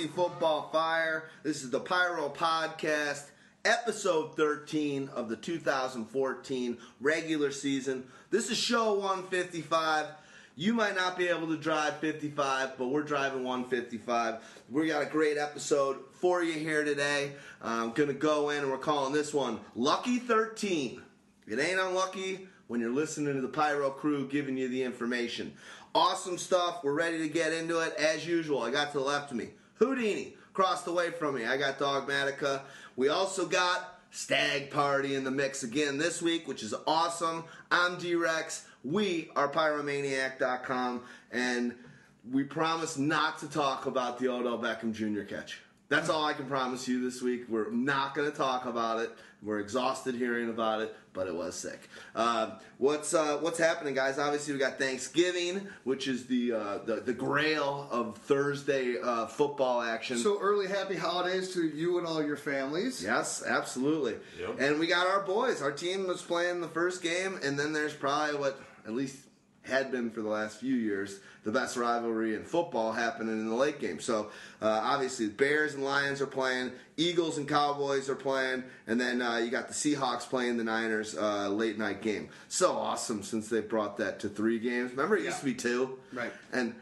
Fantasy Football Fire. This is the Pyro Podcast, episode 13 of the 2014 regular season. This is show 155. You might not be able to drive 55, but we're driving 155. We got a great episode for you here today. I'm going to go in and we're calling this one Lucky 13. It ain't unlucky when you're listening to the Pyro crew giving you the information. Awesome stuff. We're ready to get into it. As usual, I got to the left of me Houdini. Across the way from me, I got Dawgmatica. We also got Stagg Party in the mix again this week, which is awesome. I'm D-Rex. We are Pyromaniac.com, and we promise not to talk about the Odell Beckham Jr. catch. That's all I can promise you this week. We're not going to talk about it. We're exhausted hearing about it, but it was sick. Uh, what's uh, what's happening, guys? Obviously, we got Thanksgiving, which is the uh, the, the grail of Thursday uh, football action. So early happy holidays to you and all your families. Yes, absolutely. Yep. And we got our boys. Our team was playing the first game, and then there's probably what at least had been for the last few years the best rivalry in football happening in the late game. So uh, obviously, the Bears and Lions are playing, Eagles and Cowboys are playing, and then uh, you got the Seahawks playing the Niners uh, late night game. So awesome since they brought that to three games. Remember, it used to be two, Right. And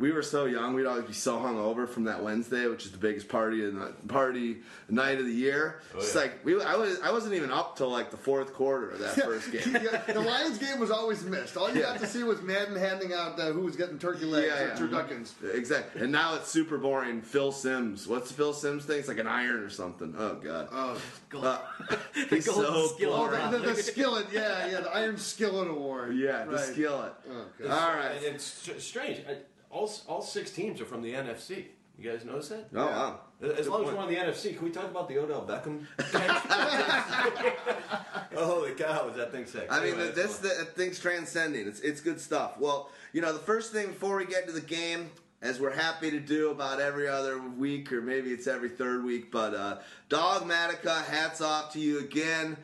we were so young, we'd always be so hungover from that Wednesday, which is the biggest party in the party night of the year. Oh, it's yeah. like we, I was, I wasn't even up till like the fourth quarter of that first game. Yeah, the Lions game was always missed. All you Yeah. got to see was Madden handing out uh, who was getting turkey legs Yeah, or yeah. turduckens. Exactly. And now it's super boring. Phil Simms. What's Phil Simms thing? It's like an iron or something. Oh god. Oh, Uh, he's golden so skillet oh the, the, the skillet, yeah, yeah, the Iron Skillet Award. Yeah, the Right. skillet. Oh, God. All right. And it's strange. I- All all six teams are from the NFC. You guys notice that? Oh wow. As long as point. we're on the NFC, can we talk about the Odell Beckham? oh, holy cow, is that thing sick? I mean, Anyway, this that's the, thing's transcending. It's it's good stuff. Well, you know, the first thing before we get to the game, as we're happy to do about every other week, or maybe it's every third week, but uh, Dawgmatica, hats off to you again.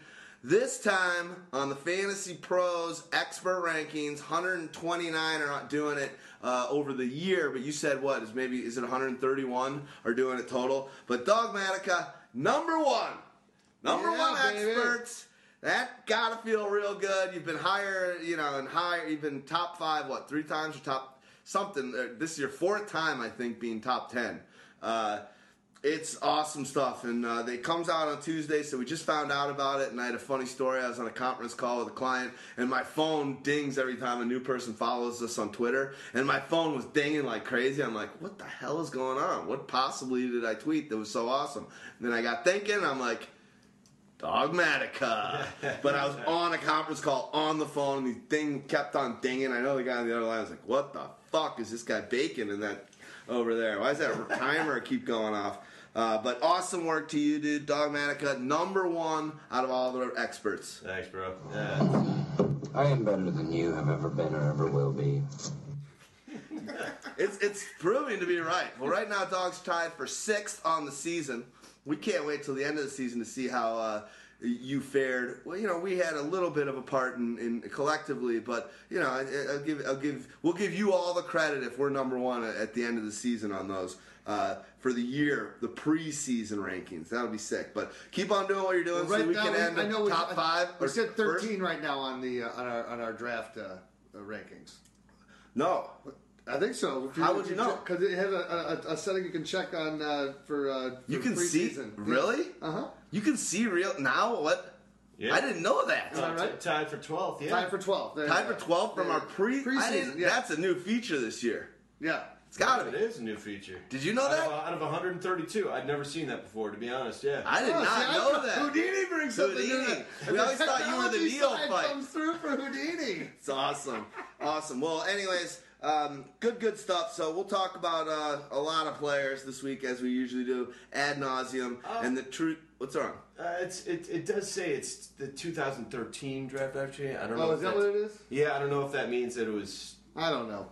This time on the Fantasy Pros expert rankings, 129 are not doing it uh, over the year, but you said what is maybe is it 131 are doing it total? But Dawgmatica, number one, number Yeah, one baby. experts. That gotta feel real good. You've been higher, you know, and higher. You've been top five, what, three times or top something? Uh, This is your fourth time, I think, being top ten. Uh, it's awesome stuff, and uh, it comes out on Tuesday. So we just found out about it, and I had a funny story. I was on a conference call with a client, and my phone dings every time a new person follows us on Twitter, and my phone was dinging like crazy. I'm like, what the hell is going on? What possibly did I tweet that was so awesome? And then I got thinking, I'm like. Dawgmatica. but I was on a conference call on the phone, and the thing kept on dinging. I know the guy on the other line was like, "What the fuck is this guy baking in that over there? Why is that timer keep going off?" Uh, but awesome work to you, dude. Dawgmatica, number one out of all the experts. Thanks, bro. Yeah. I am better than you have ever been or ever will be. It's it's proving to be right. Well, right now, Dogs tied for sixth on the season. We can't wait till the end of the season to see how uh, you fared. Well, you know, we had a little bit of a part in, in collectively, but you know, I, I'll give I'll give we'll give you all the credit if we're number one at, at the end of the season on those. Uh, for the year, the preseason rankings. That'll be sick. But keep on doing what you're doing, so we now, can end I know we- top I- five. We or said first? 13 right now on the uh, on our on our draft uh, uh, rankings. No, I think so. How would you know? Because it has a, a, a setting you can check on uh, for, uh, for you can see. Really? Uh huh. You can see real now. What? Yeah. I didn't know that. Am right? T- tied for 12th, yeah. Tied for 12th. Tied for 12th from Yeah. our pre. I Preseason, didn't, yeah. That's a new feature this year. Yeah. It's gotta be. is a new feature. Did you know Out that? of, out of 132, I'd never seen that before, to be honest. Yeah. I did Oh, not see, know thought that. Houdini brings something Houdini. to it. We always thought you were the technology side neophyte. comes through for Houdini. It's awesome. Awesome. Well, anyways, um, good, good stuff. So we'll talk about uh, a lot of players this week, as we usually do, ad nauseum. Oh. and the truth. What's wrong? Uh, it's it, it does say it's the 2013 draft actually. I don't know. Oh, if is that what it is? Yeah, I don't know if that means that it was. I don't know.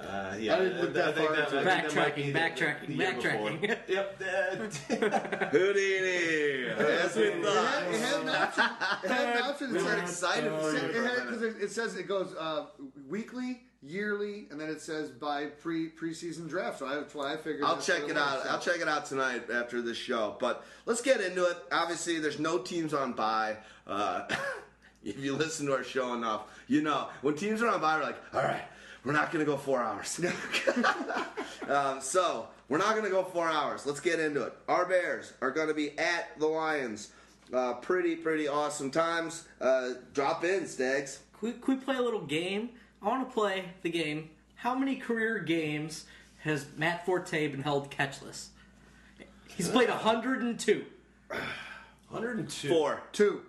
Uh, yeah, I didn't look that think far that, into I think that might be Backtracking, backtracking, backtracking. yep. that- Houdini. As we It had, it had an option. It had an option. We It said- excited to it, it. it, had, 'cause it, it says it goes uh, weekly yearly, and then it says by pre preseason draft. So I, that's why I figured. I'll check it out. So- I'll check it out tonight after this show. But let's get into it. Obviously, there's no teams on bye. Uh, if you listen to our show enough, you know when teams are on bye, we're like, all right, we're not going to go four hours. um, so we're not going to go four hours. Let's get into it. Our Bears are going to be at the Lions. Uh, pretty, pretty awesome times. Uh, drop in, Stags. Can we, can we play a little game? I want to play the game. How many career games has Matt Forte been held catchless? He's played 102. 102. Four. two.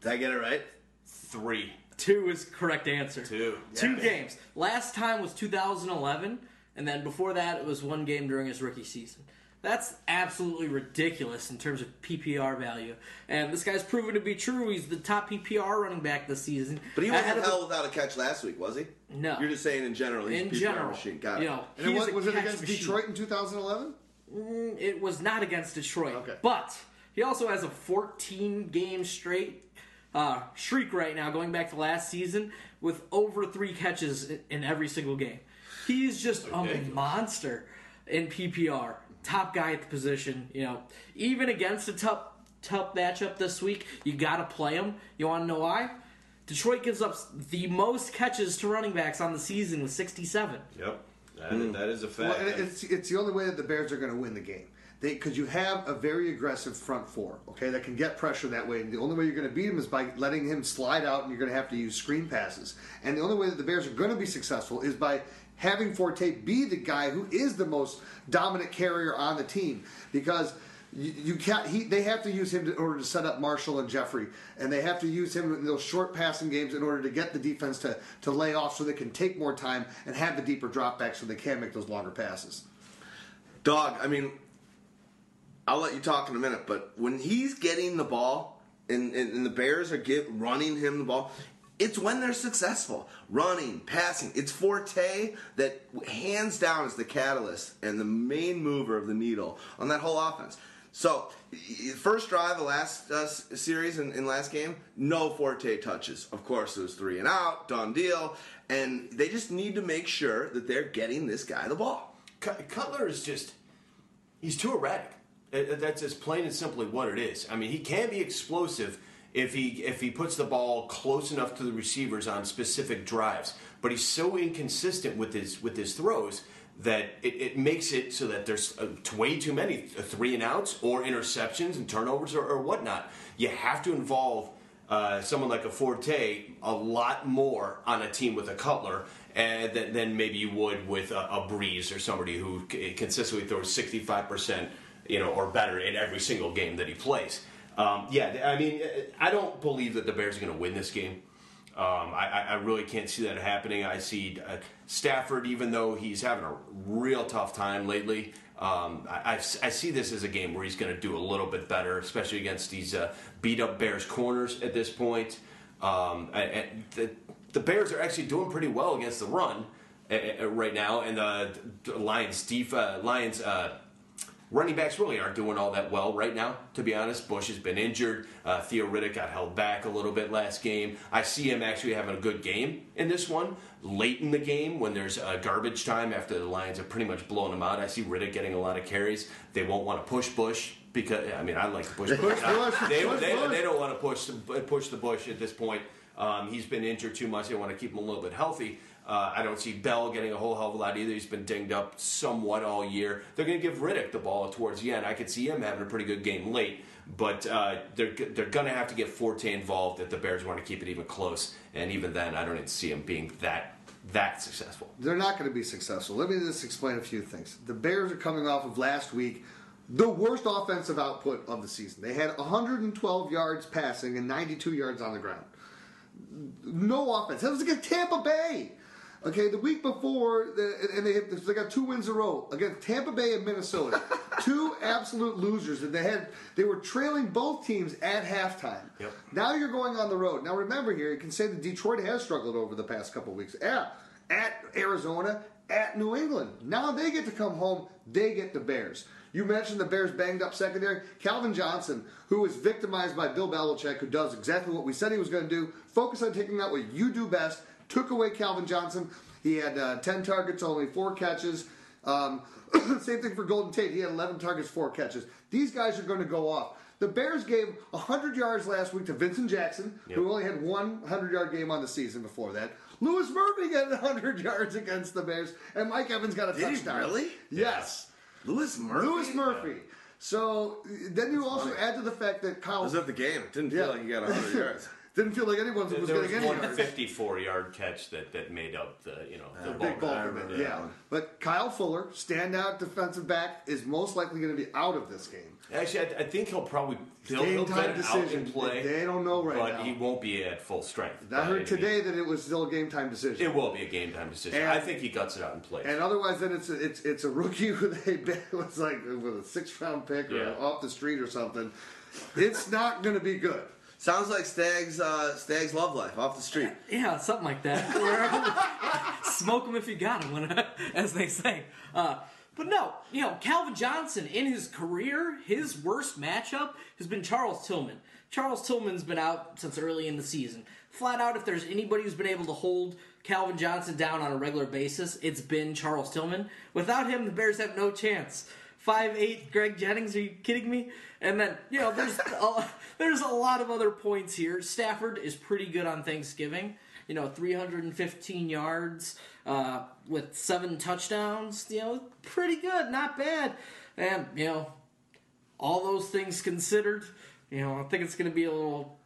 Did I get it right? Three. Two is correct answer. Two. Two games. Last time was 2011, and then before that it was one game during his rookie season. That's absolutely ridiculous in terms of PPR value. And this guy's proven to be true. He's the top PPR running back this season. But he Ahead wasn't of the- held without a catch last week, was he? No. You're just saying in general. He's in a PPR general. machine. Got it. You know, And it he's was, was it against machine. Detroit in 2011? Mm, it was not against Detroit. Okay. But he also has a 14 game straight uh, streak right now, going back to last season, with over three catches in, in every single game. He's just a monster in PPR. Top guy at the position. You know, even against a tough tough matchup this week, you got to play him. You want to know why? Detroit gives up the most catches to running backs on the season with 67. Yep. That, that is a Well, fact. and it's it's the only way that the Bears are going to win the game. Because you have a very aggressive front four, okay, that can get pressure that way. And the only way you're going to beat him is by letting him slide out, and you're going to have to use screen passes. And the only way that the Bears are going to be successful is by having Forte be the guy who is the most dominant carrier on the team because. You, can't. He, they have to use him to, in order to set up Marshall and Jeffery, and they have to use him in those short passing games in order to get the defense to, to lay off, so they can take more time and have the deeper drop back, so they can make those longer passes. Dog, I mean, I'll let you talk in a minute, but when he's getting the ball and, and, and the Bears are get, running him the ball, it's when they're successful. Running, passing. It's Forte that hands down is the catalyst and the main mover of the needle on that whole offense. So, first drive of last uh, series in, in last game, no Forte touches. Of course, it was three and out, done deal. And they just need to make sure that they're getting this guy the ball. Cutler is just he's too erratic. Uh, That's as plain and simply what it is. I mean, he can be explosive if he if he puts the ball close enough to the receivers on specific drives, but he's so inconsistent with his with his throws that it, it makes it so that there's uh, way too many uh, three and outs or interceptions and turnovers or, or whatnot. You have to involve uh, someone like a Forte a lot more on a team with a Cutler and than, than maybe you would with a, a Brees or somebody who consistently throws 65%, you know, or better in every single game that he plays. Um, yeah, I mean, I don't believe that the Bears are going to win this game. Um, I, I- really can't see that happening. I see uh, Stafford, even though he's having a real tough time lately, um, I, I see this as a game where he's going to do a little bit better, especially against these uh, beat up Bears corners at this point. Um, the, the Bears are actually doing pretty well against the run uh, uh, right now, and the, the Lions uh, Lions uh, running backs really aren't doing all that well right now, to be honest. Bush has been injured. Uh, Theo Riddick got held back a little bit last game. I see him actually having a good game in this one. Late in the game, when there's uh, garbage time after the Lions have pretty much blown him out, I see Riddick getting a lot of carries. They won't want to push Bush because I mean I like to push Bush. Bush, they, push they, they don't want to push the, push the Bush at this point. Um, he's been injured too much. They want to keep him a little bit healthy. Uh, I don't see Bell getting a whole hell of a lot either. He's been dinged up somewhat all year. They're going to give Riddick the ball towards the end. I could see him having a pretty good game late, but uh, they're they're going to have to get Forte involved if the Bears want to keep it even close. And even then, I don't even see him being that that successful. They're not going to be successful. Let me just explain a few things. The Bears are coming off of last week, the worst offensive output of the season. They had 112 yards passing and 92 yards on the ground. No offense. That was against Tampa Bay. Okay, the week before, and they, they got two wins in a row against Tampa Bay and Minnesota, two absolute losers. And they had they were trailing both teams at halftime. Yep. Now you're going on the road. Now remember here, you can say that Detroit has struggled over the past couple weeks. Yeah, at Arizona, at New England. Now they get to come home. They get the Bears. You mentioned the Bears banged up secondary. Calvin Johnson, who was victimized by Bill Belichick, who does exactly what we said he was going to do. Focus on taking out what you do best. Took away Calvin Johnson. He had uh, 10 targets, only four catches. Um, same thing for Golden Tate. He had 11 targets, four catches. These guys are going to go off. The Bears gave 100 yards last week to Vincent Jackson, who only had one 100 yard game on the season before that. Louis Murphy got 100 yards against the Bears, and Mike Evans got a Did he touchdown. really? Yes. Louis Murphy. Louis Murphy. So then you also add to the fact that Kyle was at the game. It didn't feel Yeah. like he got 100 yards. Didn't feel like anyone was There was getting any one yards. 54 yard catch that, that made up the you know the ah. Big bulk of it. yeah. But Kyle Fuller, standout defensive back, is most likely going to be out of this game. Actually, I, I think he'll probably he'll, Game he'll time decision. play. They don't know right but now. he won't be at full strength. I heard today that it was still a game time decision. it will be a game time decision. And- I think he guts it out and plays. And otherwise, then it's a, it's it's a rookie who they was like with a six round pick or off the street or something. It's not going to be good. Sounds like Stag's uh, Stag's love life off the street. Yeah, something like that. Smoke them if you got them, as they say. Uh, but no, you know, Calvin Johnson in his career, his worst matchup has been Charles Tillman. Charles Tillman's been out since early in the season. Flat out, if there's anybody who's been able to hold Calvin Johnson down on a regular basis, it's been Charles Tillman. Without him, the Bears have no chance. Five eight, Greg Jennings. Are you kidding me? And then you know, there's a, there's a lot of other points here. Stafford is pretty good on Thanksgiving. You know, 315 yards uh, with seven touchdowns. You know, pretty good, not bad. And you know, all those things considered, you know, I think it's going to be a little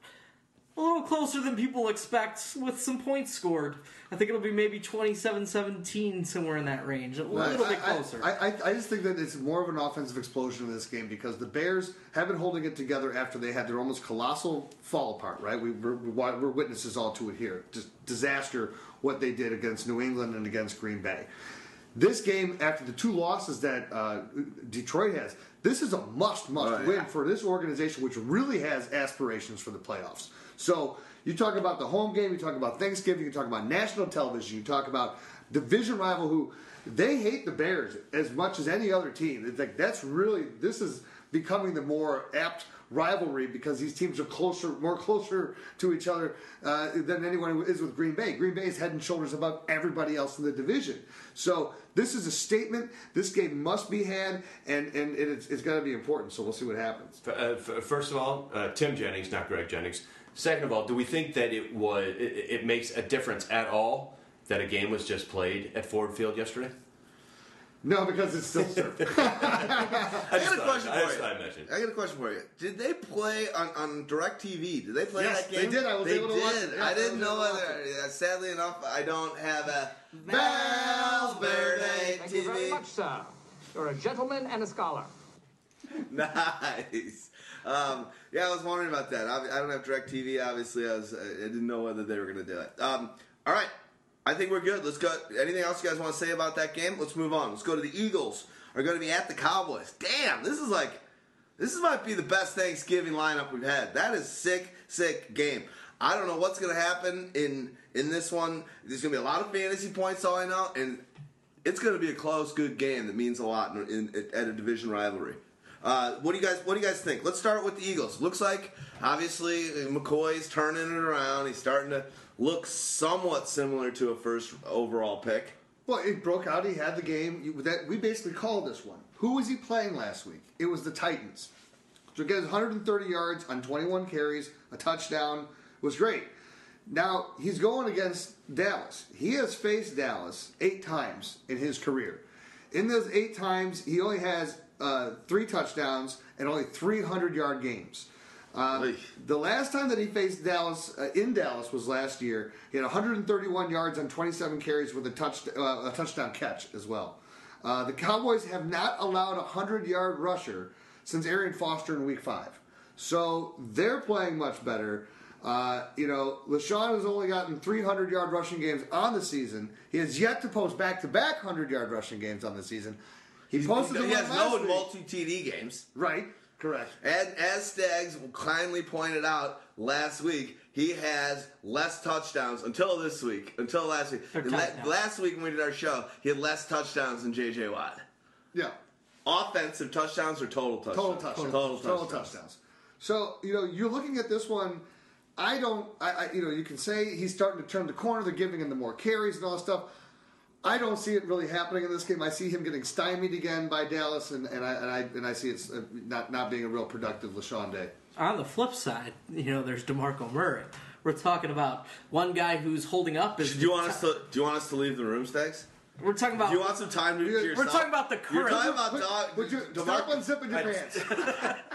a little closer than people expect with some points scored. I think it'll be maybe 27-17 somewhere in that range. A little I, bit closer. I, I, I just think that it's more of an offensive explosion in this game because the Bears have been holding it together after they had their almost colossal fall apart. Right, we, we're, we're witnesses all to it here. Just disaster what they did against New England and against Green Bay. This game, after the two losses that uh, Detroit has, this is a must, must Oh, yeah. win for this organization, which really has aspirations for the playoffs. So you talk about the home game, you talk about Thanksgiving, you talk about national television, you talk about division rival who they hate the Bears as much as any other team. It's like that's really this is becoming the more apt rivalry because these teams are closer, more closer to each other uh, than anyone is with Green Bay. Green Bay is head and shoulders above everybody else in the division. So this is a statement. This game must be had, and and it's, it's got to be important. So we'll see what happens. Uh, First of all, uh, Tim Jennings, not Greg Jennings. Second of all, do we think that it was it, it makes a difference at all that a game was just played at Ford Field yesterday? No, because it's still surf. I I got a question I for just you. I mentioned. I got a question for you. Did they play on, on DirecTV? Did they play Yes, that game? they did. I was they able to watch did. it. Yeah, I I didn't know able whether. yeah, sadly enough, I don't have a Valverde Valverde Thank you very much, sir. You're a gentleman and a scholar. nice. Um, yeah, I was wondering about that. I, I don't have DirecTV. Obviously, I was. I didn't know whether they were going to do it. Um, all right. I think we're good. Let's go. Anything else you guys want to say about that game? Let's move on. Let's go to the Eagles. Are going to be at the Cowboys. Damn, this is like, this is might be the best Thanksgiving lineup we've had. That is sick, sick game. I don't know what's going to happen in in this one. There's going to be a lot of fantasy points, all I know, and it's going to be a close, good game that means a lot in, in, at a division rivalry. Uh, what do you guys What do you guys think? Let's start with the Eagles. Looks like obviously McCoy's turning it around. He's starting to look somewhat similar to a first overall pick. Well, it broke out. He had the game. That we basically called this one. Who was he playing last week? It was the Titans. So gets 130 yards on 21 carries, a touchdown. Was great. Now he's going against Dallas. He has faced Dallas eight times in his career. In those eight times, he only has uh, three touchdowns and only 300 yard games. Um, the last time that he faced Dallas uh, in Dallas was last year. He had 131 yards on 27 carries with a touch uh, a touchdown catch as well. Uh, the Cowboys have not allowed a 100 yard rusher since Arian Foster in Week Five, so they're playing much better. Uh, you know, LeSean has only gotten 300 yard rushing games on the season. He has yet to post back to back 100 yard rushing games on the season. He posted he them has no multi TD games. Right, correct. And as Staggs kindly pointed out last week, he has less touchdowns until this week, until last week. And la- last week when we did our show, he had less touchdowns than J.J. Watt. Yeah. Offensive touchdowns or total touchdowns? Total touchdowns. Total touchdowns. touchdowns. So, you know, you're looking at this one. I don't. I, I you know you can say he's starting to turn the corner. They're giving him the more carries and all that stuff. I don't see it really happening in this game. I see him getting stymied again by Dallas, and, and I and I and I see it's uh, not not being a real productive LeSean day. On the flip side, you know, there's Demarco Murray. We're talking about one guy who's holding up. Is Do you want us to? Do you want us to leave the room, Stags? We're talking about. Do you want some time to, to We're talking about the current. You're talking about Would, dog. would you DeMar- stop unzipping your I- pants?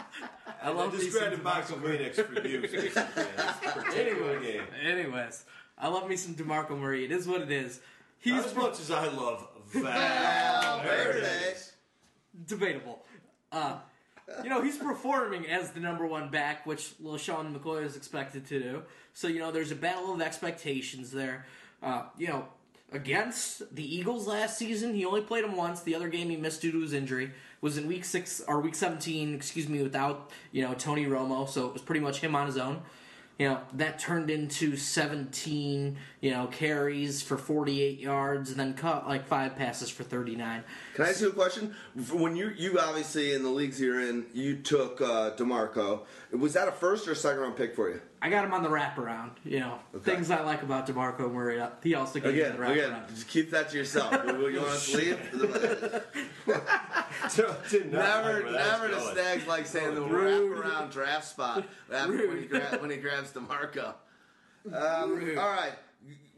I love I me just some grabbed a box of DeMarco Kleenex for you. for Anyways, anyways, I love me some Demarco Murray. It is what it is. He's as much as I love Val. Valverde. There it is. debatable. Uh, you know, he's performing as the number one back, which LeSean McCoy is expected to do. So, you know, there's a battle of expectations there. Uh, you know, against the Eagles last season, he only played him once. The other game he missed due to his injury was in week six or week 17, excuse me, without, you know, Tony Romo. So it was pretty much him on his own. You know, that turned into 17, you know, carries for 48 yards and then caught like five passes for 39. Can I ask you a question? When you you obviously in the leagues you're in, you took uh, Demarco. Was that a first or second round pick for you? I got him on the wraparound. You know, Okay. things I like about Demarco Murray. He also gave Again, me the again, wraparound. just keep that to yourself. you want to leave? So, never, like where that's never the going. Stags like saying the Rude. wraparound draft spot after when he, gra- when he grabs Demarco. Um, all right,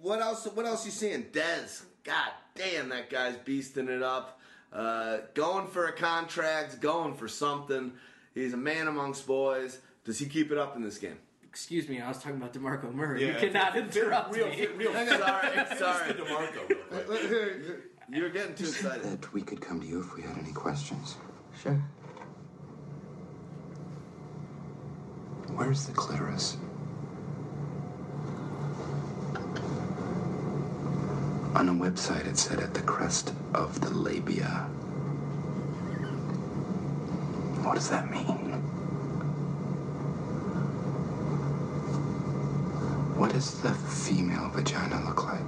what else? What else you seeing? Dez, God damn, that guy's beasting it up. Uh, going for a contract, going for something. He's a man amongst boys. Does he keep it up in this game? Excuse me, I was talking about Demarco Murray. Yeah, you cannot fit- fit interrupt real, me. fit real. Sorry, sorry. DeMarco. You're getting too excited. That we could come to you if we had any questions. Sure. Where's the clitoris? On a website, it said at the crest of the labia. What does that mean? What does the female vagina look like?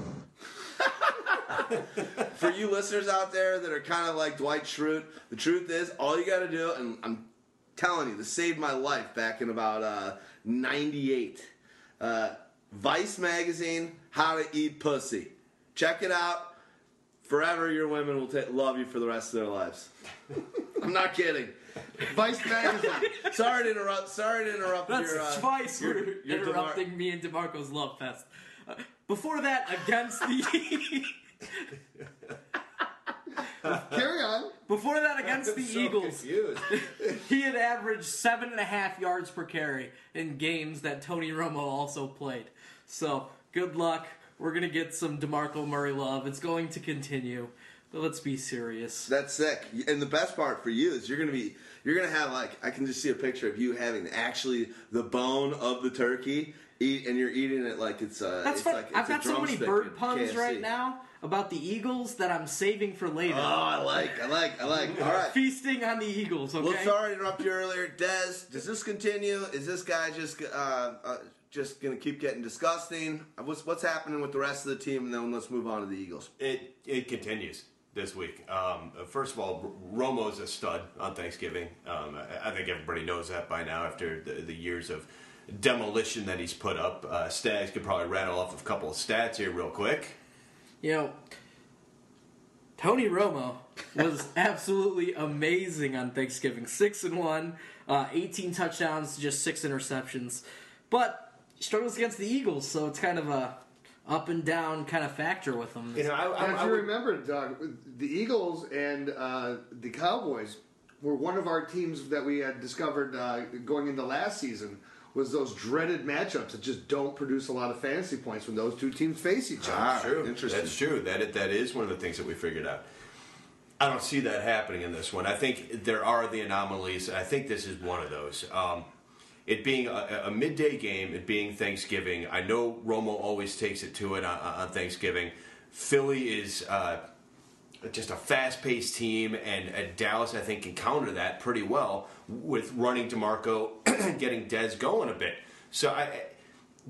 For you listeners out there that are kind of like Dwight Schrute, the truth is, all you got to do, and I'm telling you, this saved my life back in about uh, 98. Uh, Vice Magazine, How to Eat Pussy. Check it out. Forever, your women will ta- love you for the rest of their lives. I'm not kidding. Vice magazine. Sorry to interrupt. Sorry to interrupt That's your. Uh, twice your- we're your interrupting me and Demarco's love fest. Uh, before that, against the Carry on. before that against the So Eagles, he had averaged seven and a half yards per carry in games that Tony Romo also played. So good luck. We're gonna get some Demarco Murray love. It's going to continue. But let's be serious. That's sick. And the best part for you is you're gonna be you're gonna have like I can just see a picture of you having actually the bone of the turkey eat and you're eating it like it's uh That's it's fun. like it's I've a got so many drumstick bird puns KFC. right now about the Eagles that I'm saving for later. Oh, I like, I like, I like. All right. Feasting on the Eagles, okay? Well, sorry to interrupt you earlier, Des. Does this continue? Is this guy just uh, uh, just gonna keep getting disgusting? What's what's happening with the rest of the team? And then let's move on to the Eagles. It it continues this week. Um, first of all, Romo's a stud on Thanksgiving. Um, I, I think everybody knows that by now after the, the years of demolition that he's put up. Uh, Stags could probably rattle off a couple of stats here real quick. You know, Tony Romo was absolutely amazing on Thanksgiving. Six and one, uh, 18 touchdowns, just six interceptions. But struggles against the Eagles, so it's kind of a up and down kind of factor with them. You know, I, I, And if I you would- remember, Doug, the Eagles and uh, the Cowboys were one of our teams that we had discovered uh, going into last season was those dreaded matchups that just don't produce a lot of fantasy points when those two teams face each other. Ah, true. interesting. That's true. That that is one of the things that we figured out. I don't see that happening in this one. I think there are the anomalies. and I think this is one of those. Um, it being a, a midday game, it being Thanksgiving. I know Romo always takes it to it on, on Thanksgiving. Philly is uh, just a fast-paced team, and, and Dallas, I think, can counter that pretty well with running Demarco, getting Dez going a bit. So I,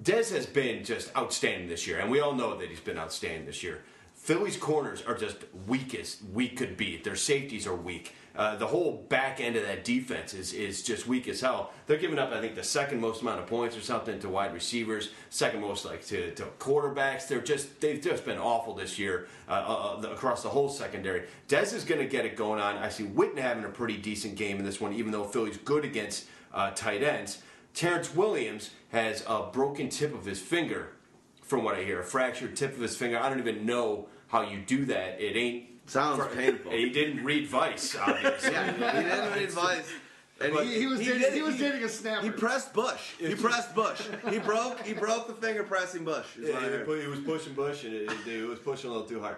Dez has been just outstanding this year, and we all know that he's been outstanding this year. Philly's corners are just weakest weak could be. Their safeties are weak. Uh, the whole back end of that defense is, is just weak as hell. They're giving up, I think, the second most amount of points or something to wide receivers, second most like to, to quarterbacks. They're just they've just been awful this year uh, uh, across the whole secondary. Dez is going to get it going on. I see Witten having a pretty decent game in this one, even though Philly's good against uh, tight ends. Terrance Williams has a broken tip of his finger, from what I hear, a fractured tip of his finger. I don't even know how you do that. It ain't Sounds painful. He didn't read Vice, obviously. Yeah, he didn't read Vice. And He, he was dating, did- he was dating a snapper. He pressed Bush. He pressed Bush. He broke. He broke the finger pressing Bush. Yeah, he, was, he was pushing Bush, and it, it, it was pushing a little too hard.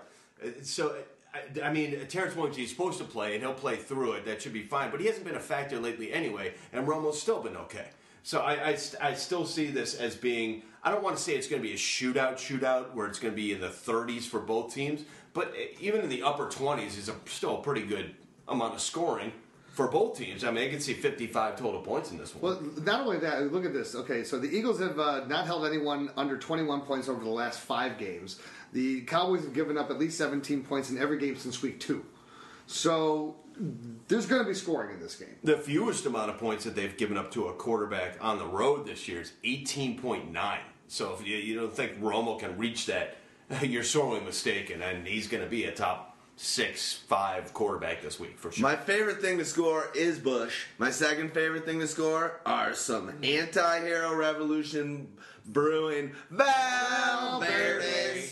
So, I, I mean, Terrance Williams, he's supposed to play, and he'll play through it. That should be fine. But he hasn't been a factor lately anyway, and Romo's still been okay. So I, I, I, still see this as being. I don't want to say it's going to be a shootout, shootout where it's going to be in the 30s for both teams, but even in the upper 20s is a, still a pretty good amount of scoring for both teams. I mean, I can see 55 total points in this one. Well, not only that, look at this. Okay, so the Eagles have uh, not held anyone under 21 points over the last five games. The Cowboys have given up at least 17 points in every game since week two. So there's going to be scoring in this game. The fewest amount of points that they've given up to a quarterback on the road this year is 18.9. So if you, you don't think Romo can reach that, you're sorely mistaken, and he's going to be a top six, five quarterback this week for sure. My favorite thing to score is Bush. My second favorite thing to score are some anti-hero revolution brewing Valverde.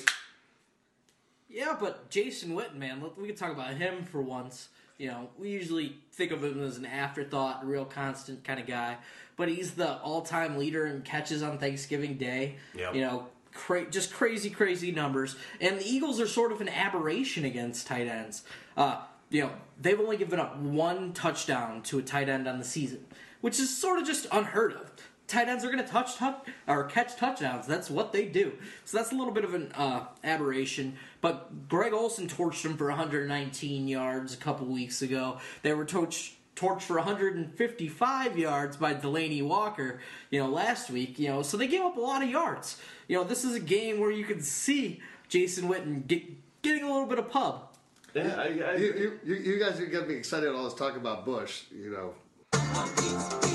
Yeah, but Jason Witten, man, we can talk about him for once. You know, we usually think of him as an afterthought, a real constant kind of guy, but he's the all-time leader in catches on Thanksgiving Day. Yep. You know, cra- just crazy, crazy numbers. And the Eagles are sort of an aberration against tight ends. Uh, you know, they've only given up one touchdown to a tight end on the season, which is sort of just unheard of tight ends are going to touch, touch or catch touchdowns. That's what they do. So that's a little bit of an uh, aberration. But Greg Olsen torched them for 119 yards a couple weeks ago. They were torched torched for 155 yards by Delanie Walker, you know, last week. You know, so they gave up a lot of yards. You know, this is a game where you can see Jason Witten get, getting a little bit of pub. yeah, I, I, You, you, you- you guys are going to be excited all this talk about Bush, you know.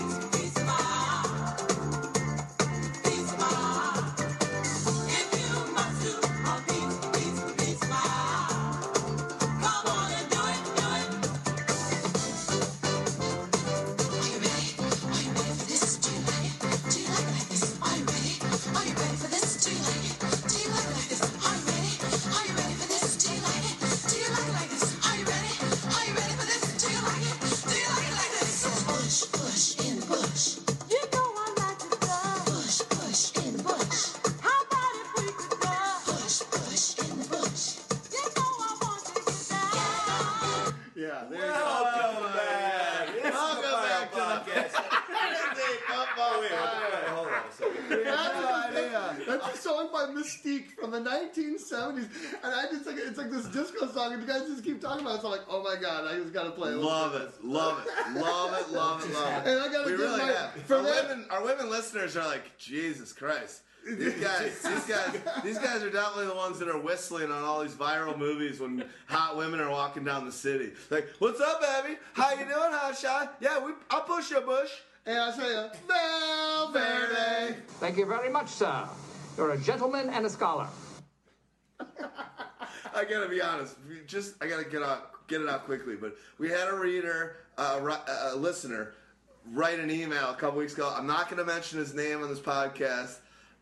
1970s, and I just like it's like this disco song, and you guys just keep talking about it. So I'm like, oh my god, I just gotta play. a little Love bit it, of this. love it, love it, love it, And. I gotta We give really my have. for Our that. women, our women listeners are like, Jesus Christ. These guys, these guys, these guys are definitely the ones that are whistling on all these viral movies when hot women are walking down the city. Like, what's up, baby? How you doing, hot shot? Yeah, we, I'll push you, Bush. And I say, Valverde. Thank you very much, sir. You're a gentleman and a scholar. I gotta be honest. we Just I gotta get out, get it out quickly. But we had a reader, uh, a listener, write an email a couple weeks ago. I'm not gonna mention his name on this podcast,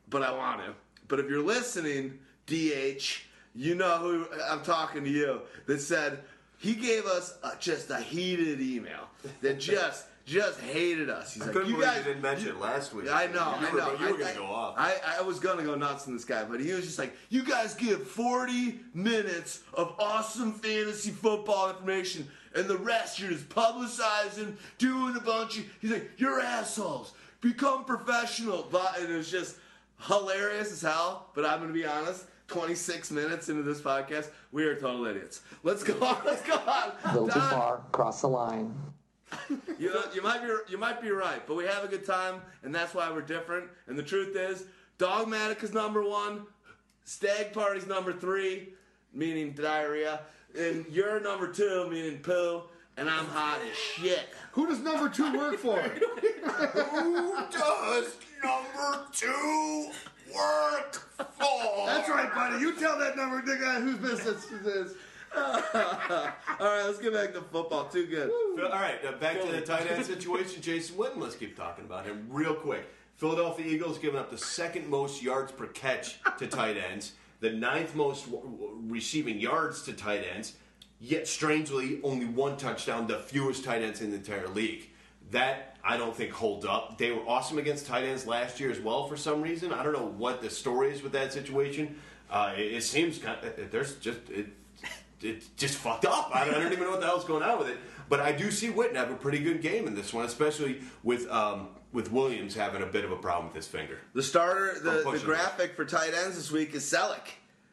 but I want to. But if you're listening, DH, you know who I'm talking to you. That said he gave us a, just a heated email that just just hated us. He's I like, couldn't you believe guys, you didn't mention it last week. I know, You I were- know. You were I- going I- to go off. I, I was gonna go nuts on this guy, but he was just like, "You guys give 40 minutes of awesome fantasy football information, and the rest you're just publicizing, doing a bunch of." He's like, "You're assholes. Become professional." But and it was just hilarious as hell. But I'm gonna be honest. 26 minutes into this podcast, we are total idiots. Let's go on. Let's go on. A little too far, cross the line. you know, you might be you might be right, but we have a good time, and that's why we're different. And the truth is, Dogmatic is number one, Stagg Party's number three, meaning diarrhea, and you're number two, meaning poo, and I'm hot as shit. Who does number two work for? Who does number two work for? That's right, buddy. You tell that number the guy whose business it is. All right, let's get back to football. Too good. All right, uh, back to the tight end situation. Jason Witten, let's keep talking about him real quick. Philadelphia Eagles giving up the second most yards per catch to tight ends, the ninth most w- w- receiving yards to tight ends, yet strangely only one touchdown, the fewest tight ends in the entire league. That I don't think holds up. They were awesome against tight ends last year as well for some reason. I don't know what the story is with that situation. Uh, it, it seems kind of, there's just it, it just fucked up. I don't, I don't even know what the hell's going on with it. But I do see Witten have a pretty good game in this one, especially with um, with Williams having a bit of a problem with his finger. The starter, the, the graphic for tight ends this week is Celek.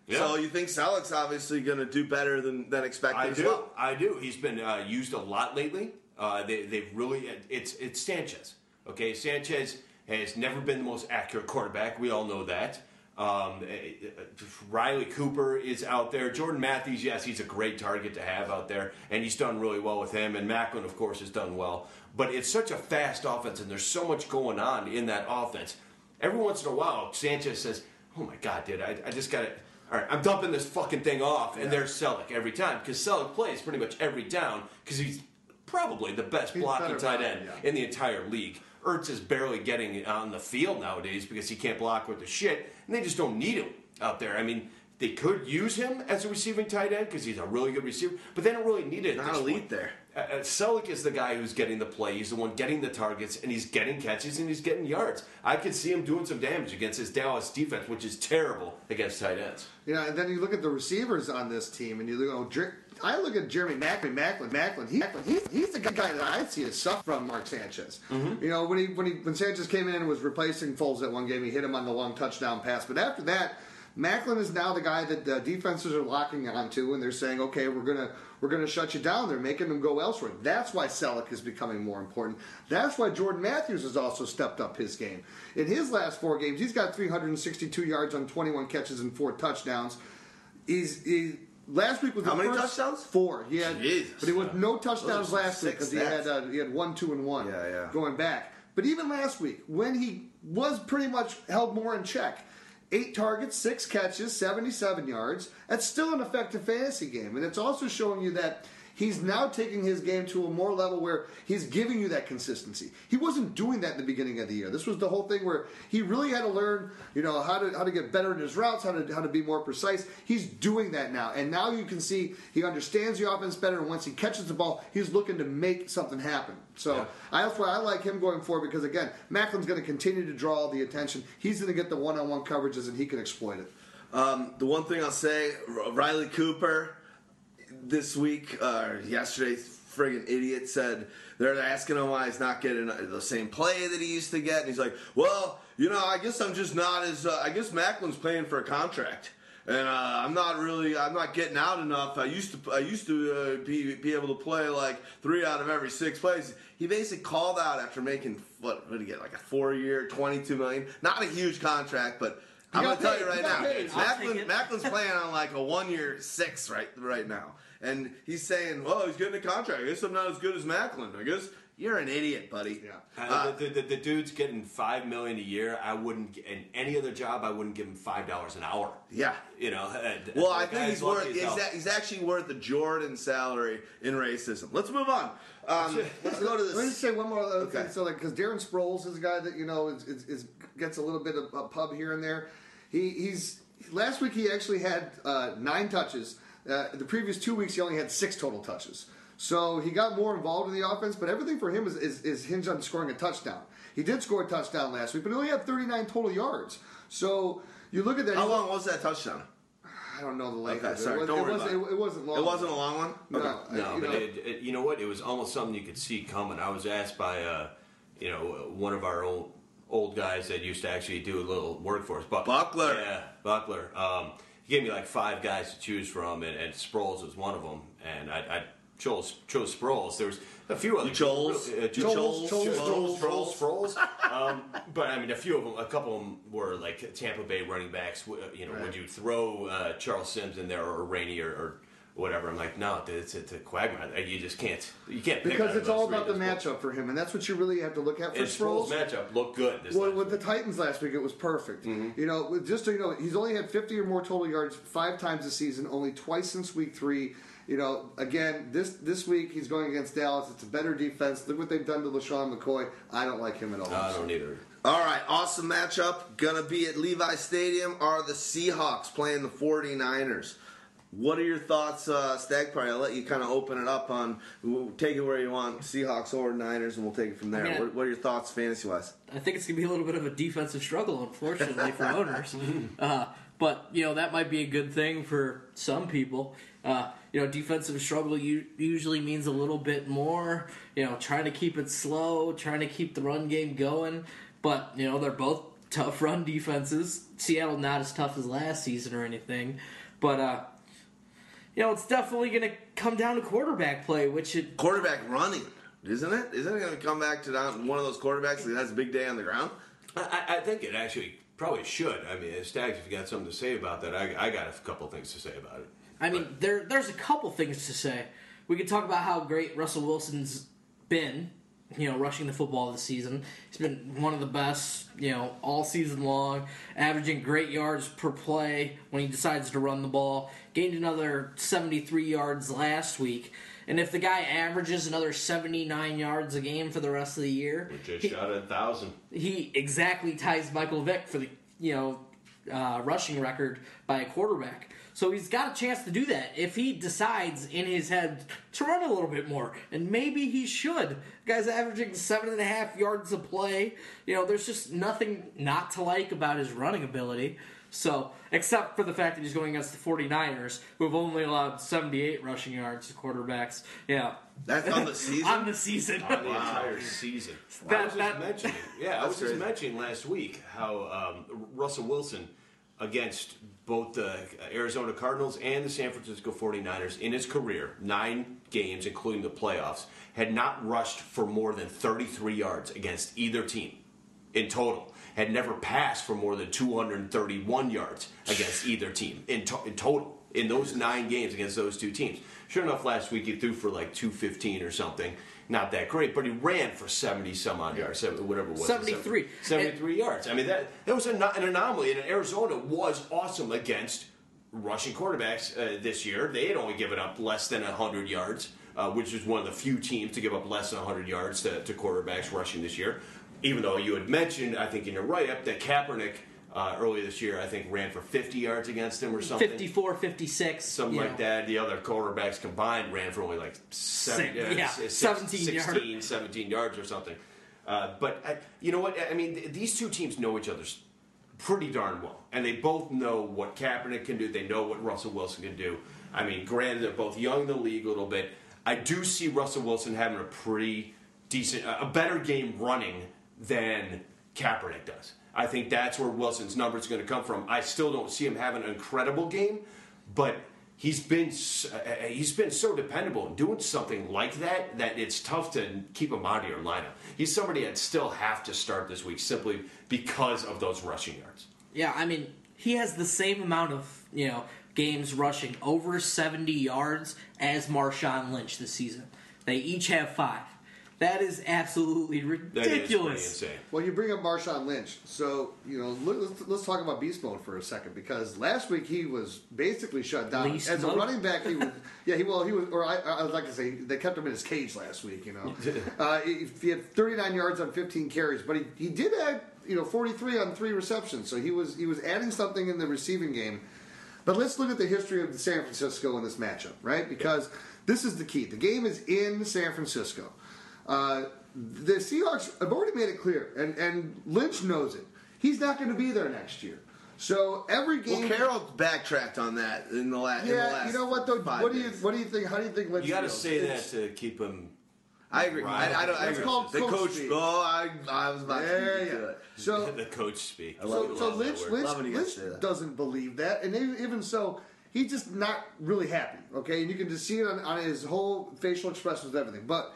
Yeah. So you think Celek's obviously going to do better than, than expected I do. well? I do. He's been uh, used a lot lately. Uh, they, they've really. It's it's Sanchez. Okay, Sanchez has never been the most accurate quarterback. We all know that. Um, eh, eh, Riley Cooper is out there. Jordan Matthews, yes, he's a great target to have out there, and he's done really well with him. And Maclin, of course, has done well. But it's such a fast offense, and there's so much going on in that offense. Every once in a while, Sanchez says, "Oh my God, dude, I, I just got to." All right, I'm dumping this fucking thing off, and there's Celek every time because Celek plays pretty much every down because he's probably the best He's blocking tight end yeah. in the entire league. Ertz is barely getting on the field nowadays because he can't block with the shit, and they just don't need him out there. I mean, they could use him as a receiving tight end because he's a really good receiver, but they don't really need it. Not this elite point. there. Uh, uh, Celek is the guy who's getting the play. He's the one getting the targets, and he's getting catches, and he's getting yards. I could see him doing some damage against his Dallas defense, which is terrible against tight ends. Know, and then you look at the receivers on this team, and you look. Oh, Jer- I look at Jeremy Maclin, Maclin, Maclin. He, he's, he's the guy that I see as suffer from Mark Sanchez. Mm-hmm. You know, when he when he when Sanchez came in and was replacing Foles at one game, he hit him on the long touchdown pass. But after that, Maclin is now the guy that the defenses are locking onto, and they're saying, okay, we're gonna we're gonna shut you down. They're making them go elsewhere. That's why Celek is becoming more important. That's why Jordan Matthews has also stepped up his game. In his last four games, he's got 362 yards on 21 catches and four touchdowns. He's he, last week was How the many first- touchdowns? Four. He had, Jesus. but he was no touchdowns last week because he had uh, he had one, two, and one. Yeah, yeah. Going back, but even last week when he was pretty much held more in check. Eight targets, six catches, 77 yards. That's still an effective fantasy game. And it's also showing you that he's now taking his game to a more level where he's giving you that consistency. He wasn't doing that in the beginning of the year. This was the whole thing where he really had to learn, you know, how to how to get better in his routes, how to how to be more precise. He's doing that now. And now you can see he understands the offense better and once he catches the ball, he's looking to make something happen. So Yeah. I, that's why I like him going forward because again, Maclin's going to continue to draw all the attention. He's going to get the one-on-one coverages and he can exploit it. Um, the one thing I'll say, Riley Cooper this week uh, or yesterday, friggin' idiot said they're asking him why he's not getting the same play that he used to get, and he's like, "Well, you know, I guess I'm just not as. Uh, I guess Maclin's playing for a contract." And uh, I'm not really, I'm not getting out enough. I used to, I used to uh, be, be able to play like three out of every six plays. He basically called out after making what, what did he get, like a four-year, 22 million? Not a huge contract, but I'm gonna tell you right now, Maclin. Maclin's playing on like a one year six right right now. And he's saying, Well, he's getting a contract. I guess I'm not as good as Maclin. I guess you're an idiot, buddy. Yeah. Uh, Uh, the, the, the dude's getting five million a year. I wouldn't, in any other job, I wouldn't give him five dollars an hour. yeah. You know. and- Well, the I think he's lucky worth. He's, a- he's actually worth the Jordan salary in racism. Let's move on. Um, let's go to this. Let me just say one more Okay. thing. So, like, because Darren Sproles is a guy that you know is, is, is gets a little bit of a pub here and there. He he's last week he actually had uh, nine touches. Uh, the previous two weeks he only had six total touches. So he got more involved in the offense, but everything for him is, is, is hinged on scoring a touchdown. He did score a touchdown last week, but he only had 39 total yards. So you look at that. How long was that touchdown? I don't know the length Okay, of it. sorry, it, was, don't it, worry was, about it, it. it wasn't long. It wasn't a long one. No, Okay. I- No, you but know, it, it, you know what? It was almost something you could see coming. I was asked by, uh, you know, one of our old old guys that used to actually do a little work for us. Buck- Buckler. Yeah, Buckler. Um, he gave me like five guys to choose from, and, and Sproles was one of them. And I, I Choles, Choles Sproles. There was a few other Choles? uh, Choles, Choles, Choles, Sproles. Um, but I mean, a few of them, a couple of them were like Tampa Bay running backs. Uh, You know, would you throw uh, Charles Sims in there or Rainey or, or whatever? I'm like, no, it's, it's a quagmire. You just can't. You can't pick because it's all about the this point. matchup for him, and that's what you really have to look at for And Sproles' Sproles. matchup looked good. This Well, with week. the Titans last week, it was perfect. Mm-hmm. You know, just so you know, he's only had 50 or more total yards five times this season, only twice since week three. You know, again, this this week he's going against Dallas. It's a better defense. Look what they've done to LeSean McCoy. I don't like him at all. I don't either. All right, awesome matchup. Gonna be at Levi Stadium are the Seahawks playing the 49ers. What are your thoughts, uh, Stagg Party? I'll let you kind of open it up on, we'll take it where you want, Seahawks or Niners, and we'll take it from there. mean, what, what are your thoughts fantasy wise? I think it's gonna be a little bit of a defensive struggle, unfortunately, for owners. Uh, but you know that might be a good thing for some people. Uh, you know, defensive struggle u- usually means a little bit more. You know, trying to keep it slow, trying to keep the run game going. But you know, they're both tough run defenses. Seattle not as tough as last season or anything, but uh, you know, it's definitely gonna come down to quarterback play, which it Quarterback running, isn't it? Isn't it going to come back to down one of those quarterbacks that has a big day on the ground? I, I think it actually probably should. I mean, Stags, if you got something to say about that, I, I got a couple things to say about it. I mean, there there's a couple things to say. We could talk about how great Russell Wilson's been, you know, rushing the football this season. He's been one of the best, you know, all season long, averaging great yards per play when he decides to run the ball. Gained another 73 yards last week. And if the guy averages another 79 yards a game for the rest of the year, Just he- shot at a thousand. he exactly ties Michael Vick for the you know uh, rushing record by a quarterback. So he's got a chance to do that if he decides in his head to run a little bit more, and maybe he should. The guy's averaging seven and a half yards a play. You know, there's just nothing not to like about his running ability. So, except for the fact that he's going against the 49ers, who have only allowed 78 rushing yards to quarterbacks. Yeah. That's on the season? on the season. on the entire season. I That- was just that- mentioning, yeah, I was crazy. just mentioning last week how um, Russell Wilson against both the Arizona Cardinals and the San Francisco 49ers in his career, nine games, including the playoffs, had not rushed for more than 33 yards against either team in total. Had never passed for more than 231 yards against either team in, to- in total in those nine games against those two teams. Sure enough, last week he threw for like 215 or something. Not that great, but he ran for 70 some odd yards, whatever it was. 73. 73 yards. I mean, that, that was an an anomaly, and Arizona was awesome against rushing quarterbacks uh, this year. They had only given up less than 100 yards, uh, which is one of the few teams to give up less than 100 yards to, to quarterbacks rushing this year. Even though you had mentioned, I think in your write up, that Kaepernick uh, earlier this year, I think, ran for 50 yards against him or something. 54, 56. Something like know. that. The other quarterbacks combined ran for only like seven, Six- uh, yeah, six- 17 yards. 16, 17 yards or something. Uh, but I, you know what? I mean, th- these two teams know each other pretty darn well, and they both know what Kaepernick can do. They know what Russell Wilson can do. I mean, granted, they're both young in the league a little bit. I do see Russell Wilson having a pretty decent, a better game running than Kaepernick does. I think that's where Wilson's numbers are going to come from. I still don't see him having an incredible game, but he's been uh, he's been so dependable in doing something like that that it's tough to keep him out of your lineup. He's somebody I'd still have to start this week simply because of those rushing yards. Yeah, I mean, he has the same amount of, you know, games rushing over 70 yards as Marshawn Lynch this season. They each have five. That is absolutely ridiculous. pretty insane. Well, you bring up Marshawn Lynch, so you know let- let's, let's talk about beast mode for a second because last week he was basically shut down Beast as a running back. He was, yeah, he well he was, or I, I would like to say they kept him in his cage last week. You know, uh, he, he had 39 yards on 15 carries, but he, he did add you know 43 on three receptions, so he was he was adding something in the receiving game. But let's look at the history of the San Francisco in this matchup, right? Because this is the key. The game is in San Francisco. Uh, the Seahawks have already made it clear, and, and Lynch knows it. He's not going to be there next year. So every game. Well, Carroll backtracked on that in the, la- in the yeah, last. you know what though? What do you days. what do you think? How do you think Lynch? You got to feels? say that to keep him. I agree. Right. I, I don't. I That's agree. called the coach coach. speak. Oh, I, I was about Yeah, to yeah. do it. So the coach speak. love so, it. so Lynch. Lynch, Love when you guys Lynch doesn't believe that, and even even so, he's just not really happy. Okay, and you can just see it on, on his whole facial expressions and everything. But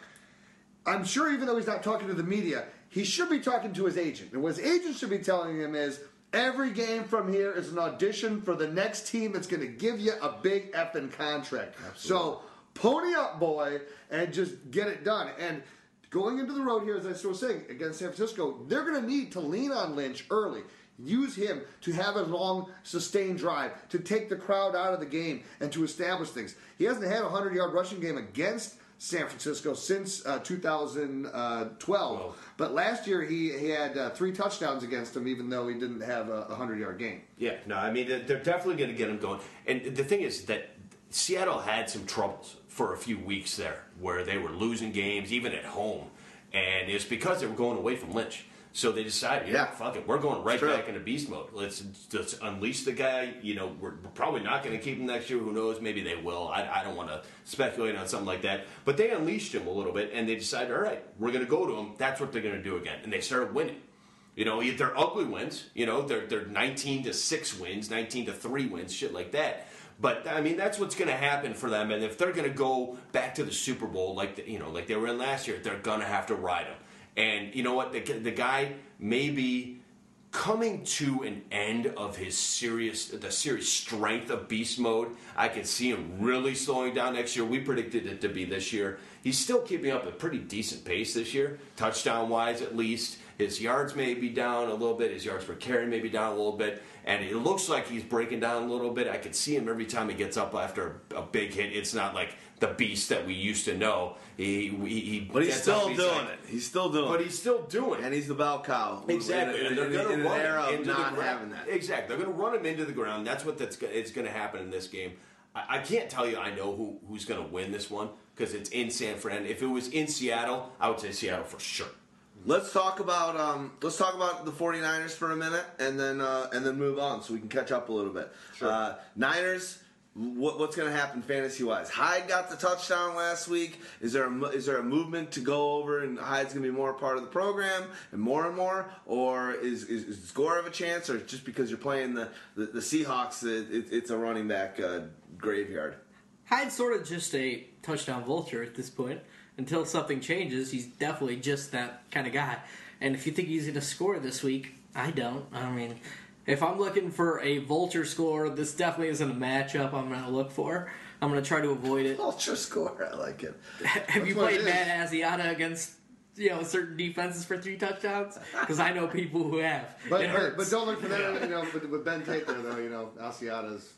I'm sure, even though he's not talking to the media, he should be talking to his agent. And what his agent should be telling him is every game from here is an audition for the next team that's going to give you a big effing contract. So pony up, boy, and just get it done. And going into the road here, as I was saying, against San Francisco, they're going to need to lean on Lynch early. Use him to have a long, sustained drive, to take the crowd out of the game, and to establish things. He hasn't had a 100 yard rushing game against San Francisco since uh, 2012. But last year he, he had uh, three touchdowns against them, even though he didn't have a 100 yard game. Yeah, no, I mean they're they're definitely going to get him going. And the thing is that Seattle had some troubles for a few weeks there, where they were losing games even at home, and it's because they were going away from Lynch. So they decided, yeah, Yeah. fuck it, we're going right back into beast mode. Let's just unleash the guy. You know, we're, probably not going to keep him next year. Who knows? Maybe they will. I, I don't want to speculate on something like that. But they unleashed him a little bit, and they decided, all right, we're going to go to him. That's what they're going to do again, and they started winning. You know, they're ugly wins. You know, they're they're 19 to six wins, 19 to three wins, shit like that. But I mean, that's what's going to happen for them. And if they're going to go back to the Super Bowl like the, you know, like they were in last year, they're going to have to ride him. And you know what? The, the guy may be coming to an end of his serious the serious strength of beast mode. I can see him really slowing down next year. We predicted it to be this year. He's still keeping up a pretty decent pace this year, touchdown wise at least. His yards may be down a little bit. His yards per carry may be down a little bit, and it looks like he's breaking down a little bit. I can see him every time he gets up after a, a big hit. It's not like the beast that we used to know. He, he, he But he's still doing like- it. He's still doing it. But he's still doing it. And he's the bell cow. Exactly, and they're going to run an him into not the ground. having that. Exactly, they're going to run him into the ground. That's what that's it's going to happen in this game. I, I can't tell you I know who who's going to win this one because it's in San Fran. If it was in Seattle, I would say Seattle for sure. Let's talk about um, let's talk about the 49ers for a minute and then uh, and then move on so we can catch up a little bit. Uh, Niners, what, what's going to happen fantasy wise? Hyde got the touchdown last week. Is there a, is there a movement to go over and Hyde's going to be more part of the program and more and more, or is is, is Gore a chance, or just because you're playing the the, the Seahawks, it, it, it's a running back uh, graveyard? Hyde's sort of just a touchdown vulture at this point. Until something changes, he's definitely just that kind of guy. And if you think he's going to score this week, I don't. I mean, if I'm looking for a vulture score, this definitely isn't a matchup I'm going to look for. I'm going to try to avoid it. Vulture score, I like it. Have you That's what played it Matt Asiata against you know certain defenses for three touchdowns? Because I know people who have. But, it but, hurts. but don't look for that, you know, with, with Ben Tate there, though, you know, Asiata's,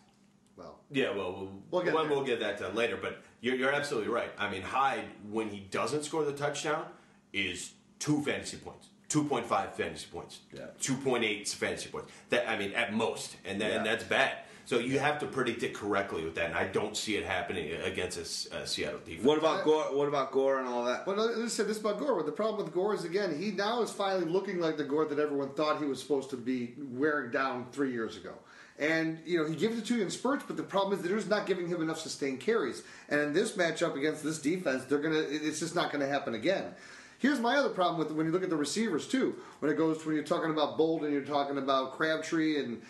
well, Yeah, well, we'll, We'll get well, there. we'll get that to later. But you're, you're absolutely right. I mean, Hyde, when he doesn't score the touchdown, is two fantasy points, two point five fantasy points, Yeah. two point eight fantasy points. That I mean, at most, and that, and that's bad. So you have to predict it correctly with that, and I don't see it happening against a Seattle defense. What about Gore? What about Gore and all that? Well, no, listen, this about Gore. The problem with Gore is again, he now is finally looking like the Gore that everyone thought he was supposed to be wearing down three years ago. And you know he gives it to you in spurts, but the problem is they're just not giving him enough sustained carries. And in this matchup against this defense, they're gonna. It's just not going to happen again. Here's my other problem with when you look at the receivers too. When it goes when you're talking about Bolden, you're talking about Crabtree, and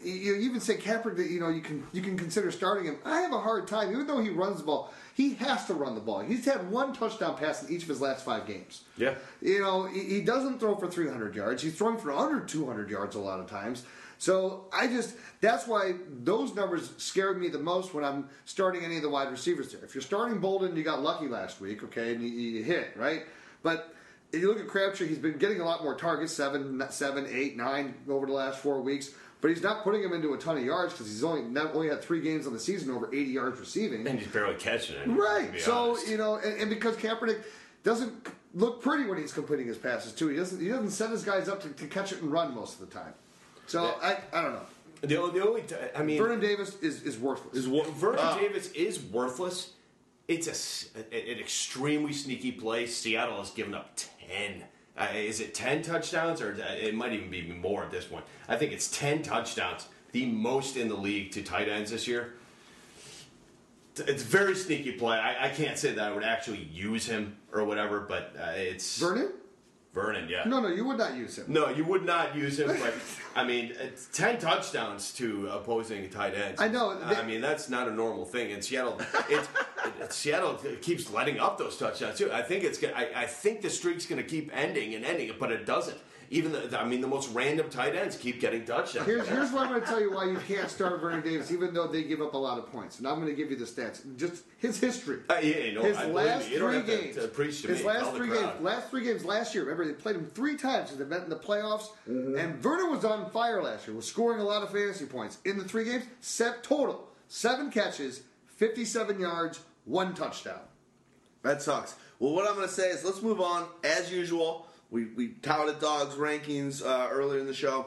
you even say Kaepernick. that, You know you can you can consider starting him. I have a hard time, even though he runs the ball. He has to run the ball. He's had one touchdown pass in each of his last five games. Yeah. You know, he, he doesn't throw for 300 yards. He's throwing for under 200 yards a lot of times. So I just, that's why those numbers scared me the most when I'm starting any of the wide receivers there. If you're starting Bolden, you got lucky last week, okay, and you, you hit, right? But if you look at Crabtree, he's been getting a lot more targets, seven, seven, eight, nine over the last four weeks. But he's not putting him into a ton of yards because he's only not only had three games on the season over 80 yards receiving. and he's barely catching it. Right. So honest. you know, and, and because Kaepernick doesn't look pretty when he's completing his passes too. He doesn't. He doesn't set his guys up to, to catch it and run most of the time. So I, I don't know. the, only- the only, t- I mean, Vernon Davis is, is worthless. Is what? Vernon Ah. Davis is worthless. It's a an extremely sneaky play. Seattle has given up ten. Uh, is it ten touchdowns, or uh, it might even be more at this point? I think it's ten touchdowns, the most in the league to tight ends this year. It's very sneaky play. I, I can't say that I would actually use him or whatever, but uh, it's Vernon. Vernon, yeah. No, no, you would not use him. No, you would not use him, but I mean, it's ten touchdowns to opposing tight ends. I know, they- I mean, that's not a normal thing in Seattle. It's, it, Seattle keeps letting up those touchdowns too. I think it's. gonna- I, I think the streak's going to keep ending and ending, but it doesn't. Even the, I mean, the most random tight ends keep getting touchdowns. Here's, here's why I'm going to tell you why you can't start Vernon Davis, even though they give up a lot of points. And I'm going to give you the stats. Just his history. Uh, yeah, no, his I believe last me. You don't three have to- games. to preach to his me. last Tell the three games. Last three games last year. Remember, they played him three times because they met in the playoffs. Mm-hmm. And Vernon was on fire last year. Was scoring a lot of fantasy points in the three games. Set total seven catches, 57 yards, one touchdown. That sucks. Well, what I'm going to say is let's move on. As usual, we, we touted dogs rankings uh, earlier in the show.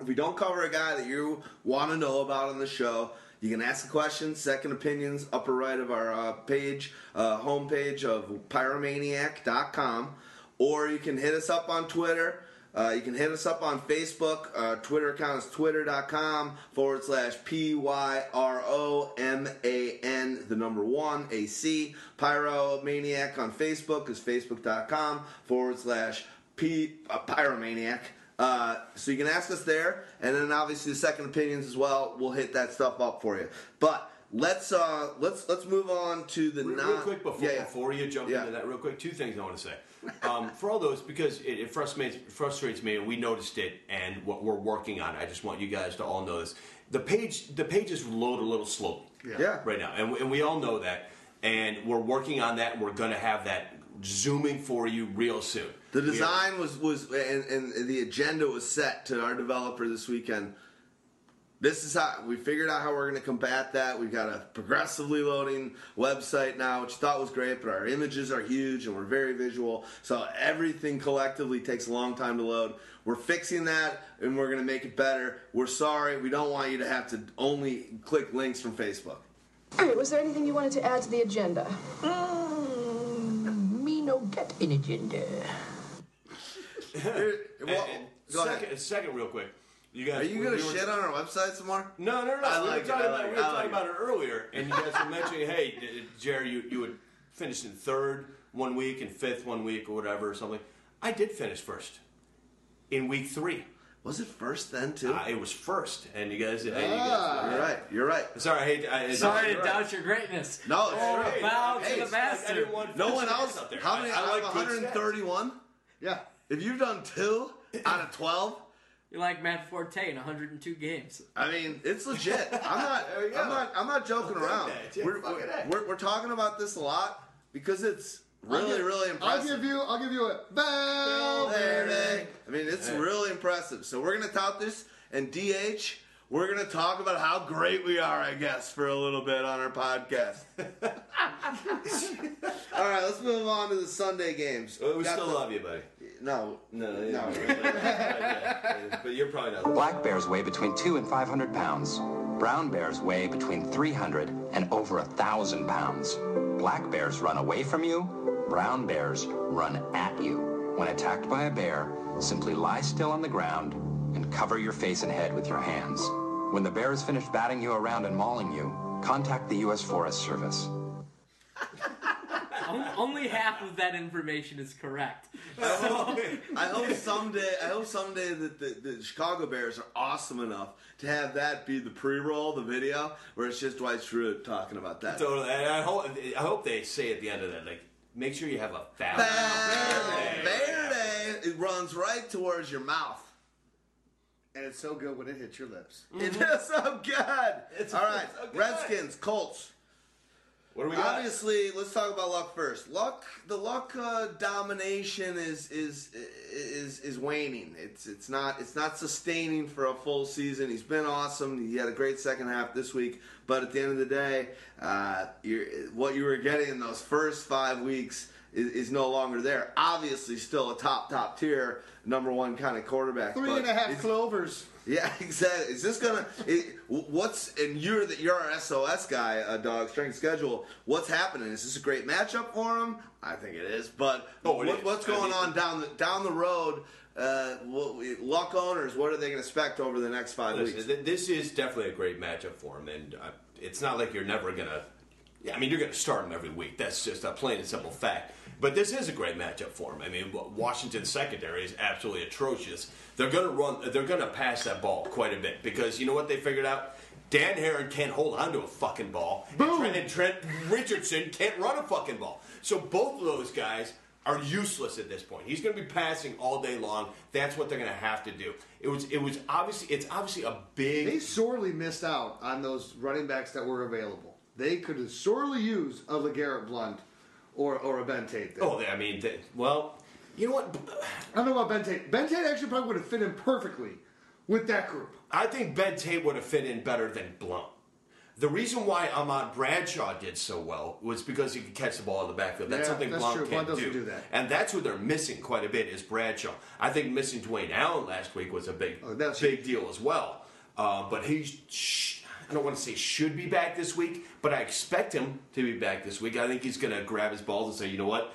If we don't cover a guy that you want to know about on the show, you can ask a question, second opinions, upper right of our uh, page, uh, homepage of pyromaniac.com, or you can hit us up on Twitter. Uh, you can hit us up on Facebook. Uh, Twitter account is twitter.com forward slash P Y R O M A N, the number one, A C. Pyromaniac on Facebook is facebook.com forward slash P uh, Pyromaniac. Uh, so you can ask us there, and then obviously the second opinions as well. We'll hit that stuff up for you. But let's uh, let's let's move on to the Real, non- real quick before, Yeah, yeah. before you jump Yeah. into that, real quick, two things I want to say. Um, for all those, because it, it frustrates frustrates me, and we noticed it, and what we're working on. I just want you guys to all know this. The page, the pages load a little slowly, Yeah. right now, and, we- and we all know that, and we're working on that, and we're going to have that zooming for you real soon. The We are- design was was and, and the agenda was set to our developer this weekend. This is how we figured out how we're going to combat that. We've got a progressively loading website now, which I thought was great, but our images are huge and we're very visual. So everything collectively takes a long time to load. We're fixing that and we're going to make it better. We're sorry. We don't want you to have to only click links from Facebook. Hey, was there anything you wanted to add to the agenda? Mm, me no get an agenda. Here- well, go second, ahead. second, real quick. You guys, Are you going to shit on our website some more? No, no, no. I we like were talking, I about, like we it, were talking like about it earlier, and you guys were mentioning, hey, d- d- Jerry, you, you would finish in third one week and fifth one week or whatever or something. I did finish first in week three. Was it first then, too? Uh, it was first, and you guys, and you Ah. guys You're right. You're right. sorry, I hate. I, Sorry to you're doubt your greatness. No, it's Oh, great. bow Hey, to the it's Like, I master. didn't want No one else. out there. How many I out like of good stats. 131? Yeah. If you've done two out of 12, You're like Matt Forte in 102 games. I mean, it's legit. I'm not. I'm not. I'm not joking around. Yeah, We're, we're, we're, we're talking about this a lot because it's I'll really, give- really impressive. I'll give you. I'll give you a Valverde. I mean, it's Hey. really impressive. So we're gonna tout this, and DH, we're gonna talk about how great we are, I guess, for a little bit on our podcast. All right, let's move on to the Sunday games. Well, we Got still the- love you, buddy. No, No, no. no. but you're probably not. Black bears weigh between 2 and 500 pounds. Brown bears weigh between 300 and over a 1,000 pounds. Black bears run away from you. Brown bears run at you. When attacked by a bear, simply lie still on the ground and cover your face and head with your hands. When the bear is finished batting you around and mauling you, contact the U.S. Forest Service. Only half of that information is correct. I hope someday. I hope someday that the, the Chicago Bears are awesome enough to have that be the pre-roll, the video, where it's just Dwight Schrute talking about that. Totally. And I hope. I hope they say at the end of that, like, make sure you have a foul. Verde, it runs right towards your mouth. And it's so good when it hits your lips. Mm-hmm. It is so good. It's All right, so good. Redskins, Colts. What do we got? Obviously, let's talk about luck first. Luck, the luck uh, domination is is is is waning. It's it's not it's not sustaining for a full season. He's been awesome. He had a great second half this week, but at the end of the day, uh, you're, what you were getting in those first five weeks is, is no longer there. Obviously, still a top top tier number one kind of quarterback. Three but and a half clovers. Yeah, exactly. Is this gonna? It, what's and you're the you're our SOS guy, uh, dog strength schedule. What's happening? Is this a great matchup for him? I think it is. But Oh, it what, is. what's I going mean- on down the down the road? Uh, luck owners, what are they going to expect over the next five Listen, weeks? this is definitely a great matchup for him, and uh, it's not like you're never gonna Yeah, I mean, you're going to start him every week. That's just a plain and simple fact. But this is a great matchup for him. I mean, Washington's secondary is absolutely atrocious. They're going to run. They're going to pass that ball quite a bit because you know what they figured out. Dan Herron can't hold onto a fucking ball, and Trent, and Trent Richardson can't run a fucking ball. So both of those guys are useless at this point. He's going to be passing all day long. That's what they're going to have to do. It was. It was obviously. It's obviously a big. They sorely missed out on those running backs that were available. They could have sorely used a LeGarrette Blount or, or a Ben Tate. There. Oh, I mean, they, well, you know what? I don't know about Ben Tate. Ben Tate actually probably would have fit in perfectly with that group. I think Ben Tate would have fit in better than Blount. The reason why Ahmad Bradshaw did so well was because he could catch the ball in the backfield. That's Yeah, something that's Blount true. can't Blount doesn't do that. And that's who they're missing quite a bit is Bradshaw. I think missing Dwayne Allen last week was a big, Oh, big deal as well. Uh, but he, sh- I don't want to say should be back this week, but I expect him to be back this week. I think he's going to grab his balls and say, you know what?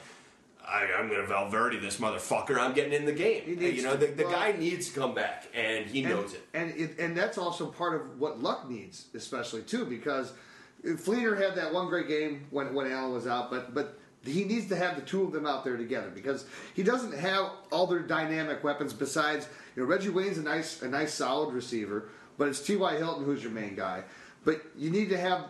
I, I'm going to Valverde this motherfucker. I'm getting in the game. You know, the, the well- guy needs to come back, and he knows it. And it, and that's also part of what Luck needs, especially too, because Fleener had that one great game when when Allen was out, but but he needs to have the two of them out there together because he doesn't have all their dynamic weapons besides you know Reggie Wayne's a nice a nice solid receiver, but it's T. Y. Hilton who's your main guy. But you need to have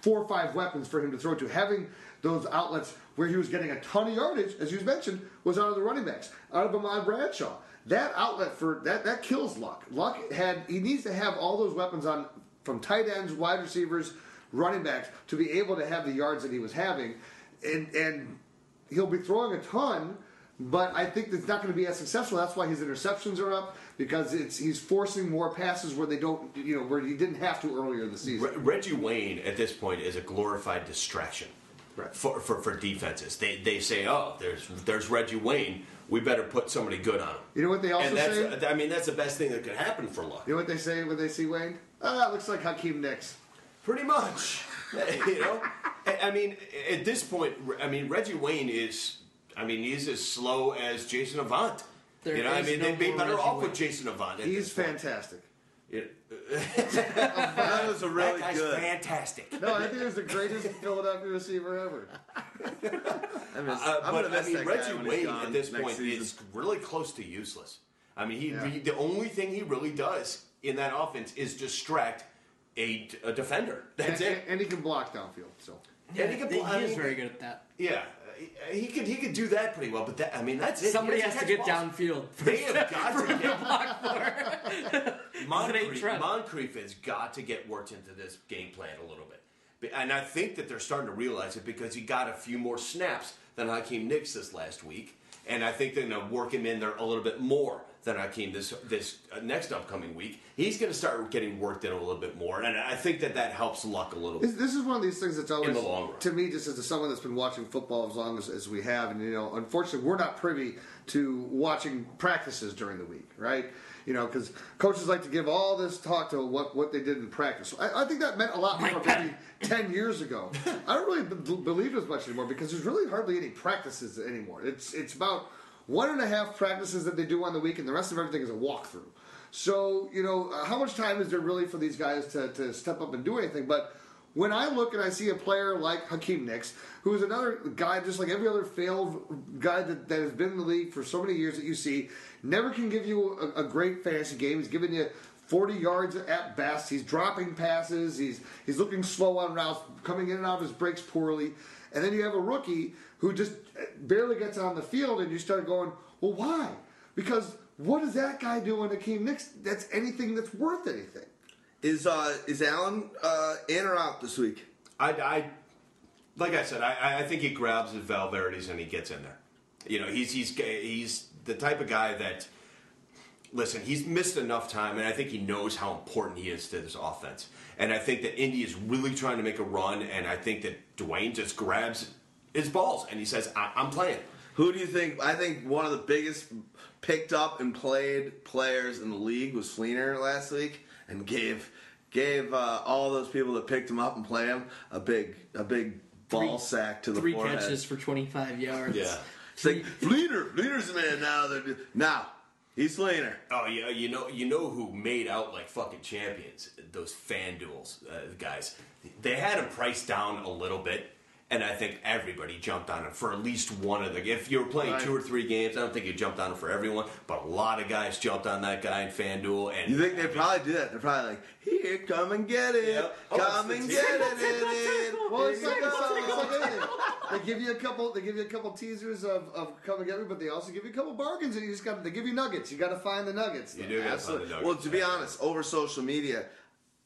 four or five weapons for him to throw to. Having those outlets where he was getting a ton of yardage, as you mentioned, was out of the running backs, out of Ahmad Bradshaw. That outlet for that that kills Luck. Luck had he needs to have all those weapons on from tight ends, wide receivers, running backs to be able to have the yards that he was having, and and he'll be throwing a ton. But I think it's not going to be as successful. That's why his interceptions are up because it's he's forcing more passes where they don't, you know, where he didn't have to earlier in the season. Re- Reggie Wayne at this point is a glorified distraction Right. for, for, for defenses. They, they say, oh, there's there's Reggie Wayne. We better put somebody good on him. You know what they also and that's, say? I mean, that's the best thing that could happen for Luck. You know what they say when they see Wayne? Ah, looks like Hakeem Nicks. Pretty much. you know? I- I mean, at this point, I mean, Reggie Wayne is, I mean, he's as slow as Jason Avant. There you know, I mean, no they'd be more better Reggie off Wayne. with Jason Avant. He's fantastic. You- That was a really that guy's good. fantastic. No, I think he was the greatest Philadelphia receiver ever. I miss, Uh, I'm but I mean, Reggie when Wayne at this point season. is really close to useless. I mean, he, Yeah. he the only thing he really does in that offense is distract a, a defender. That's and, it. and he can block downfield. So Yeah, And he can he, pl- I is mean- very good at that. Yeah, he, he could he could do that pretty well. But that I mean, that's it. Somebody has to get balls. downfield. They have got to get It ain't Moncrief. Moncrief has got to get worked into this game plan a little bit. And I think that they're starting to realize it because he got a few more snaps than Hakeem Nicks this last week. And I think they're going to work him in there a little bit more than Hakeem this this uh, next upcoming week. He's going to start getting worked in a little bit more. And I think that that helps Luck a little this, bit. this is one of these things that's always, in the long run. to me, just as someone that's been watching football as long as, as we have, and you know, unfortunately, we're not privy to watching practices during the week, right? You know, because coaches like to give all this talk to what, what they did in practice. I, I think that meant a lot more maybe ten years ago. I don't really b- believe as much anymore because there's really hardly any practices anymore. It's it's about one and a half practices that they do on the week, and the rest of everything is a walkthrough. So you know, uh, how much time is there really for these guys to, to step up and do anything? But when I look and I see a player like Hakeem Nicks, who is another guy just like every other failed guy that, that has been in the league for so many years that you see, never can give you a, a great fantasy game. He's giving you 40 yards at best. He's dropping passes. He's he's looking slow on routes, coming in and out of his breaks poorly. And then you have a rookie who just barely gets on the field, and you start going, well, why? Because what is that guy doing, Hakeem Nicks? That's anything that's worth anything. Is uh is Allen uh, in or out this week? I, I like I said, I, I think he grabs his Valverde's and he gets in there. You know, he's he's he's the type of guy that listen, he's missed enough time, and I think he knows how important he is to this offense. And I think that Indy is really trying to make a run, and I think that Dwayne just grabs his balls and he says, I- "I'm playing." Who do you think? I think one of the biggest picked up and played players in the league was Fleener last week, and gave gave uh, all those people that picked him up and play him a big a big ball Three- sack to the Three forehead. catches for 25 yards. Yeah. It's like Fleener, Fleener's the man now. That now he's Fleener. Oh yeah, you know you know who made out like fucking champions? Those FanDuel's uh, guys. They had him priced down a little bit, and I think everybody jumped on it for at least one of the. If you were playing Right. two or three games, I don't think you jumped on it for everyone, but a lot of guys jumped on that guy in FanDuel. And You think they probably do that? They're probably like, "Here, come and get it, Yep. Oh, come it's and get it, it, it. Well, it's Here like, you it's like, it's go." They give you a couple. They give you a couple teasers of, of come and get me, but they also give you a couple bargains, and you just got. They give you nuggets. You got to find the nuggets. You do gotta find the Absolutely. nuggets. Well, to be honest, over social media,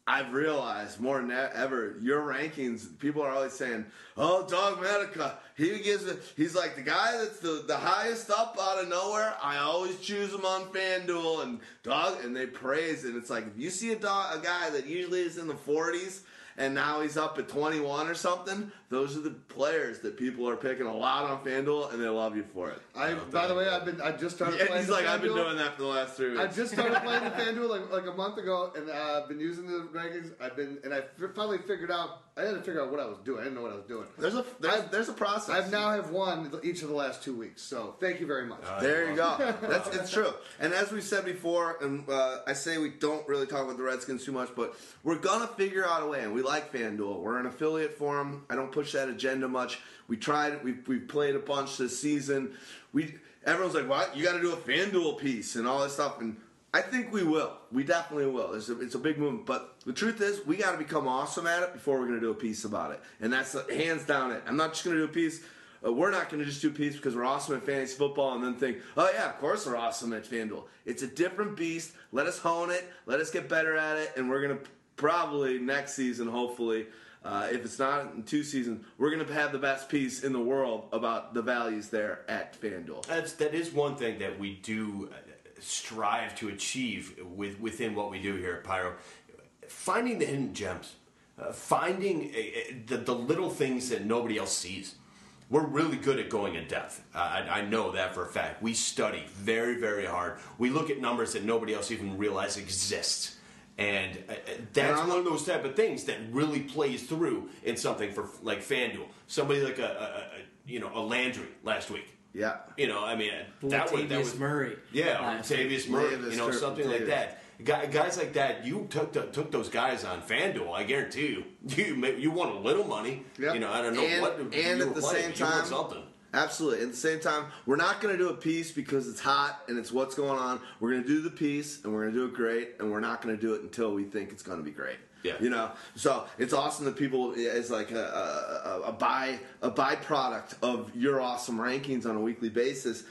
I've realized more than ever your rankings. People are always saying, "Oh, Dawgmatica, he gives it. He's like the guy that's the, the highest up out of nowhere. I always choose him on FanDuel and Dog, and they praise it. It's like if you see a dog, a guy that usually is in the 40s." And now he's up at 21 or something. Those are the players that people are picking a lot on FanDuel, and they love you for it. I, by the way, I've been. I just started. And playing he's the like, I've been FanDuel. doing that for the last three weeks. I just started playing the FanDuel like, like a month ago, and uh, I've been using the rankings. I've been, and I f- finally figured out. I had to figure out what I was doing. I didn't know what I was doing. There's a there's, I've- there's a process. I've now have won each of the last two weeks. So thank you very much. There you go. That's it's true. And as we said before, and uh, I say we don't really talk about the Redskins too much, but we're gonna figure out a way. And we like FanDuel. We're an affiliate for them. I don't push that agenda much. We tried. We we played a bunch this season. We everyone's like, "What? You got to do a FanDuel piece and all this stuff." And I think we will. We definitely will. It's a, it's a big movement. But the truth is, we got to become awesome at it before we're going to do a piece about it. And that's uh, hands down it. I'm not just going to do a piece. Uh, we're not going to just do a piece because we're awesome at fantasy football and then think, oh, yeah, of course we're awesome at FanDuel. It's a different beast. Let us hone it. Let us get better at it. And we're going to probably next season, hopefully, uh, if it's not in two seasons, we're going to have the best piece in the world about the values there at FanDuel. That's that is one thing that we do uh, strive to achieve with within what we do here at Pyro. Finding the hidden gems, uh, finding uh, uh, the, the little things that nobody else sees. We're really good at going in depth. Uh, I, I know that for a fact. We study very, very hard. We look at numbers that nobody else even realizes exist. And uh, uh, that's I'm- one of those type of things that really plays through in something for like FanDuel. Somebody like a, a, a you know a Landry last week. Yeah. You know, I mean, that was, that was Murray. Yeah, last Latavius Murray. Latavius You know, something like that. Guys like that, you took the, took those guys on FanDuel. I guarantee you, you ma- you won a little money. Yep. You know, I don't know and, what. and you at were the playing. same you won time, something. Absolutely. At the same time, we're not going to do a piece because it's hot and it's what's going on. We're going to do the piece and we're going to do it great, and we're not going to do it until we think it's going to be great. Yeah. you know. So it's awesome that people is like a, a, a, by a byproduct of your awesome rankings on a weekly basis.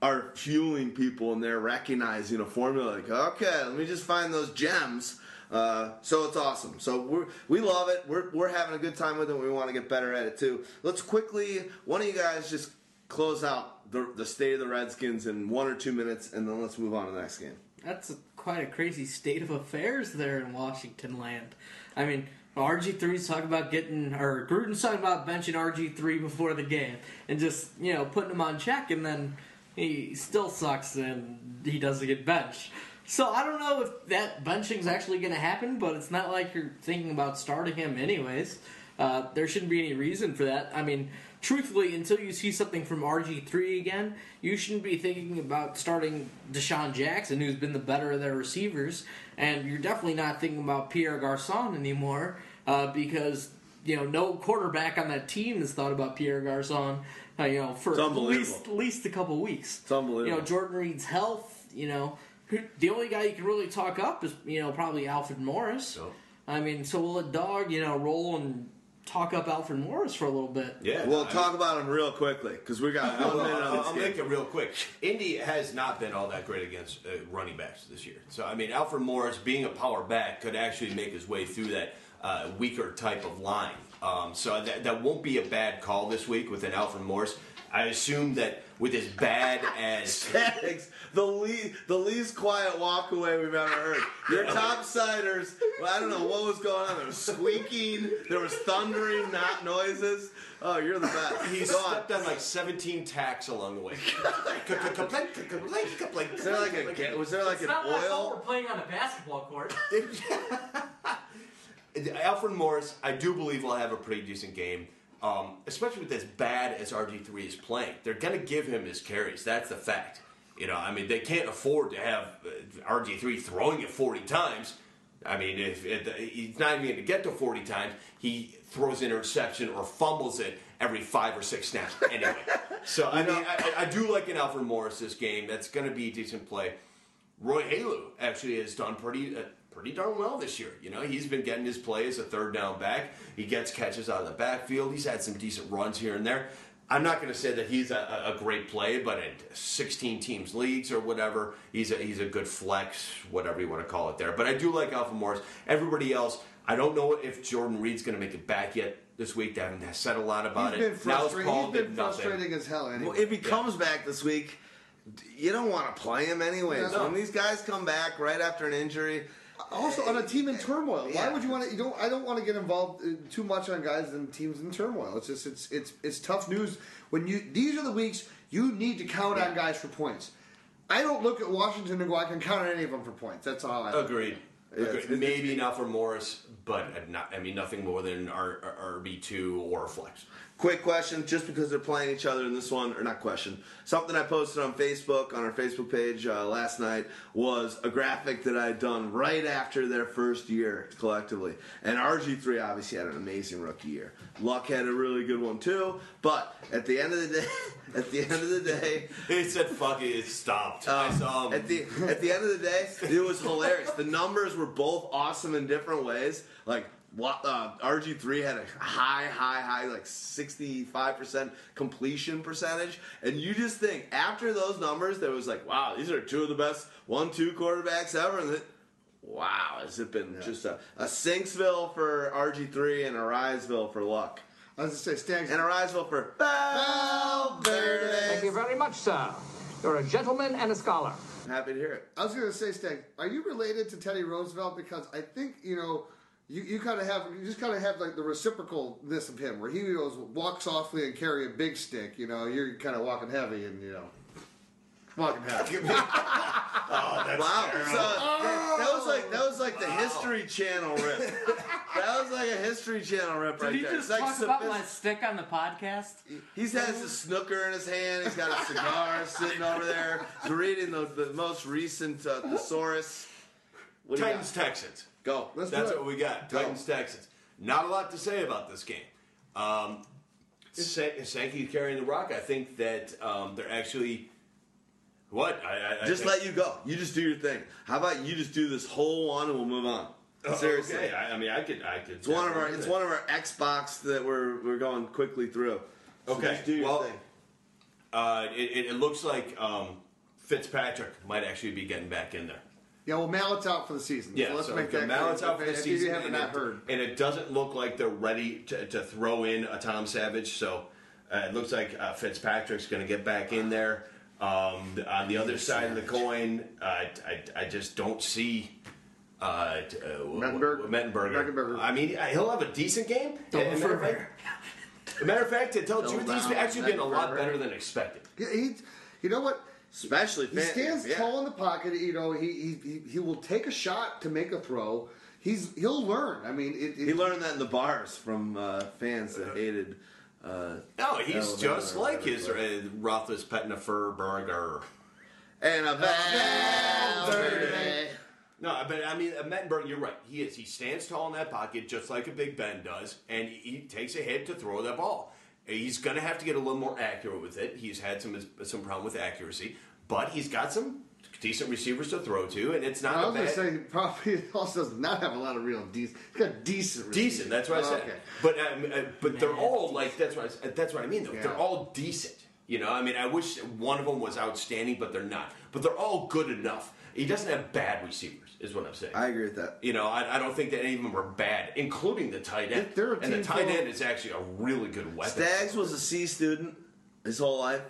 Are fueling people and they're recognizing a formula like, okay, let me just find those gems. Uh, so it's awesome. So we we love it. We're, we're having a good time with it. We want to get better at it too. Let's quickly, one of you guys just close out the, the state of the Redskins in one or two minutes, and then let's move on to the next game. That's a, quite a crazy state of affairs there in Washington land. I mean, RG3's talking about getting, or Gruden's talking about benching RG3 before the game and just, you know, putting him on check, and then he still sucks and he doesn't get benched. So I don't know if that benching's actually going to happen, but it's not like you're thinking about starting him anyways. Uh, there shouldn't be any reason for that. I mean, truthfully, until you see something from RG3 again, you shouldn't be thinking about starting DeSean Jackson, who's been the better of their receivers, and you're definitely not thinking about Pierre Garcon anymore uh, because you know no quarterback on that team has thought about Pierre Garcon. Uh, you know, for at least at least a couple weeks. It's unbelievable. You know, Jordan Reed's health. You know, the only guy you can really talk up is you know probably Alfred Morris. So I mean, so we'll let Dog you know roll and talk up Alfred Morris for a little bit. yeah, We'll I- talk about him real quickly because we got one I'll, minute on I'll, this I'll game. make it real quick. Indy has not been all that great against uh, running backs this year. So I mean, Alfred Morris being a power back could actually make his way through that uh, weaker type of line. Um, so that, that won't be a bad call this week with an Alfred Morris. I assume that with as bad as Thanks. The least, the least quiet walk away we've ever heard. Your top siders. Well, I don't know what was going on. There was squeaking. There was thundering, not noises. Oh, you're the best. he Go stepped on like 17 tacks along the way. Is there like a ga- was there like an oil? playing on a basketball court. Alfred Morris, I do believe will have a pretty decent game, um, especially with as bad as RG3 is playing. They're going to give him his carries. That's the fact. You know, I mean, they can't afford to have uh, RG3 throwing it 40 times. I mean, if it, he's not even going to get to 40 times, he throws an interception or fumbles it every five or six snaps anyway. so, I mean, I, I do like an Alfred Morris this game. That's going to be a decent play. Roy Helu actually has done pretty uh, pretty darn well this year. You know, he's been getting his play as a third down back. He gets catches out of the backfield. He's had some decent runs here and there. I'm not going to say that he's a, a great play, but in 16 teams leagues or whatever, he's a he's a good flex, whatever you want to call it there. But I do like Alfred Morris. Everybody else, I don't know if Jordan Reed's going to make it back yet this week. They haven't said a lot about He's been, it. Now it's called he's been nothing. frustrating as hell. Anyway. Well, if he comes back this week, you don't want to play him anyways. No. When these guys come back right after an injury, Also, on a team in turmoil, why Yeah. would you want to? You don't. I don't want to get involved uh, too much on guys and teams in turmoil. It's just it's it's it's tough news when you. These are the weeks you need to count on guys for points. I don't look at Washington and go. I can count on any of them for points. That's all I. Agreed. Yeah, Agreed. it's- Maybe not for Morris, but not. I mean, nothing more than R RB two or a flex. Quick question, just because they're playing each other in this one, or not question, something I posted on Facebook, on our Facebook page uh, last night, was a graphic that I had done right after their first year collectively. And RG3 obviously had an amazing rookie year. Luck had a really good one too, but at the end of the day, at the end of the day, He said, "Fuck it, it stopped." I saw Um, him. at the at the end of the day, it was hilarious. The numbers were both awesome in different ways. Like uh, RG three had a high, high, high, like sixty five percent completion percentage, and you just think after those numbers, there was like, wow, these are two of the best one two quarterbacks ever. And then, wow, has it been just a, a Sinksville for RG three and a Riseville for Luck, I was going to say Stags. and a Riseville for Valverde. Thank you very much, sir. You're a gentleman and a scholar. Happy to hear it. I was going to say, Stag, are you related to Teddy Roosevelt? Because I think you know. You, you kind of have you just kind of have like the reciprocalness of him, where he goes walk softly and carry a big stick. You know, you're kind of walking heavy and you know walking heavy. oh, that's Wow, terrible. so that, that was like that was like the History Channel rip. that was like a History Channel rip right Did he there. just It's like talk about my stick on the podcast? He's has a snooker in his hand. He's got a cigar sitting over there. He's reading the, the most recent uh, thesaurus. What do Titans Texans. Go. Let's That's it. what we got. Go. Titans Texans. Not a lot to say about this game. Um, Sankey's carrying the rock. I think that um, they're actually. What? I, I, Just I let you go. You just do your thing. How about you just do this whole one and we'll move on. Seriously. Okay, I, I mean, I could. I could. It's one of our it's one of our Xbox that we're we're going quickly through. So Okay, just do your well, thing. Uh, it, it, it looks like um, Fitzpatrick might actually be getting back in there. Yeah, well, Mallett's out for the season. Yeah, so let's so make the that Mallett's clear. out for the If season, you haven't and not it, heard. and it doesn't look like they're ready to, to throw in a Tom Savage. So uh, it looks like uh, Fitzpatrick's going to get back in there. Um, on the other side of the coin, uh, I, I, I just don't see. Uh, t- uh, Mettenberg? Mettenberger. Mettenberger. I mean, he'll have a decent game. And matter, of fact, matter of fact, to tell the truth, he's actually been a lot better than expected. Yeah, he, you know what? Especially He fan- stands yeah. tall in the pocket. You know, he, he he he will take a shot to make a throw. He's he'll learn. I mean, it, it, He learned that in the bars from uh, fans that hated. Uh, No, he's just like whatever his it was. uh, Roethlis Petnifer burger. and a Valverde. No, but I mean, uh, Mettenberg, you're right. He is. He stands tall in that pocket, just like a Big Ben does, and he, he takes a hit to throw that ball. He's going to have to get a little more accurate with it. He's had some some problem with accuracy, but he's got some decent receivers to throw to, and it's not I was going to say probably also does not have a lot of real decent. He's got decent. decent. That's what I said. Okay. But um, uh, but they're all like that's what I, s- that's what I mean though. Yeah. They're all decent. You know, I mean, I wish one of them was outstanding, but they're not. But they're all good enough. He doesn't have bad receivers, is what I'm saying. I agree with that. You know, I, I don't think that any of them were bad, including the tight end. They're a and the tight end is actually a really good weapon. Staggs was a C student his whole life.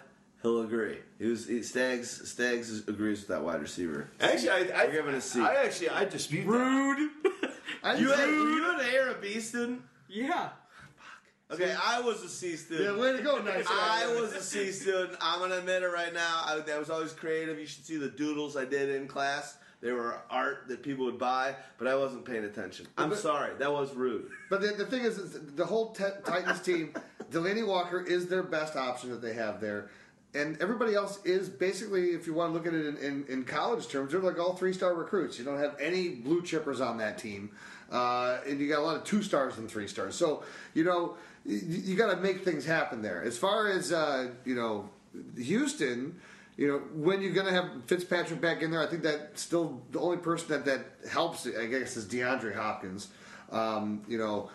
He'll agree. He was he, Staggs. Staggs agrees with that wide receiver. Actually, I, I, We're giving a C. I actually I dispute that. Rude. I You didn't had you had an A or a B student. yeah. Okay, I was a C student. yeah, student. way to go, nice guy. I was a C student. I'm gonna admit it right now. I, I was always creative. You should see the doodles I did in class. They were art that people would buy, but I wasn't paying attention. I'm But- sorry. That was rude. But the, the thing is, is the whole te- Titans team, Delanie Walker is their best option that they have there. and everybody else is basically, if you want to look at it in, in, in college terms, they're like all three star recruits. You don't have any blue chippers on that team, uh, and you got a lot of two stars and three stars. So you know you, you got to make things happen there. As far as uh, you know, Houston. You know, when you're going to have Fitzpatrick back in there, I think that still the only person that, that helps, I guess, is DeAndre Hopkins. Um, you know,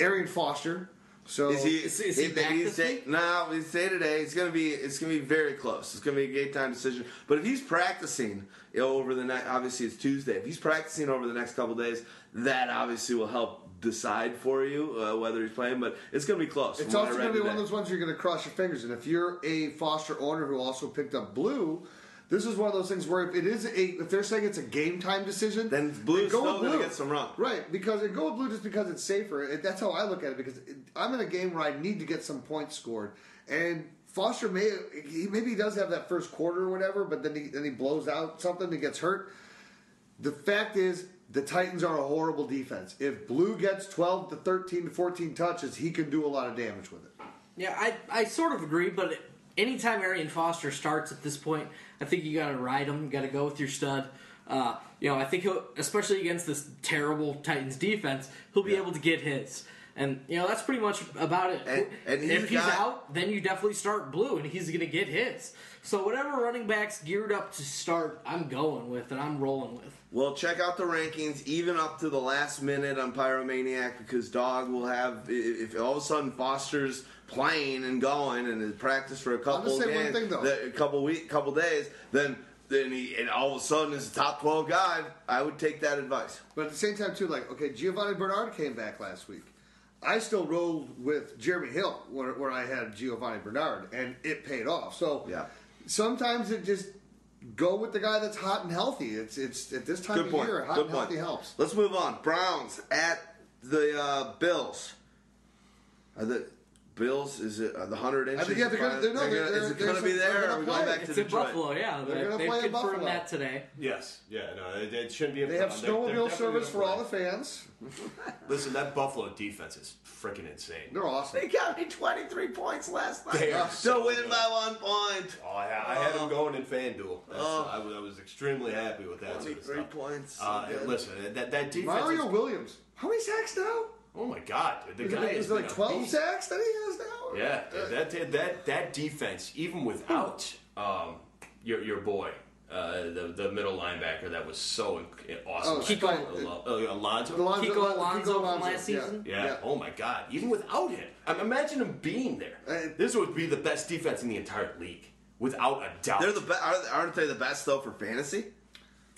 Arian Foster. So Is he? Is- is he back he's week? No, we say today. It's gonna be. It's gonna be very close. It's gonna be a game time decision. But if he's practicing you know, over the next, obviously it's Tuesday. If he's practicing over the next couple days, that obviously will help decide for you uh, whether he's playing. But it's gonna be close. It's also going to be one of those ones you're going to cross your fingers. And if you're a Foster owner who also picked up Blue, this is one of those things where if it is a, if they're saying it's a game time decision, Then Blue's go still with gonna Blue. get some run. right? Because go with Blue just because it's safer. It, that's how I look at it. Because it, I'm in a game where I need to get some points scored, and Foster may he maybe he does have that first quarter or whatever, but then he then he blows out something and gets hurt. The fact is, the Titans are a horrible defense. If Blue gets 12 to 13 to 14 touches, he can do a lot of damage with it. Yeah, I, I sort of agree, but anytime Arian Foster starts at this point, I think you got to ride him. You got to go with your stud. Uh, you know, I think he'll, especially against this terrible Titans defense, he'll be able to get his. And you know that's pretty much about it. And- and he's if a he's guy- out, then you definitely start Blue, and he's going to get his. So whatever running backs geared up to start, I'm going with and I'm rolling with. Well, check out the rankings, even up to the last minute on Pyromaniac, because Dog will have. If all of a sudden Foster's playing and going and has practiced for a couple say one games, thing, though. a couple week, couple days, then then he and all of a sudden is a top twelve guy. I would take that advice. But at the same time, too, like, okay, Giovani Bernard came back last week. I still rolled with Jeremy Hill where, where I had Giovani Bernard, and it paid off. So Yeah. sometimes it just go with the guy that's hot and healthy. It's it's at this time Good of point. year, hot Good and point. healthy helps. Let's move on. Browns at the uh, Bills. Are the Bills? Is it are the hundred inches? think- yeah, they're gonna- they're- no, They're they're- is it they're- going to be they're there? Or are we going back to It's in Detroit? Buffalo, yeah. They're They, gonna they've play in Buffalo. that today. Yes, yeah, no, it, it shouldn't be a They have problem. They're- they're snowmobile service for all the fans. Listen, that Buffalo defense is freaking insane. They're awesome. They got me twenty three points last night They are to so win good. by one point. Oh, I, had- I had him going in FanDuel. That's, I, was, I was extremely happy with that. Sort of points. Uh, listen, that that defense. Mario is- Williams. How many sacks now? Oh my God, dude, the Is guy it, is is it like 12 sacks that he has now? Yeah, dude, that that that defense, even without um, your your boy, uh, the the middle linebacker, that was so inc- awesome. Oh, last Kiko- year. Al- uh, Alonso. Alonso- Kiko Alonzo- Alonso from Alonso, last yeah. season? Yeah. Oh my God. Even without him, I imagine him being there. Uh, this would be the best defense in the entire league, without a doubt. They're the be- aren't aren't they the best though for fantasy?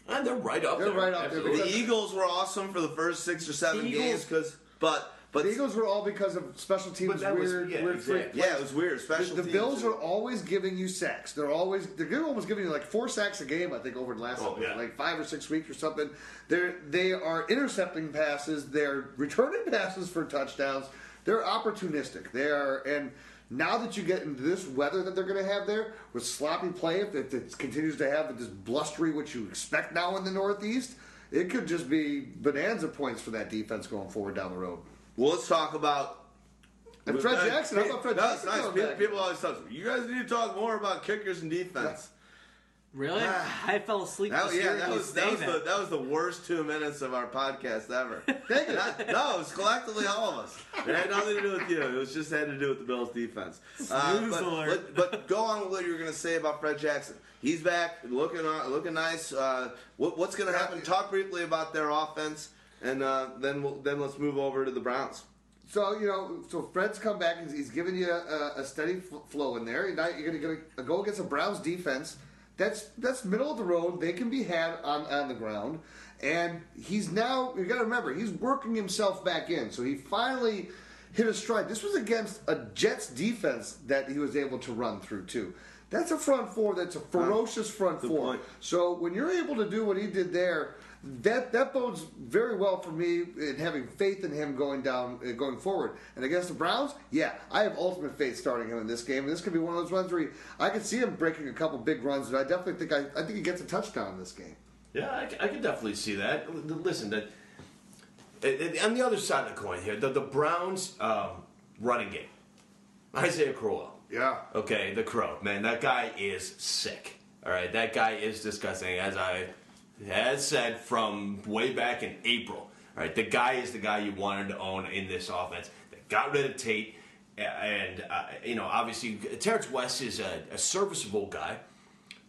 And they're right up They're there. right up there The Eagles were awesome for the first six or seven Eagles- games, because but but The Eagles were all because of special teams that was- weird, yeah, weird exactly. yeah, it was weird. The, Special the teams. Bills are always giving you sacks. They're always they're almost giving you like four sacks a game. I think over the last Oh, yeah. like five or six weeks or something. They're they are intercepting passes. They're returning passes for touchdowns. They're opportunistic. They are and. Now that you get into this weather that they're going to have there, with sloppy play, if it, it continues to have this blustery, which you expect now in the Northeast, it could just be bonanza points for that defense going forward down the road. Well, let's talk about. And Fred Jackson, how about Fred Jackson nice. People, always tell me, you guys need to talk more about kickers and defense. Really? I fell asleep. That, yeah, that was that was, the, that was the worst two minutes of our podcast ever. Thank you. Not- no, it was collectively all of us. It had nothing to do with you. It was just had to do with the Bills' defense. Uh, but, but, but go on with what you were going to say about Fred Jackson. He's back, looking uh, looking nice. Uh, what, what's going to happen? Talk briefly about their offense, and uh, then we'll, then let's move over to the Browns. So you know, so Fred's come back. He's, he's giving you a, a steady fl- flow in there. You're, not, you're going to go against a Browns defense. That's that's middle of the road. They can be had on on the ground, and he's now. You got to remember, he's working himself back in. So he finally hit a stride. This was against a Jets defense that he was able to run through too. That's a front four. That's a ferocious front Good four. point. So when you're able to do what he did there, that that bodes very well for me in having faith in him going down, uh, going forward. And against the Browns, yeah, I have ultimate faith starting him in this game. And this could be one of those runs where he, I could see him breaking a couple big runs. And I definitely think I, I think he gets a touchdown in this game. Yeah, I could definitely see that. Listen, that on the other side of the coin here, the, the Browns' um, running game Isaiah Crowell. Yeah. Okay, the Crow. Man, that guy is sick. All right, that guy is disgusting, as I had said from way back in April. Right, the guy is the guy you wanted to own in this offense. They got rid of Tate, and uh, you know, obviously, Terrance West is a, a serviceable guy,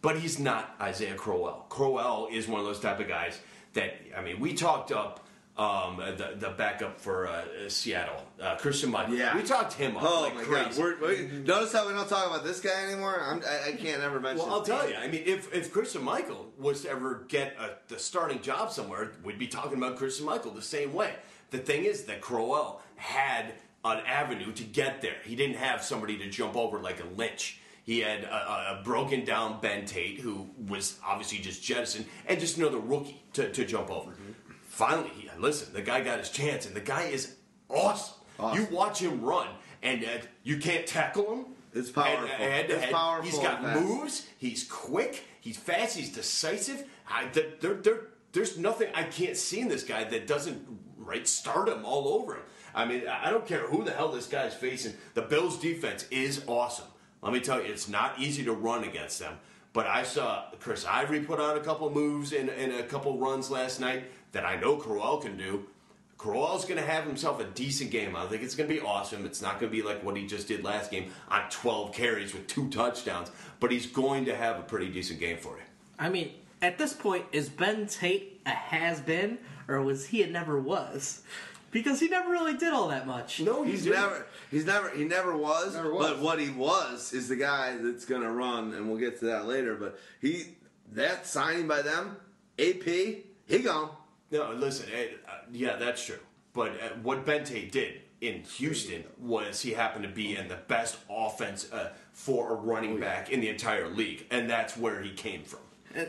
but he's not Isaiah Crowell. Crowell is one of those type of guys that I mean, we talked up. Um, the the backup for uh, Seattle, uh, Christian Michael. Yeah. we talked him up Oh like my crazy. god! We're, we notice how we don't talk about this guy anymore. I'm, I, I can't ever mention. Well, I'll tell you. I mean, if, if Christian Michael was to ever get a, the starting job somewhere, we'd be talking about Christian Michael the same way. The thing is that Crowell had an avenue to get there. He didn't have somebody to jump over like a Lynch. He had a, a, a broken down Ben Tate, who was obviously just jettisoned, and just another rookie to, to jump over. Finally, he, listen, the guy got his chance, and the guy is awesome. Awesome. You watch him run, and uh, you can't tackle him. It's powerful. And- and- It's and powerful He's got fast. moves. He's quick. He's fast. He's decisive. I, there, there, there's nothing I can't see in this guy that doesn't right start him all over him. I mean, I I don't care who the hell this guy's facing. The Bills' defense is awesome. Let me tell you, it's not easy to run against them. But I saw Chris Ivory put on a couple moves and, and a couple runs last night that I know Crowell can do. Crowell's going to have himself a decent game. I think it's going to be awesome. It's not going to be like what he just did last game on 12 carries with two touchdowns, but he's going to have a pretty decent game for you. I mean, at this point, is Ben Tate a has been, or was he a never was? Because he never really did all that much. No, He's never, he's never, he never was, Never was. But what he was is the guy that's going to run, and we'll get to that later. But he, that signing by them, AP, he gone. No, listen, eh, uh, yeah, that's true. But uh, what Ben Tate did in Houston was he happened to be in the best offense uh, for a running back in the entire league, and that's where he came from.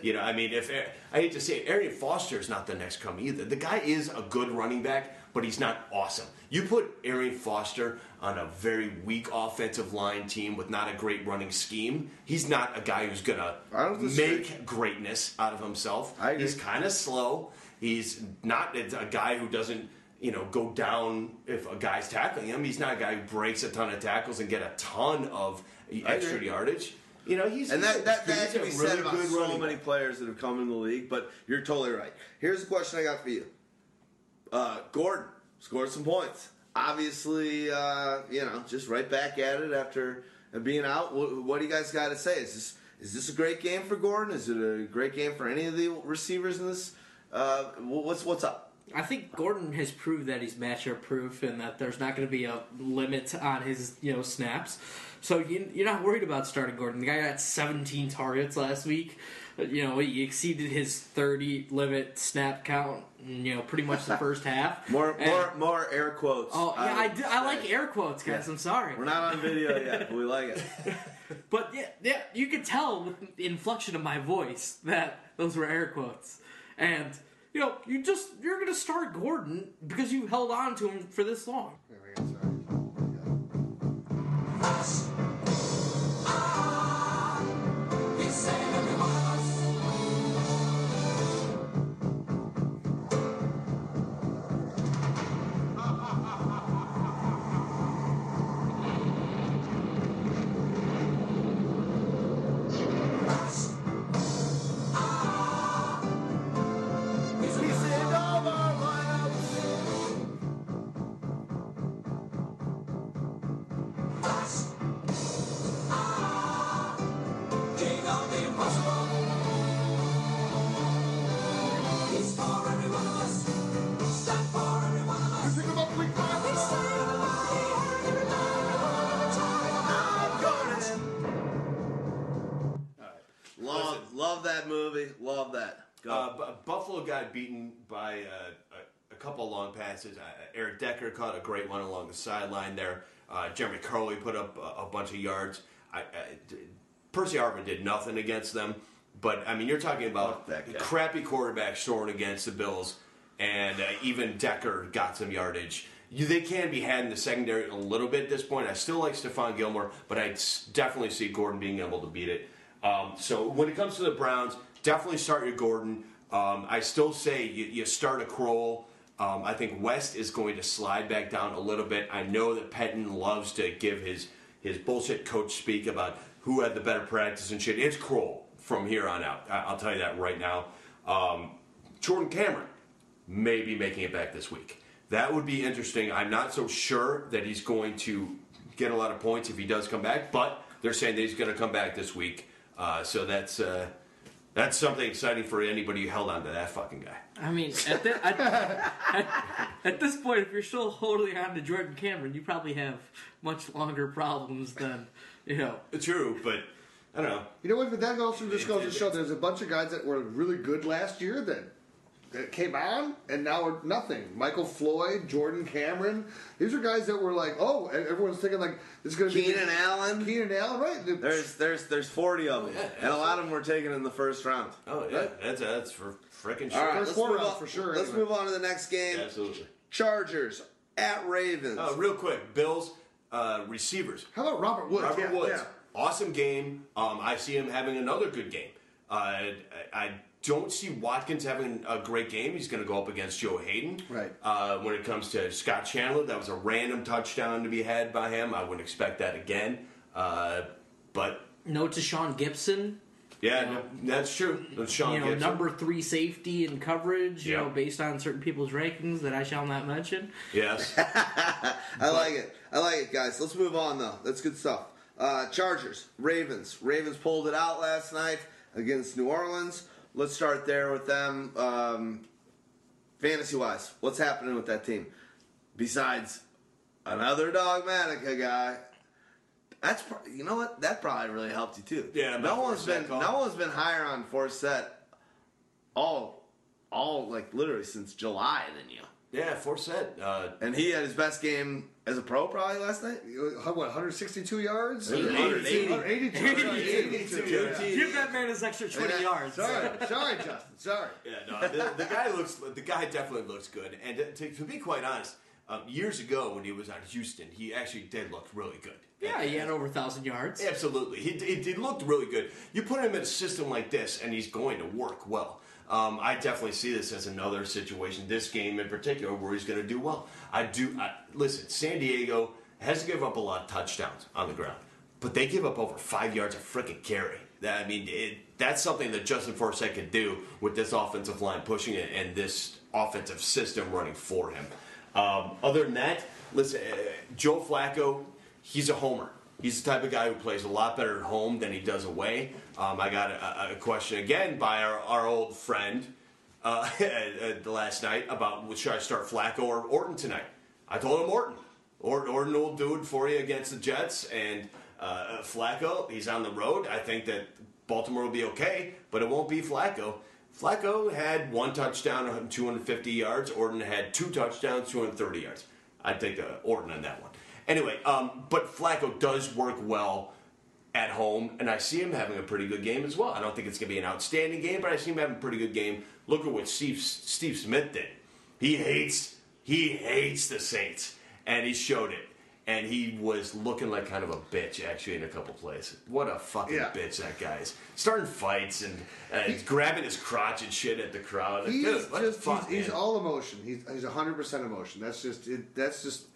You know, I mean, if I hate to say it, Arian Foster is not the next come either. The guy is a good running back, but he's not awesome. You put Arian Foster on a very weak offensive line team with not a great running scheme. He's not a guy who's gonna I don't disagree. make greatness out of himself. He's kind of slow. He's not a guy who doesn't, you know, go down if a guy's tackling him. He's not a guy who breaks a ton of tackles and get a ton of extra yardage. You know, he's And that, that, that can a be really said about good so many back. players that have come in the league, but you're totally right. Here's the question I got for you. Uh, Gordon scored some points. Obviously, uh, you know, just right back at it after being out. What, what do you guys got to say? Is this is this a great game for Gordon? Is it a great game for any of the receivers in this? Uh, what's what's up? I think Gordon has proved that he's matchup proof and that there's not going to be a limit on his you know snaps. So you, you're not worried about starting Gordon. The guy got 17 targets last week. You know he exceeded his 30 limit snap count. You know pretty much the first half. More And- more more air quotes. Oh yeah, I, do, I like air quotes, guys. I'm sorry. We're not on video yet, but we like it. But yeah, yeah, you could tell with the inflection of my voice that those were air quotes. And you know, you just you're gonna start Gordon because you held on to him for this long. Long passes. Uh, Eric Decker caught a great one along the sideline there. Uh, Jeremy Kerley put up a, a bunch of yards. I, I, Percy Harvin did nothing against them. But, I mean, you're talking about crappy quarterback throwing against the Bills, and uh, even Decker got some yardage. You, they can be had in the secondary a little bit at this point. I still like Stephon Gilmore, but I definitely see Gordon being able to beat it. Um, so when it comes to the Browns, definitely start your Gordon. Um, I still say you, you start a Crowell. Um, I think West is going to slide back down a little bit. I know that Pettine loves to give his his bullshit coach speak about who had the better practice and shit. It's Crowell from here on out. I- I'll tell you that right now. Um, Jordan Cameron may be making it back this week. That would be interesting. I'm not so sure that he's going to get a lot of points if he does come back, but they're saying that he's going to come back this week. Uh, so that's uh, that's something exciting for anybody who held on to that fucking guy. I mean, at, the, at, at, at this point, if you're still holding on to Jordan Cameron, you probably have much longer problems than you know. True, but I don't know. You know what? But that also just goes to show there's a bunch of guys that were really good last year that that came on and now are nothing. Michael Floyd, Jordan Cameron. These are guys that were like, oh, everyone's thinking like this is going to be Keenan Allen. Keenan Allen, right? There's there's there's 40 of them, yeah, and a lot of them were taken in the first round. Oh yeah, that's that's for freaking sure. All right, First let's four move on. for sure, Let's anyway. move on to the next game. Absolutely. Chargers at Ravens. Uh, real quick, Bills uh, receivers. How about Robert Woods? Robert Yeah, Woods, yeah. awesome game. Um, I see him having another good game. Uh, I, I don't see Watkins having a great game. He's going to go up against Joe Haden. Right. Uh, when it comes to Scott Chandler, that was a random touchdown to be had by him. I wouldn't expect that again. Uh, but No to Sean Gibson, yeah, no, that's true. That's Sean you know, Gibson. number three safety in coverage. You know, based on certain people's rankings that I shall not mention. Yes. I like it. I like it, guys. Let's move on though. That's good stuff. Uh, Chargers, Ravens. Ravens pulled it out last night against New Orleans. Let's start there with them. Um, fantasy wise, what's happening with that team? Besides another Dawgmatica guy. That's pro- you know what that probably really helped you too. Yeah, no one's been call. no one's been higher on Forsett all all like literally since July than you. yeah, Forsett. Uh, And he had his best game as a pro probably last night. What, 162 yards? 180. 182. 182. yeah. Give that man his extra twenty yards. Sorry, sorry, Justin. Sorry. Yeah, no, the, the guy looks. The guy definitely looks good. And to, to be quite honest, um, years ago when he was on Houston, he actually did look really good. Yeah, he had over a thousand yards. Absolutely, he, he, he looked really good. You put him in a system like this, and he's going to work well. Um, I definitely see this as another situation, this game in particular, where he's going to do well. I do. I, listen, San Diego has to give up a lot of touchdowns on the ground, but they give up over five yards of freaking carry. I mean, it, that's something that Justin Forsett could do with this offensive line pushing it and this offensive system running for him. Um, other than that, listen, uh, Joe Flacco, he's a homer. He's the type of guy who plays a lot better at home than he does away. Um, I got a, a question again by our, our old friend uh, uh, last night about should I start Flacco or Orton tonight. I told him Orton. Or, Orton will do it for you against the Jets. And uh, Flacco, he's on the road. I think that Baltimore will be okay, but it won't be Flacco. Flacco had one touchdown, 250 yards. Orton had two touchdowns, 230 yards. I'd take uh, Orton on that one. Anyway, um, but Flacco does work well at home, and I see him having a pretty good game as well. I don't think it's going to be an outstanding game, but I see him having a pretty good game. Look at what Steve Steve Smith did. He hates he hates the Saints, and he showed it. And he was looking like kind of a bitch actually in a couple plays. What a fucking Yeah. bitch that guy is. Starting fights and uh, grabbing his crotch and shit at the crowd. Like, He's dude, just fuck, he's, he's all emotion. He's he's hundred percent emotion. That's just it, that's just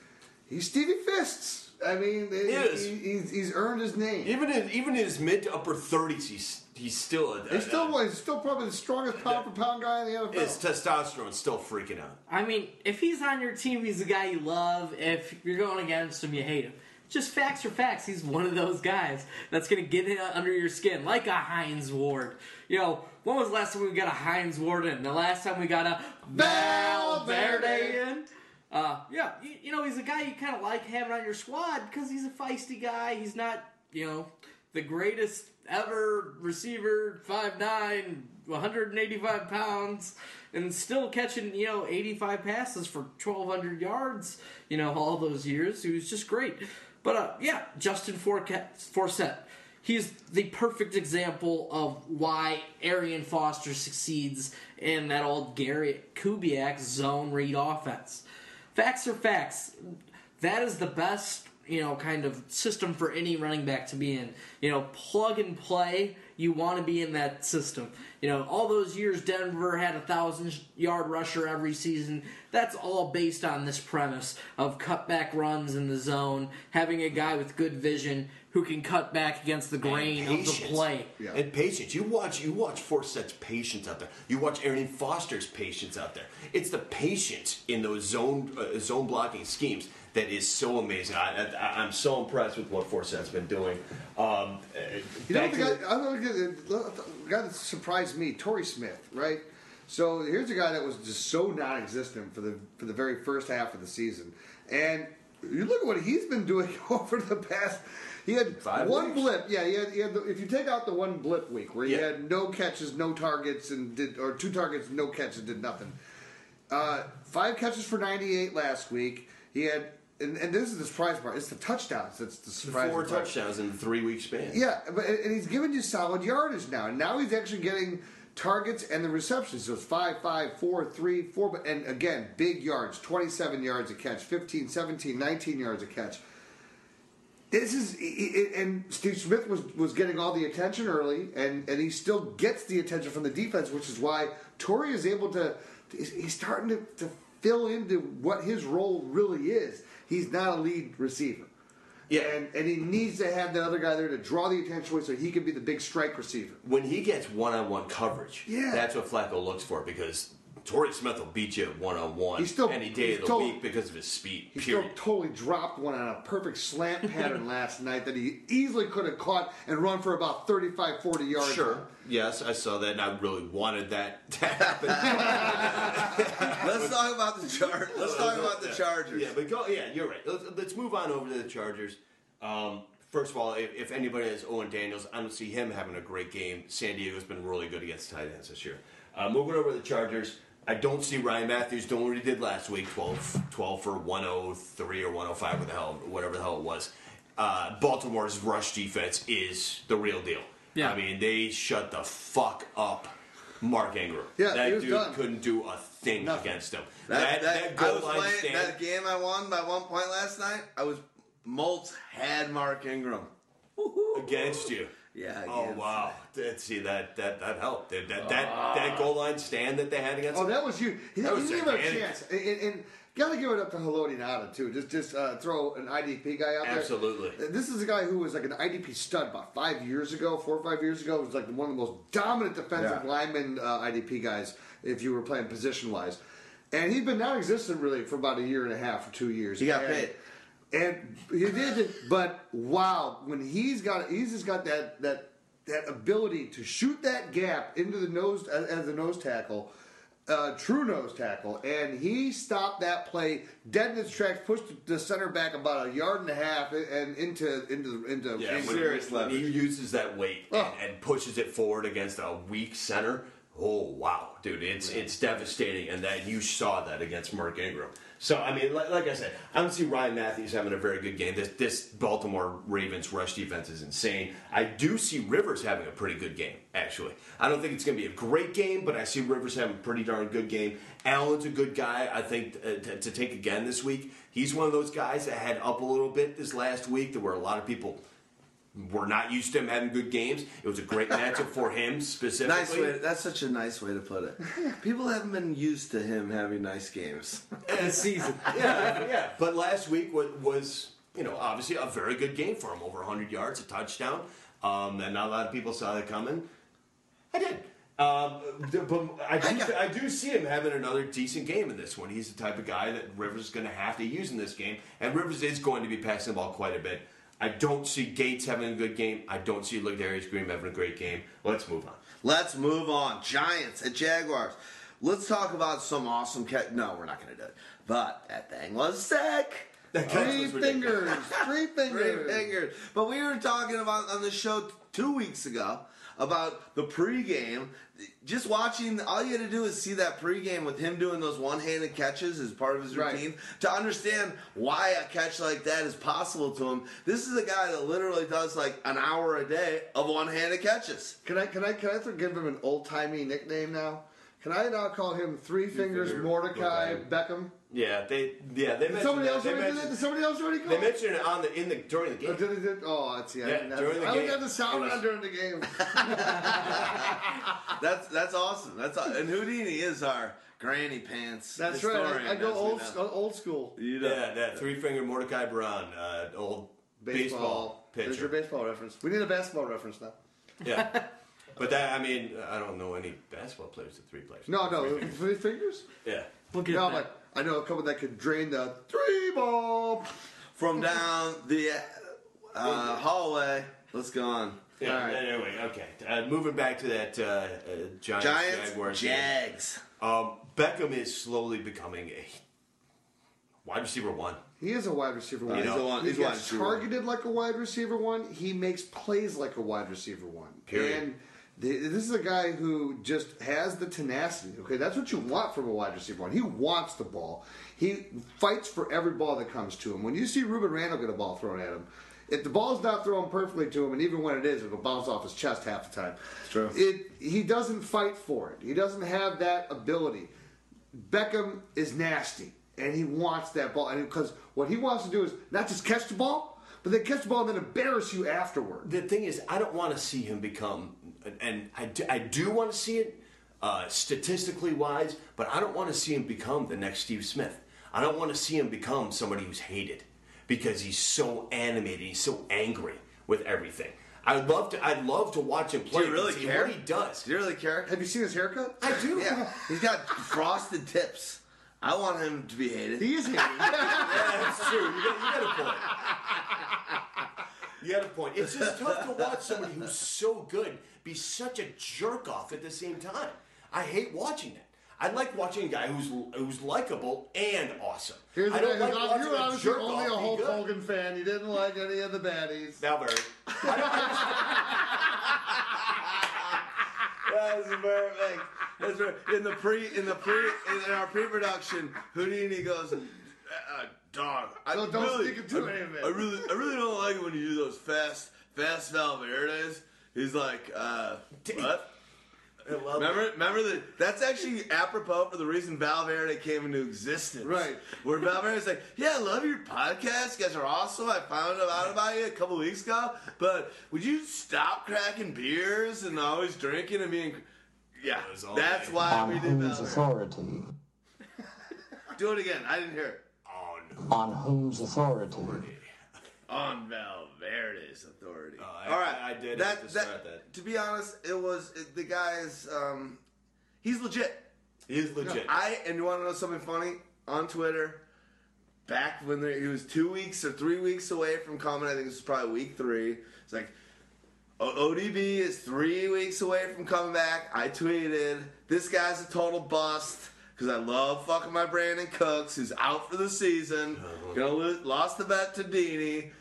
he's Stevie Fists. I mean, he, is. he- he's, he's earned his name. even in even in his mid to upper thirties, he's he's still a, He's still he's still probably the strongest pound for pound guy in the NFL. his testosterone's still freaking out. I mean, if he's on your team, he's the guy you love. If you're going against him, you hate him. Just facts are facts. He's one of those guys that's going to get in under your skin, like a Hines Ward. You know, when was the last time we got a Hines Ward in? The last time we got a Valverde in? Uh, yeah, you, you know, he's a guy you kind of like having on your squad because he's a feisty guy. He's not, you know, the greatest ever receiver, 5'9", 185 pounds, and still catching, you know, 85 passes for 1,200 yards, you know, all those years. He was just great. But, uh, yeah, Justin Forsett. He's the perfect example of why Arian Foster succeeds in that old Gary Kubiak zone read offense. Facts are facts. That is the best you know kind of system for any running back to be in. You know, plug and play. You want to be in that system. You know, all those years Denver had a thousand yard rusher every season. That's all based on this premise of cutback runs in the zone, having a guy with good vision who can cut back against the grain of the patience. play. And patience. You watch you watch Forsett's patience out there. You watch Arian Foster's patience out there. It's the patience in those zone uh, zone blocking schemes that is so amazing. I, I, I'm so impressed with what Forsett's been doing. Um, uh, You know the guy, the- I'm gonna the guy that surprised me, Torrey Smith, right? So here's a guy that was just so non-existent for the for the very first half of the season, and you look at what he's been doing over the past. He had Five one weeks. blip, yeah. He had, he had the, if you take out the one blip week where he Yeah. had no catches, no targets, and did or two targets, no catches, did nothing. Uh, five catches for 98 last week. He had, and, and this is the surprise part. It's the touchdowns that's the surprise. four part. touchdowns in three week span. Yeah, but and he's giving you solid yardage now. And now he's actually getting targets and the receptions. So it's five, five, four, three, four. But and again, big yards, 27 yards a catch, 15, 17, 19 yards a catch. This is and Steve Smith was was getting all the attention early, and and he still gets the attention from the defense, which is why Torrey is able to. He's he's starting to, to fill into what his role really is. He's not a lead receiver. Yeah. And, and he needs to have that other guy there to draw the attention away so he can be the big strike receiver. when he gets one on one coverage, Yeah. that's what Flacco looks for because Torrey Smith will beat you one on one He's still- any day he's of the still- week because of his speed. He period. still totally dropped one on a perfect slant pattern last night that he easily could have caught and run for about 35, 40 yards. Sure. Yes, I saw that, and I really wanted that to happen. Let's talk about the Chargers. Let's talk about the Chargers. Yeah, but go. Yeah, you're right. Let's, let's move on over to the Chargers. Um, first of all, if, if anybody has Owen Daniels, I don't see him having a great game. San Diego's been really good against tight ends this year. Uh, moving over to the Chargers, I don't see Ryan Mathews doing what he did last week 12, 12 for 103 or 105, what the hell, whatever the hell it was. Uh, Baltimore's rush defense is the real deal. Yeah. I mean, they shut the fuck up Mark Ingram. Yeah, that dude done. couldn't do a thing Nothing. against him. That, that, I goal was line playing stand- that game I won by one point last night. I was Moltz had Mark Ingram. against you. Yeah. Oh against- wow! That, see that that that helped. That that, that that goal line stand that they had against. Oh, that was you. He, That he was didn't have a chance. And, and, and got to give it up to Haloti Ngata, too. Just just uh, throw an IDP guy out there. Absolutely. This is a guy who was like an IDP stud about five years ago, four or five years ago. He was like one of the most dominant defensive Yeah. lineman uh, IDP guys if you were playing position wise. And he'd been non-existent really for about a year and a half or two years. He got And- paid. And he did, but wow, when he's got he's just got that that that ability to shoot that gap into the nose as, as a nose tackle, uh, true nose tackle, and he stopped that play dead in its tracks, pushed the center back about a yard and a half, and into into into yeah, into- when, serious when he uses that weight and, Oh. and pushes it forward against a weak center. Oh wow, dude, it's it's devastating, and that you saw that against Mark Ingram. So I mean, like, like I said, I don't see Ryan Mathews having a very good game. This this Baltimore Ravens rush defense is insane. I do see Rivers having a pretty good game. Actually, I don't think it's going to be a great game, but I see Rivers having a pretty darn good game. Allen's a good guy. I think uh, to, to take again this week. He's one of those guys that had up a little bit this last week. There were a lot of people were not used to him having good games. It was a great matchup for him specifically. Nice way. That's such a nice way to put it. People haven't been used to him having nice games. this season. yeah, yeah. But last week was, was, you know, obviously a very good game for him. Over 100 yards, a touchdown. Um, and not a lot of people saw that coming. I did. Um, but I do, I do see him having another decent game in this one. He's the type of guy that Rivers is going to have to use in this game, and Rivers is going to be passing the ball quite a bit. I don't see Gates having a good game. I don't see Ladarius Green having a great game. Let's move on. Let's move on. Giants at Jaguars. Let's talk about some awesome catch. No, we're not going to do it. But that thing was sick. Three was ridiculous. fingers, three Three fingers. fingers. But we were talking about on the show t- two weeks ago about the pregame. Just watching, all you had to do is see that pregame with him doing those one-handed catches as part of his Right. routine to understand why a catch like that is possible to him. This is a guy that literally does like an hour a day of one-handed catches. Can I can I can I give him an old timey nickname now? Can I now call him Three Fingers Finger Mordecai Mordecai. Beckham? Yeah, they yeah they Did mentioned somebody that. else they already do that? mentioned, Did somebody else already go? they mentioned it on the in the during the Oh, game. did it, did, oh, it's yeah. I Yeah, didn't have- during the I didn't game. have the sound It was- on during the game. That's that's awesome. That's aw- and Houdini is our granny pants. That's historian, right. I, I go as we old, know. sc- old school. You know. Yeah, that three finger Mordecai Brown, uh, old baseball, pitcher. There's pitcher. your baseball reference. We need a basketball reference now. Yeah, but that I mean I don't know any basketball players with three players. No, no, Three fingers. three fingers. Yeah. We'll get No, that. but I know a couple that could drain the three ball. From down the uh, hallway. Let's go on. Yeah. All right. Anyway, okay. Uh, moving back to that uh, uh, Giants, Giants, Jaguars. Jags. Um, Beckham is slowly becoming a wide receiver one. He is a wide receiver one. He's know, a one. he He's a wide gets one. targeted like a wide receiver one. He makes plays like a wide receiver one. Period. And th- this is a guy who just has the tenacity. Okay, that's what you want from a wide receiver one. He wants the ball. He fights for every ball that comes to him. When you see Rueben Randle get a ball thrown at him, if the ball's not thrown perfectly to him, and even when it is, it'll bounce off his chest half the time. true. It he doesn't fight for it. He doesn't have that ability. Beckham is nasty, and he wants that ball. And because what he wants to do is not just catch the ball, but then catch the ball and then embarrass you afterward. The thing is, I don't want to see him become, and I do, I do want to see it uh, statistically wise, but I don't want to see him become the next Steve Smith. I don't want to see him become somebody who's hated because he's so animated, he's so angry with everything. I'd love to. I'd love to watch him play. Do play. you really and see care? What he does. Do you really care? Have you seen his haircut? I do. Yeah, he's got frosted tips. I want him to be hated. He is hated. Yeah, that's true. You got, you got a point. You got a point. It's just tough to watch somebody who's so good be such a jerk off at the same time. I hate watching that. I like watching a guy who's who's likable and awesome. Here's I the don't guy like who's watching you were a obviously jerk only a off be Hulk good. Hogan fan. You didn't like any of the baddies. Valverde. That's perfect. That's right. In the pre, in the pre, in our pre-production, Houdini goes, uh, "Dog, I Don't- don't really, stick it to I, him, man." I really, I really don't like it when you do those fast, fast Valverdes." He's like, uh, "What?" I love Remember, remember that? That's actually apropos for the reason Valverde came into existence. Right. Where Valverde's like, "Yeah, I love your podcast. You guys are awesome. I found out about you a couple weeks ago. But would you stop cracking beers and always drinking and being?" Yeah, that's why On we did whose Valverde. authority? Do it again. I didn't hear it. On. On whose authority? On Valverde's authority. Oh, I- All right, I- I did That, have to that, start that. To be honest, it was it, the guy's. Um, he's legit. He's legit. I and you want to know something funny on Twitter? Back when there, he was two weeks or three weeks away from coming, I think this was probably week three. It's like O- ODB is three weeks away from coming back. I tweeted, "This guy's a total bust." Because I love fucking my Brandin Cooks, who's out for the season. Gonna lose, lost the bet to Dini.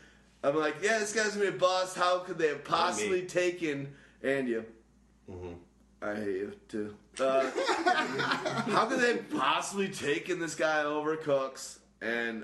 I'm like, yeah, this guy's gonna be a bust. How could they have possibly taken and you? I hate you too. Uh, how could they have possibly taken this guy over Cooks? And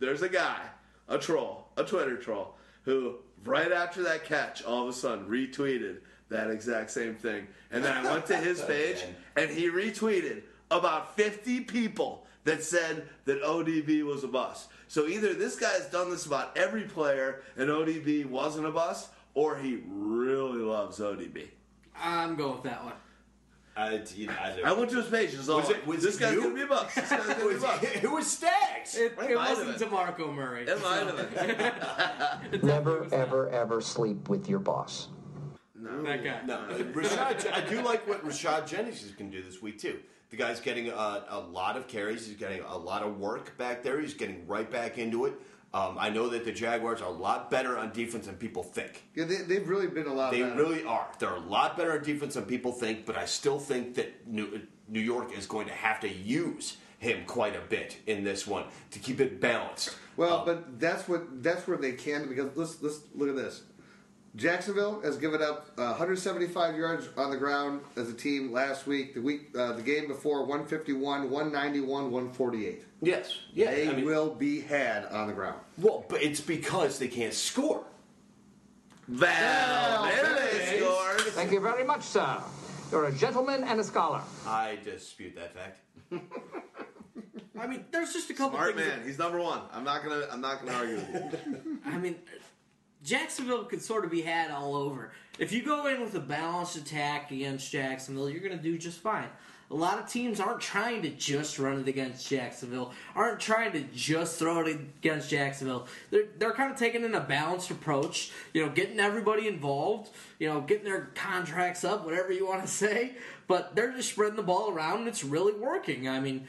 there's a guy, a troll, a Twitter troll, who right after that catch, all of a sudden retweeted that exact same thing. And then I went to his page, and he retweeted about 50 people that said that ODB was a bust. So either this guy has done this about every player, and ODB wasn't a bust, or he really loves ODB. I'm going with that one. I, you know, I, I went to his page. It was all Was it- was this it guy's you? gonna be a bust. This guy's gonna be a was, bust. it was Stags. It, It it wasn't been. DeMarco Murray. It might have been. Never, ever, ever sleep with your boss. No, That guy. No, Rashad. I do like what Rashad Jennings is going to do this week too. The guy's getting a, a lot of carries. He's getting a lot of work back there. He's getting right back into it. Um, I know that the Jaguars are a lot better on defense than people think. Yeah, they, they've really been a lot They better. really are. They're a lot better on defense than people think. But I still think that New, New York is going to have to use him quite a bit in this one to keep it balanced. Well, Um, but that's what that's where they can because let's let's look at this. Jacksonville has given up uh, 175 yards on the ground as a team last week. The week, uh, the game before, 151, 191, 148. yes, yeah. They I mean, will be had on the ground. well, but it's because they can't score. Val, there they scores. Thank you very much, sir. You're a gentleman and a scholar. I dispute that fact. I mean, there's just a couple Smart things. man. He's number one. I'm not gonna. I'm not gonna argue with you. I mean, Jacksonville could sort of be had all over. If you go in with a balanced attack against Jacksonville, you're going to do just fine. A lot of teams aren't trying to just run it against Jacksonville, aren't trying to just throw it against Jacksonville. They're, they're kind of taking in a balanced approach, you know, getting everybody involved, you know, getting their contracts up, whatever you want to say. But they're just spreading the ball around, and it's really working. I mean,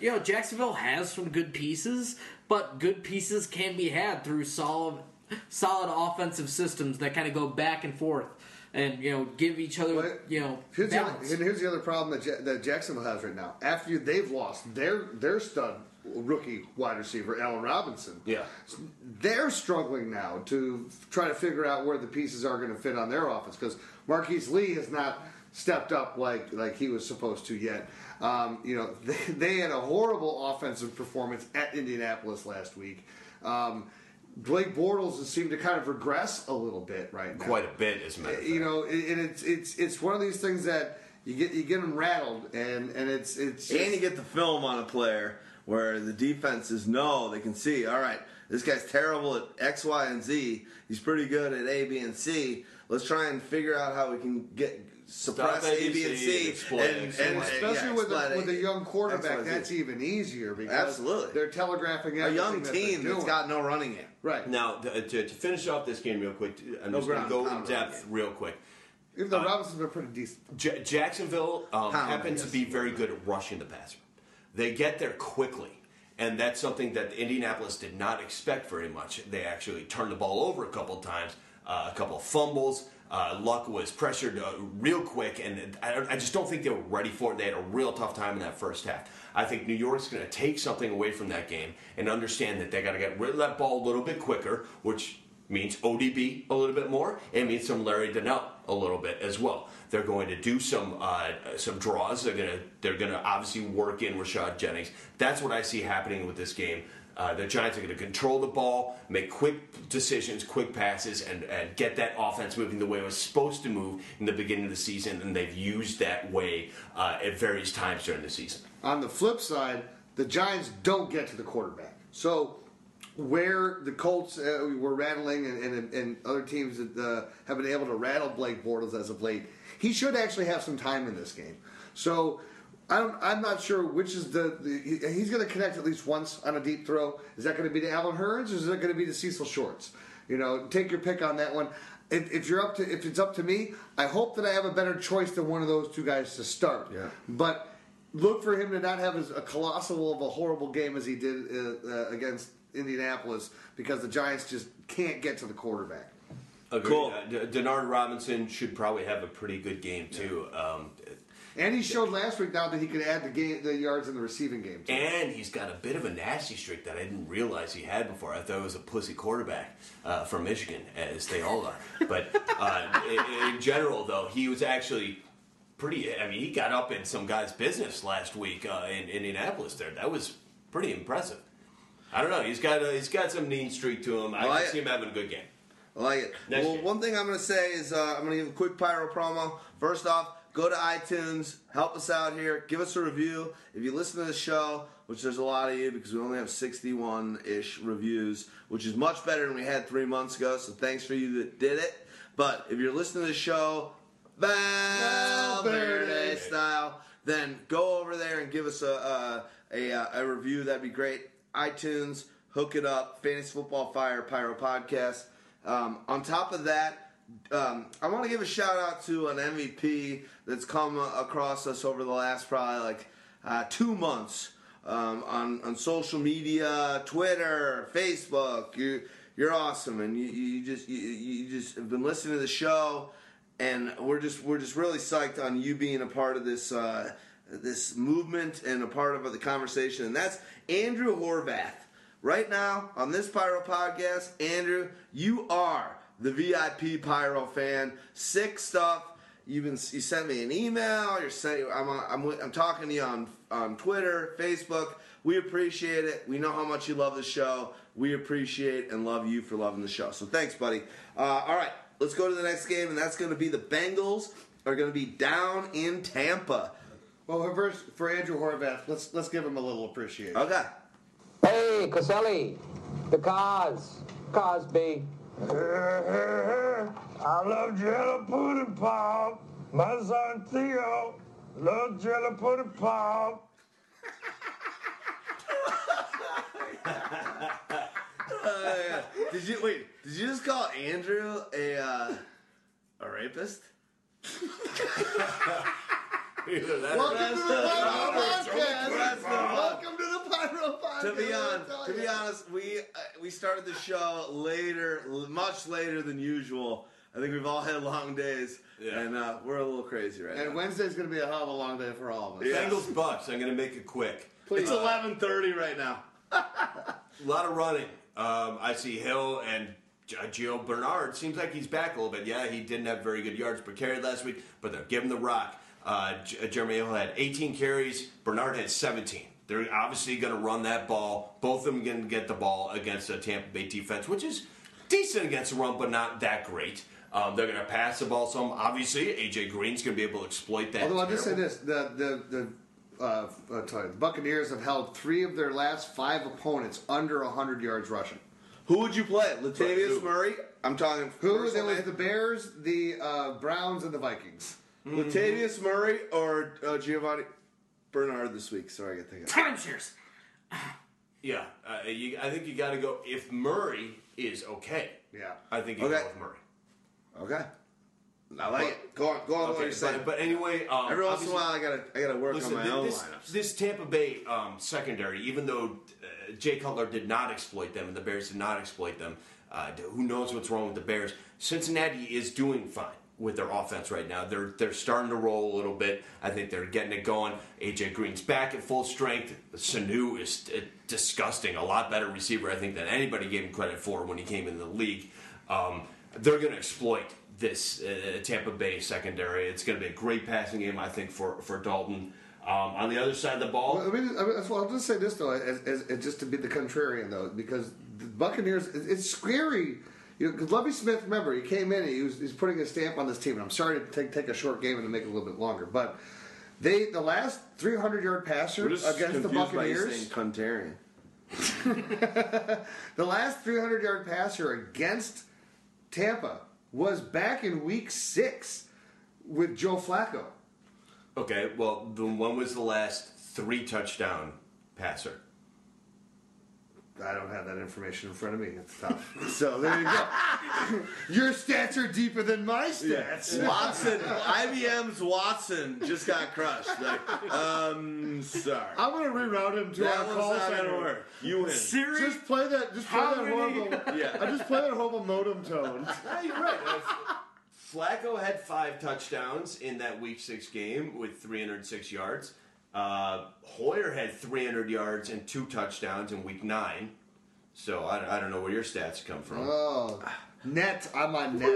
you know, Jacksonville has some good pieces, but good pieces can be had through solid solid offensive systems that kind of go back and forth and you know give each other Well, you know Here's the, other, and here's the other problem that, Ja- that Jacksonville has right now. After you, they've lost their their stud rookie wide receiver Allen Robinson. Yeah. they're struggling now to try to figure out where the pieces are going to fit on their offense because Marquise Lee has not stepped up like like he was supposed to yet. Um, you know, they, they had a horrible offensive performance at Indianapolis last week. Um, Blake Bortles has seemed to kind of regress a little bit right now. Quite a bit, as a matter. You know, and it's it's it's one of these things that you get you get them rattled, and and it's it's and you get the film on a player where the defenses know they can see. All right, this guy's terrible at X, Y, and Z. He's pretty good at A, B, and C. Let's try and figure out how we can get suppress Stop A, B, and C, and exploit and, and, especially yeah, with a, with a young quarterback, X, Y, Z. that's even easier because Absolutely. they're telegraphing a young team they're that's doing. got no running game. right. Now, to, to, to finish off this game real quick, I'm No just going to go in depth game. real quick. Even though Robinson's been pretty decent. J- Jacksonville um, Pound, happens to be very good at rushing the passer. They get there quickly, and that's something that Indianapolis did not expect very much. They actually turned the ball over a couple of times, uh, a couple of fumbles. Uh, Luck was pressured uh, real quick, and I, I just don't think they were ready for it. They had a real tough time in that first half. I think New York's going to take something away from that game and understand that they got to get rid of that ball a little bit quicker, which means ODB a little bit more. It means some Larry Donnell a little bit as well. They're going to do some uh, some draws. They're gonna they're gonna obviously work in Rashad Jennings. That's what I see happening with this game. Uh, the Giants are going to control the ball, make quick decisions, quick passes, and, and get that offense moving the way it was supposed to move in the beginning of the season. And they've used that way uh, at various times during the season. On the flip side, the Giants don't get to the quarterback. So where the Colts uh, were rattling and, and, and other teams that uh, have been able to rattle Blake Bortles as of late, he should actually have some time in this game. So I don't, I'm not sure which is the, the he's going to connect at least once on a deep throw. Is that going to be to Allen Hurns or is it going to be to Cecil Shorts? You know, take your pick on that one. If, if you're up to if it's up to me, I hope that I have a better choice than one of those two guys to start. Yeah. But look for him to not have as a colossal of a horrible game as he did uh, uh, against Indianapolis because the Giants just can't get to the quarterback. Agreed. Cool. Uh, Denard Robinson should probably have a pretty good game too. Um, And he showed last week now that he could add the game, the yards in the receiving game. Too. And he's got a bit of a nasty streak that I didn't realize he had before. I thought it was a pussy quarterback uh, from Michigan, as they all are. But uh, in, in general, though, he was actually pretty. I mean, he got up in some guy's business last week uh, in Indianapolis. There, that was pretty impressive. I don't know. He's got a, he's got some mean streak to him. I Well, I- can see him having a good game. I like it. Next well, game. one thing I'm going to say is uh, I'm going to give a quick pyro promo. First off, go to iTunes, help us out here, give us a review. If you listen to the show, which there's a lot of you because we only have 61 ish reviews, which is much better than we had three months ago. So thanks for you that did it. But if you're listening to the show, Valverde style, then go over there and give us a a, a, a review. That'd be great. iTunes, hook it up. Fantasy Football Fire Pyro Podcast. Um, on top of that, um, I want to give a shout out to an MVP that's come across us over the last probably like uh, two months um, on on social media, Twitter, Facebook. You you're awesome, and you, you just you, you just have been listening to the show, and we're just we're just really psyched on you being a part of this. Uh, this movement and a part of the conversation, and that's Andrew Horvath. Right now on this Pyro podcast, Andrew, you are the VIP Pyro fan. Sick stuff. You've been you sent me an email. You're sending. I'm I'm I'm talking to you on on Twitter, Facebook. We appreciate it. We know how much you love the show. We appreciate and love you for loving the show. So thanks, buddy. Uh, all right, let's go to the next game, and that's going to be the Bengals are going to be down in Tampa. Well, first for Andrew Horvath, let's let's give him a little appreciation. Okay. Hey, Caselli, the cause, Cosby. I love jello pudding pop. My son Theo loves jello pudding pop. Uh, yeah. Did you wait? Did you just call Andrew a uh, a rapist? Either that Welcome to the Pyro Podcast. Welcome to the Pyro Podcast. To be I'll on, to be honest, we uh, we started the show later, much later than usual. I think we've all had long days, Yeah. and uh, we're a little crazy right And now. Wednesday's going to be a hell of a long day for all of us. Yeah. Bengals Bucks. I'm going to make it quick. It's eleven thirty right now. A lot of running. Um, I see Hill and G- Gio Bernard. Seems like he's back a little bit. Yeah, he didn't have very good yards per carry last week, but they're giving the rock. Uh, Jeremy Hill had 18 carries. Bernard had 17. They're obviously going to run that ball. Both of them going to get the ball against a Tampa Bay defense, which is decent against the run, but not that great. Um, they're going to pass the ball some. Obviously, AJ Green's going to be able to exploit that. Although I'll just say this: the the the. Uh, uh, sorry, the Buccaneers have held three of their last five opponents under 100 yards rushing. Who would you play? Latavius Murray. I'm talking. Who? first There one, was the Bears, the uh, Browns, and the Vikings. Latavius Murray or uh, Giovani Bernard this week. Sorry, I got thinking. Timeshares. Yeah, uh, you, I think you got to go. If Murray is okay, Yeah. I think you Okay. go with Murray. Okay, I like it. Go on, go on. what Okay, you're saying. but, but anyway, um, Every once in a while, I gotta I gotta work Listen, on my thi- own this, lineups. this Tampa Bay um, secondary, even though uh, Jay Cutler did not exploit them and the Bears did not exploit them, uh, who knows what's wrong with the Bears? Cincinnati is doing fine with their offense right now. They're they're starting to roll a little bit. I think they're getting it going. AJ Green's back at full strength. Sanu is disgusting. A lot better receiver, I think, than anybody gave him credit for when he came in the league. Um, they're going to exploit this uh, Tampa Bay secondary. It's going to be a great passing game, I think, for for Dalton. Um, on the other side of the ball, Well, I mean, I mean, I'll just say this though, as, as, as just to be the contrarian though, because the Buccaneers, it's scary. You know, because Lovie Smith, remember, he came in, and he was he's putting a stamp on this team. And I'm sorry to take take a short game and to make it a little bit longer, but they the last 300 yard passer We're just against the confused by you saying Cuntarian. the last 300 yard passer against Tampa was back in Week Six with Joe Flacco. okay. Well, the one was the last three touchdown passer. I don't have that information in front of me. It's tough. so there you go. Your stats are deeper than my stats. Watson, IBM's Watson just got crushed. Like, um, sorry. I'm gonna reroute him to That our call center. work. You win. Siri. Just play that. Just play How that many- horrible. Yeah. I just play that horrible modem tone. No, you're right. Flacco had five touchdowns in that Week Six game with 306 yards. Uh, Hoyer had 300 yards and two touchdowns in Week Nine. So I, I don't know where your stats come from. Oh, net. I'm on net.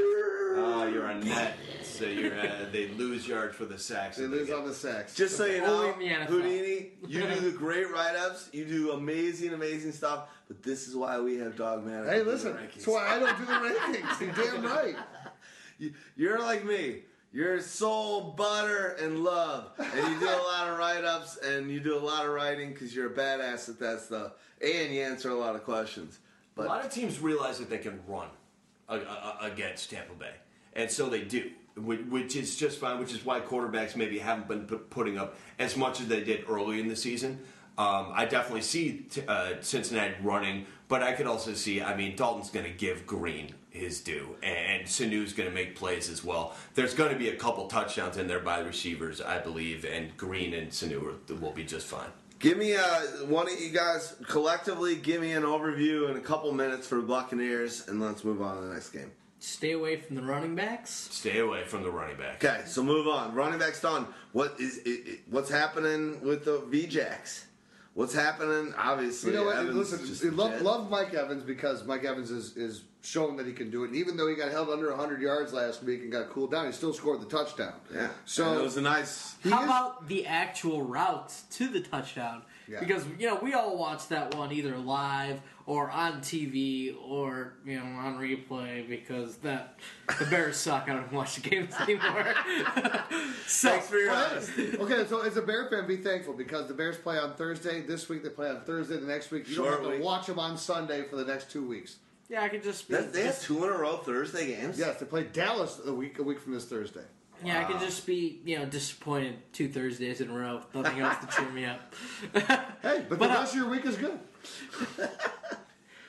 Ah, you're on net, so you're uh, they lose yards for the sacks. They that lose get. on the sacks. Just so you know, Only in the NFL. Houdini, you do the great write-ups. You do amazing, amazing stuff. But this is why we have Dawgmatic. hey, to do the listen. That's why I don't do the rankings. You're damn right. You- You're like me. You're soul, butter, and love. And you do a lot of write ups and you do a lot of writing because you're a badass at that stuff. And you answer a lot of questions. But A lot of teams realize that they can run against Tampa Bay, and so they do, which, which is just fine. Which is why quarterbacks maybe haven't been putting up as much as they did early in the season. Um, I definitely see t- uh, Cincinnati running, but I could also see. I mean, Dalton's going to give Green his due, and Sanu's going to make plays as well. There's going to be a couple touchdowns in there by the receivers, I believe, and Green and Sanu will be just fine. give me uh, one of you guys collectively give me an overview in a couple minutes for the Buccaneers, and let's move on to the next game. Stay away from the running backs. Stay away from the running back. Okay, so move on. Running back's done. What is it, it, what's happening with the VJax? What's happening? Obviously, You know what? Evans Listen, just I love, love Mike Evans because Mike Evans is, is shown that he can do it. And even though he got held under 100 yards last week and got cooled down, he still scored the touchdown. Yeah. So And it was a nice. he How is- about the actual route to the touchdown? Yeah. because you know we all watch that one either live or on TV or you know on replay because that the Bears suck. I don't watch the games anymore. so, Thanks for your Well, honesty. okay, so as a Bear fan, be thankful because the Bears play on Thursday. This week they play on Thursday. The next week you Short don't have to watch them on Sunday for the next two weeks. yeah, I could just be, That, they have two in a row Thursday games. Yes, they play Dallas a week a week from this Thursday. Yeah, I could just be you know disappointed two Thursdays in a row. Nothing else to cheer me up. Hey, but, But, the uh, rest of your week is good.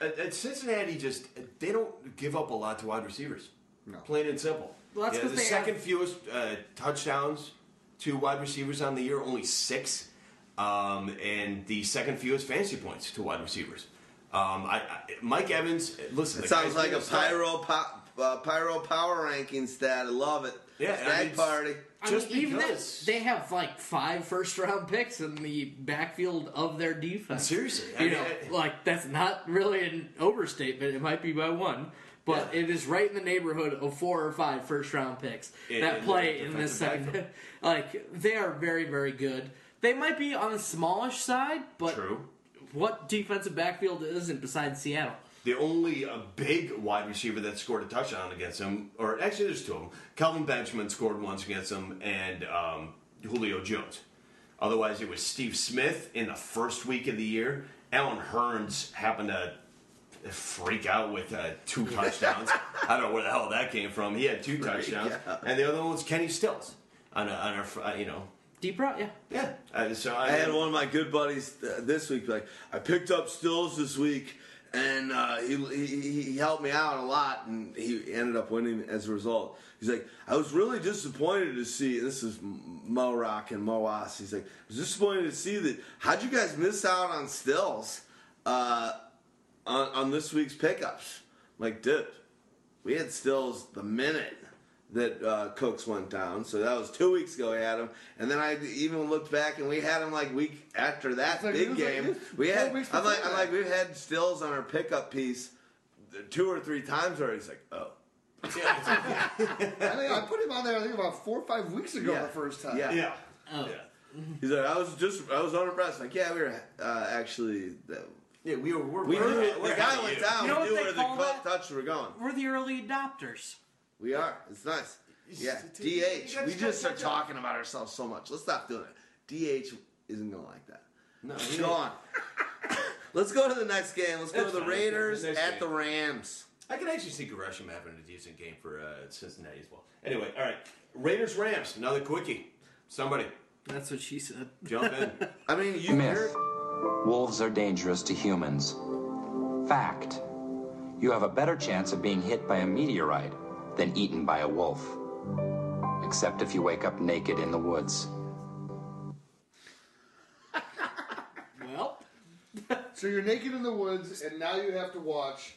At, at Cincinnati, just they don't give up a lot to wide receivers. No. Plain and simple. Well, that's Yeah, 'cause the they second have- fewest uh, touchdowns to wide receivers on the year, only six, um, and the second fewest fantasy points to wide receivers. Um, I, I, Mike Evans, listen, It sounds like a pyro po- uh, pyro power ranking stat. I love it. Yeah, Stagg I mean, party. I Just mean, even because. that, they have like five first round picks in the backfield of their defense. Seriously, I you mean, know, I- like that's not really an overstatement. It might be by one, but Yeah. it is right in the neighborhood of four or five first round picks In- that play in this defensive second. like they are very, very good. They might be on the smallish side, but True. what defensive backfield isn't besides Seattle? The only a big wide receiver that scored a touchdown against him, or actually there's two of them. Kelvin Benjamin scored once against him, and um, Julio Jones. Otherwise, it was Steve Smith in the first week of the year. Allen Hurns happened to freak out with uh, two touchdowns. I don't know where the hell that came from. He had two touchdowns, out. and the other one was Kenny Stills on, a, on our, uh, you know, Deep route, yeah. yeah. Uh, so I, I had one of my good buddies uh, this week. Like, I picked up Stills this week, and uh, he, he he helped me out a lot, and he ended up winning as a result. He's like, I was really disappointed to see. This is Mo Rock and Mo Oss. He's like, I was disappointed to see that. How'd you guys miss out on Stills uh, on on this week's pickups? I'm like, dude, we had Stills the minute that uh, Cooks went down. So that was two weeks ago. We had him, and then I even looked back, and we had him like week after that like- big it was like- game. we had. weeks I'm like, I'm like, we've had Stills on our pickup piece two or three times already. He's like, oh, I think I put him on there. I think about four or five weeks ago Yeah. the first time. Yeah. yeah. Oh. Yeah. he's like, I was just, I was unimpressed. Like, yeah, we were uh, actually. The, Yeah, we were. We're, we we're, knew we're the guy ahead of went you. down. You know we what knew they where the call co- that? touch were going. We're the early adopters. We are. It's nice. Yeah. DH. We just are catch up. talking about ourselves so much. Let's stop doing it. DH isn't gonna like that. No, Go on. Let's go to the next game. Let's go That's to the fine. Raiders next at the. Rams. I can actually see Gresham having a decent game for uh, Cincinnati as well. Anyway, all right. Raiders Rams, another quickie. Somebody That's what she said. jump in. I mean, you Myth. Wolves are dangerous to humans. Fact. You have a better chance of being hit by a meteorite than eaten by a wolf. Except if you wake up naked in the woods. Well, So you're naked in the woods, and now you have to watch.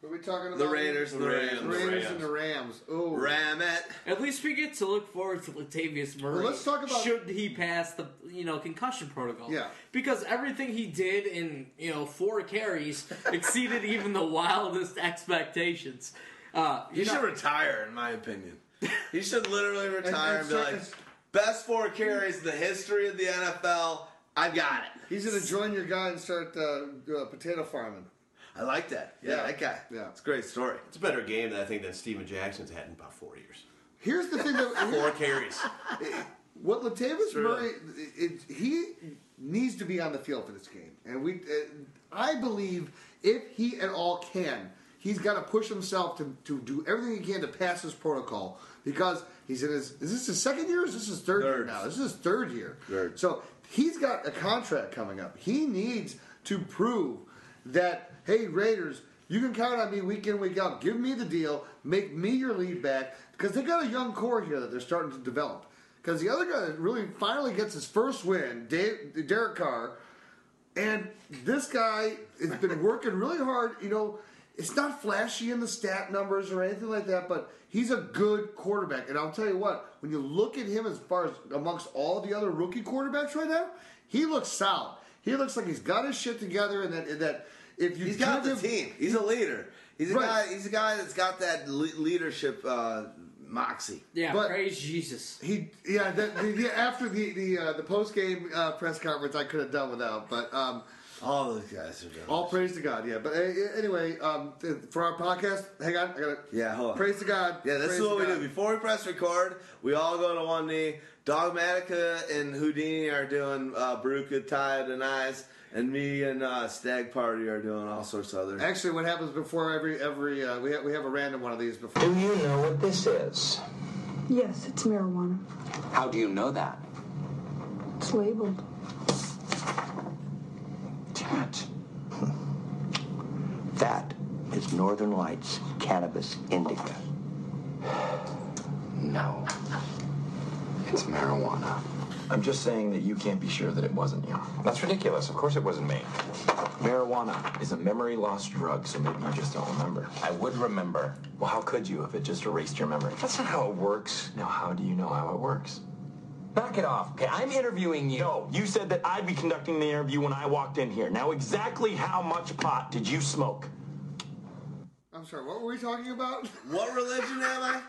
What are we talking about? The Raiders, the The Rams. Raiders and the Rams. Oh, Ram it. at least we get to look forward to Latavius Murray. Well, let's talk about- should he pass the you know concussion protocol. Yeah. because everything he did in you know four carries exceeded even the wildest expectations. Uh, He you should retire, in my opinion. He should literally retire and, and be like, best four carries in the history of the NFL. I got it. He's gonna join your guy and start uh, uh, potato farming. I like that. Yeah, Yeah. that guy. Yeah. it's a great story. It's a better game, than I think, than Steven Jackson's had in about four years. Here's the thing that Four carries. what Latavius True. Murray, it, it, he needs to be on the field for this game, and we, uh, I believe, if he at all can, he's got to push himself to, to do everything he can to pass his protocol because he's in his. Is this his second year? or Is this his third, year now? This is his third year. Third. So he's got a contract coming up. He needs to prove that hey Raiders, you can count on me week in week out. Give me the deal. Make me your lead back because they got a young core here that they're starting to develop. Because the other guy that really finally gets his first win, Dave, Derek Carr, and this guy has been working really hard. You know, it's not flashy in the stat numbers or anything like that, but he's a good quarterback. And I'll tell you what, when you look at him as far as amongst all the other rookie quarterbacks right now, he looks solid. He looks like he's got his shit together, and that and that if you He's got the him- team. He's a leader. He's a Right. guy. He's a guy that's got that le- leadership uh, moxie. Yeah, But- praise Jesus. He, yeah, the, the, the, after the the uh, the post game uh, press conference, I could have done without. But um, All those guys are doing. all praise to God. Yeah, but uh, anyway, um, for our podcast, hang on, I got to Yeah, hold on. praise to God. Yeah, this praise is what we God. do. Before we press record, we all go to one knee. Dawgmatica and Houdini are doing uh, Baruka Tide and Eyes, and me and uh, Stagg Party are doing all sorts of other. Actually, what happens before every every uh, we have, we have a random one of these before. Do you know what this is? Yes, it's marijuana. How do you know that? It's labeled. Tat. That is Northern Lights Cannabis Indica. No. It's marijuana. I'm just saying that you can't be sure that it wasn't you. That's ridiculous. Of course it wasn't me. Marijuana is a memory loss drug, so maybe you just don't remember. I would remember. Well, how could you if it just erased your memory? That's not how it works. Now, how do you know how it works? Back it off. Okay, I'm interviewing you. No, you said that I'd be conducting the interview when I walked in here. Now, exactly how much pot did you smoke? I'm sorry, what were we talking about? What religion am I?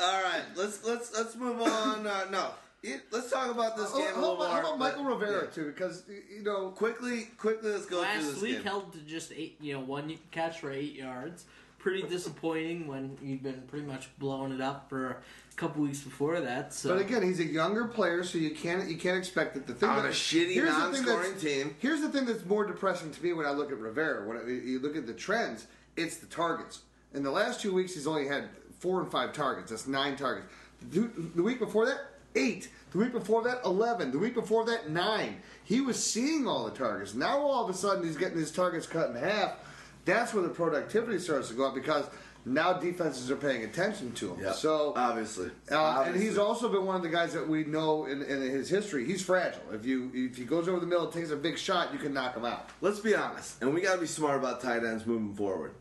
all right, let's let's let's move on. Uh, no, it- let's talk about this game a how little about, more. how about but- Mychal Rivera yeah. too? Because you know, Quickly, quickly, let's go through Last this week game. held to just eight, you know, one catch for eight yards. Pretty disappointing when you've been pretty much blowing it up for a couple weeks before that. So but again, he's a younger player, so you can't you can't expect it. The thing On that, a shitty here's the thing non-scoring that's- team. Here's the thing that's more depressing to me when I look at Rivera. When I- you look at the trends, it's the targets. In the last two weeks, he's only had four and five targets. That's nine targets. The, the week before that, eight. The week before that, eleven. The week before that, nine. He was seeing all the targets. Now all of a sudden, he's getting his targets cut in half. That's where the productivity starts to go up because now defenses are paying attention to him. Yep, So obviously, uh, and he's also been one of the guys that we know in, in his history. He's fragile. If you if he goes over the middle and takes a big shot, you can knock him out. Let's be honest, and we got to be smart about tight ends moving forward.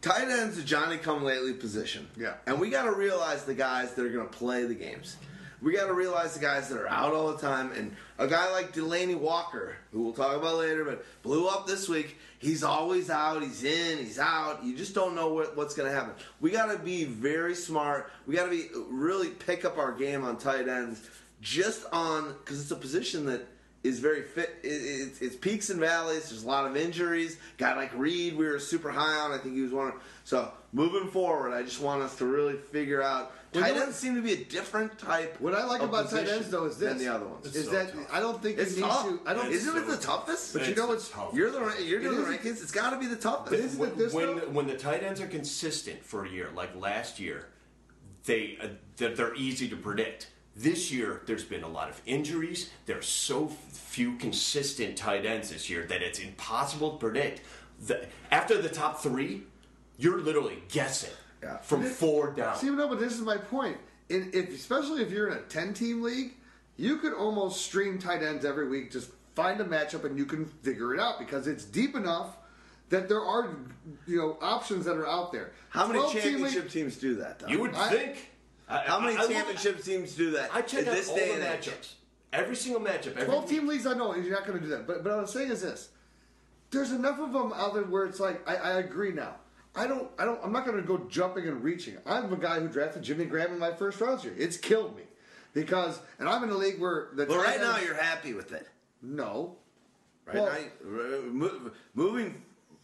Tight ends a Johnny come lately position. Yeah. And we got to realize the guys that are going to play the games. We got to realize the guys that are out all the time. And a guy like Delanie Walker, who we'll talk about later, but blew up this week. He's always out. He's in. He's out. You just don't know what, what's going to happen. We got to be very smart. We got to be really pick up our game on tight ends, just on because it's a position that is very fit. It, it's, it's peaks and valleys. There's a lot of injuries. Guy like Reed, we were super high on. I think he was one. Of, so moving forward, I just want us to really figure out. Well, tight know ends seem to be a different type. What I like of about tight ends though is this: than the other ones. is so that tough. I don't think It's you need tough. to. I don't. Isn't it the toughest? But you know what's tough. You're the you're doing It the is- rankings. It's got to be the toughest. But isn't it this when when the tight ends are consistent for a year, like last year, they uh, they're, they're easy to predict. This year, there's been a lot of injuries. There's so few consistent tight ends this year that it's impossible to predict. The, after the top three, you're literally guessing Yeah. from four down. See, no, but this is my point. In, if, especially if you're in a 10 team league, you could almost stream tight ends every week. Just find a matchup and you can figure it out because it's deep enough that there are you know options that are out there. How many 12 team league- championship teams do that? Though? you would I- think. I- How many I- I championship teams do that? I check in out this all day the and age? matchups. Every single matchup. Every Twelve team leagues, I know you're not going to do that. But, but what I'm saying is this there's enough of them out there where it's like, I, I agree now. I don't, I don't, I'm not going to go jumping and reaching. I'm a guy who drafted Jimmy Graham in my first round year. It's killed me. Because, and I'm in a league where the But right now, you're happy with it. No. Right Well- now, moving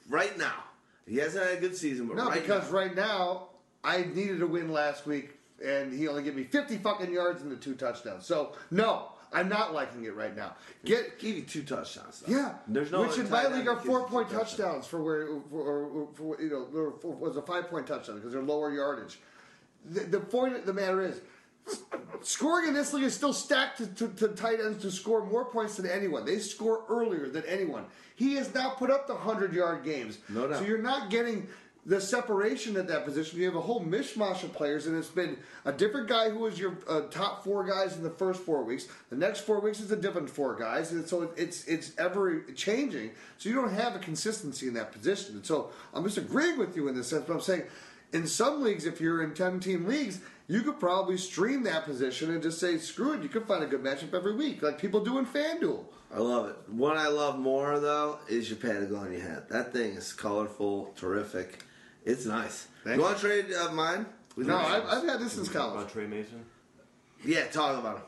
right now. He hasn't had a good season, but No, right because now, right now I needed a win last week, and he only gave me 50 fucking yards and the two touchdowns. So no, I'm not liking it right now. Get give you two touchdowns. Though. yeah, there's no which in my league are four point touchdowns for where for, or, for you know there was a five point touchdown because they're lower yardage. The, the point of the matter is. Scoring in this league is still stacked to, to, to tight ends to score more points than anyone. They score earlier than anyone. He has now put up the 100 yard games. No doubt. So you're not getting the separation at that position. You have a whole mishmash of players, and it's been a different guy who was your uh, top four guys in the first four weeks. The next four weeks is a different four guys, and so it's it's ever changing. So you don't have a consistency in that position. And so I'm just agreeing with you in this sense, but I'm saying in some leagues, if you're in 10 team leagues, you could probably stream that position and just say, screw it, you could find a good matchup every week, like people do in FanDuel. I love it. What I love more though is your Patagonia hat. That thing is colorful, terrific, It's nice. Thank you you. want to trade uh, mine? With No, I've, I've had this since college. About Tre Mason. yeah, talk about him.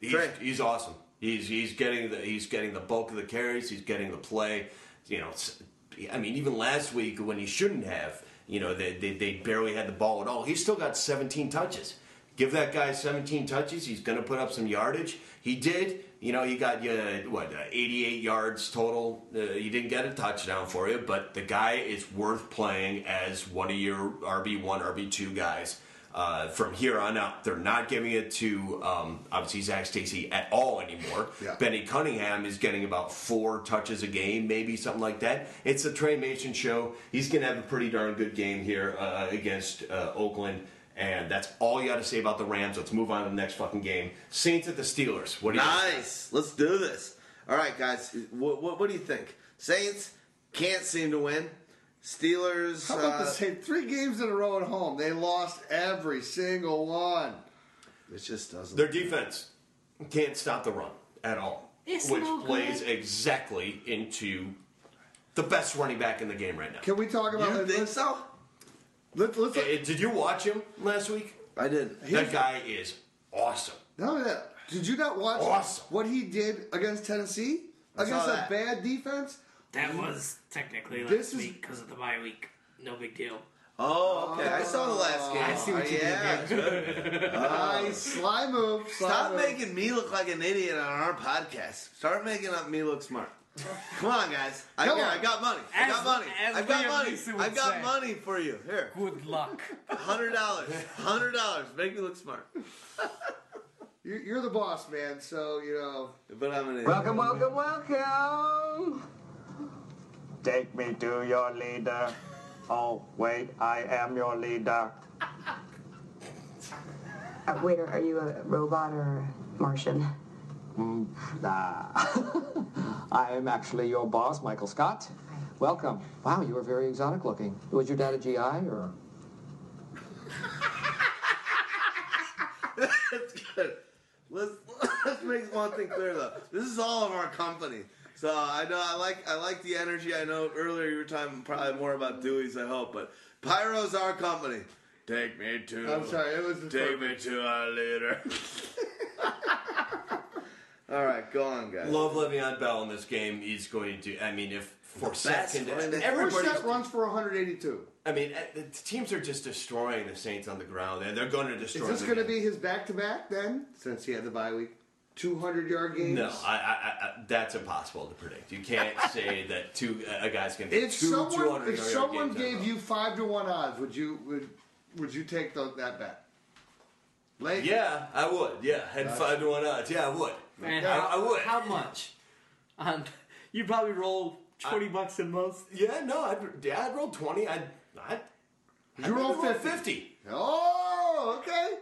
He's, Tre. he's awesome. He's he's getting the he's getting the bulk of the carries. He's getting the play. You know, it's- I mean, even last week when he shouldn't have, you know, they, they they barely had the ball at all. He's still got 17 touches. Give that guy 17 touches. He's going to put up some yardage. He did. You know, you got you what uh, 88 yards total. Uh, he didn't get a touchdown for you, but the guy is worth playing as one of your RB one, RB two guys uh, from here on out. They're not giving it to um, obviously Zac Stacy at all anymore. Yeah. Benny Cunningham is getting about four touches a game, maybe something like that. It's a Tre Mason show. He's going to have a pretty darn good game here uh, against uh, Oakland. And that's all you got to say about the Rams. Let's move on to the next fucking game. Saints at the Steelers. What do you Nice. Let's do this. All right, guys. What, what, what do you think? Saints can't seem to win. Steelers. How about uh, the same three games in a row at home? They lost every single one. It just doesn't. Their defense can't stop the run at all, It's which no plays good. exactly into the best running back in the game right now. Can we talk about? you think so? Let, let's. Uh, Did you watch him last week? I didn't. That guy is awesome. Not only that, did you not watch Awesome. what he did against Tennessee against saw a that. bad defense? That was technically last This is- week because of the bye week. No big deal. Oh, okay. I saw the last game. I see what Oh, you did yeah, good. Nice sly move. Sly Stop move. making me look like an idiot on our podcast. Start making up me look smart. Come on, guys. I, Come here, on. I got money. I As- got money. as I've got Liam money. Neeson would I've got say. money for you. Here, Good luck. hundred dollars. Hundred dollars. Make me look smart. You're, you're the boss, man. So you know. But I'm an idiot. Welcome, welcome, welcome. Take me to your leader. Oh, wait, I am your leader. Uh, waiter, are you a robot or a Martian? Mm, nah. I am actually your boss, Michael Scott. Welcome. Wow, you are very exotic looking. Was your dad a GI or? That's good. Let's let's make one thing clear though. This is all of our company. So I know I like I like the energy. I know earlier you were talking probably more about Dewey's. I hope, but Pyro's our company. Take me to. I'm sorry. It was just Take me to our leader. all right, go on, guys. Love Le'Veon Bell in this game. He's going to. I mean, if Forsett best can, running back. everybody's. Runs for 182. I mean, uh, the teams are just destroying the Saints on the ground, and they're going to destroy. Is this going to be his back-to-back then? Since he had the bye week, 200 yard games. No, I, I, I, that's impossible to predict. You can't say that two a guy's going to If two someone 200 if someone games in a gave you five to one odds, would you would would you take the, that bet? Late? yeah, I would. Yeah, had five to one odds. Yeah, I would. Man, I, how, I would. How much? Um, you probably roll twenty bucks in most. Yeah, no, I'd, yeah, I'd roll twenty. I'd, I'd, I'd You roll 50. 50. Oh, okay.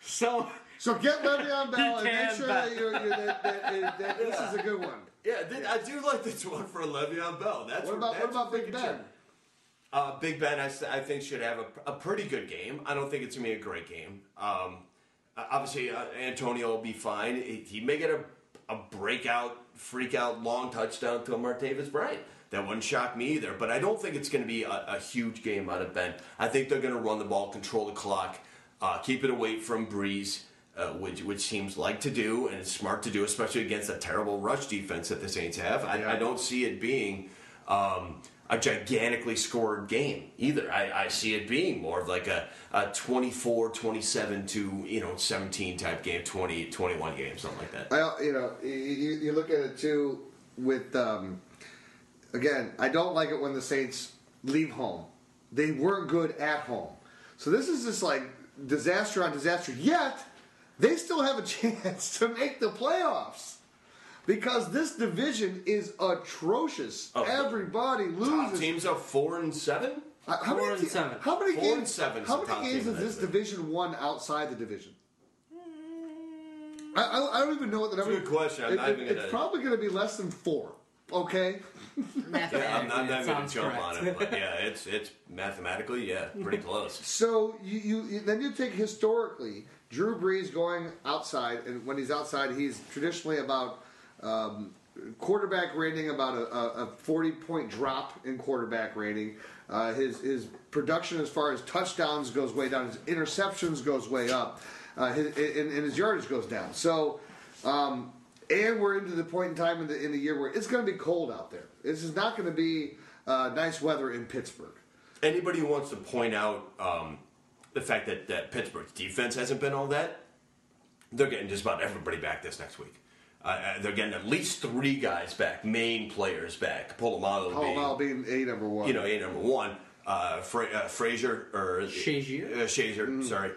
So So get Le'Veon Bell and make sure bet. that, you're, you're, that, that, that this is a good one. Yeah, th- I do like this one for Le'Veon Bell. That's What about that's what about Big Ben? true. Uh, Big Ben, I, s- I think, should have a, a pretty good game. I don't think it's going to be a great game. Um, uh, obviously, uh, Antonio will be fine. He, he may get a, a breakout, freak out, long touchdown to Martavis Bryant. That wouldn't shock me either. But I don't think it's going to be a, a huge game out of Ben. I think they're going to run the ball, control the clock, uh, keep it away from Brees. Uh, which which seems like to do and it's smart to do, especially against a terrible rush defense that the Saints have. I, I don't see it being um, a gigantically scored game either. I, I see it being more of like a, a 24 27 to you know 17 type game, 20 21 game, something like that. I, you know, you, you look at it too with, um, again, I don't like it when the Saints leave home. They weren't good at home. So this is just like disaster on disaster. Yet, they still have a chance to make the playoffs. Because this division is atrocious. Oh, Everybody Top teams are four and seven. Uh, How Four many, and te- seven. How many Four games? and seven's how many games team has in this division won outside the division? I, I, I don't even know what the number. good question. I'm It- not it- even it's gonna- probably going to be less than four. Okay. Yeah, I'm not, not going to jump correct. on it, but yeah, it's it's mathematically yeah, pretty close. So you, you, you then you take historically Drew Brees going outside, and when he's outside, he's traditionally about um, quarterback rating about a, a, a forty point drop in quarterback rating. Uh, his his production as far as touchdowns goes way down. His interceptions goes way up. Uh, his, and, and his yardage goes down. So, um, and we're into the point in time in the in the year where it's going to be cold out there. This is not going to be uh, nice weather in Pittsburgh. Anybody who wants to point out um, the fact that, that Pittsburgh's defense hasn't been all that, they're getting just about everybody back this next week. Uh, Uh, they're getting at least three guys back, main players back. Polamalu being, being a number one. you know, a number one. Uh, Fra- uh, Frazier or Shazier? uh, Shazier, sorry,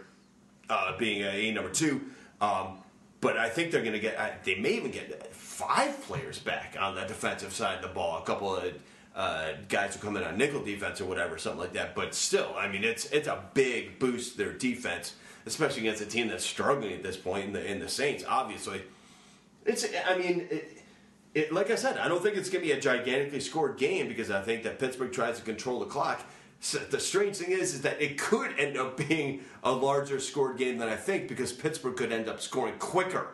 uh, being a, a number two. Um, but I think they're going to get. Uh, they may even get five players back on the defensive side of the ball. A couple of uh, guys who come in on nickel defense or whatever, something like that. But still, I mean, it's it's a big boost to their defense, especially against a team that's struggling at this point in the in the Saints. Obviously, it's. I mean. It, it, like I said, I don't think it's going to be a gigantically scored game because I think that Pittsburgh tries to control the clock. So the strange thing is, is that it could end up being a larger scored game than I think because Pittsburgh could end up scoring quicker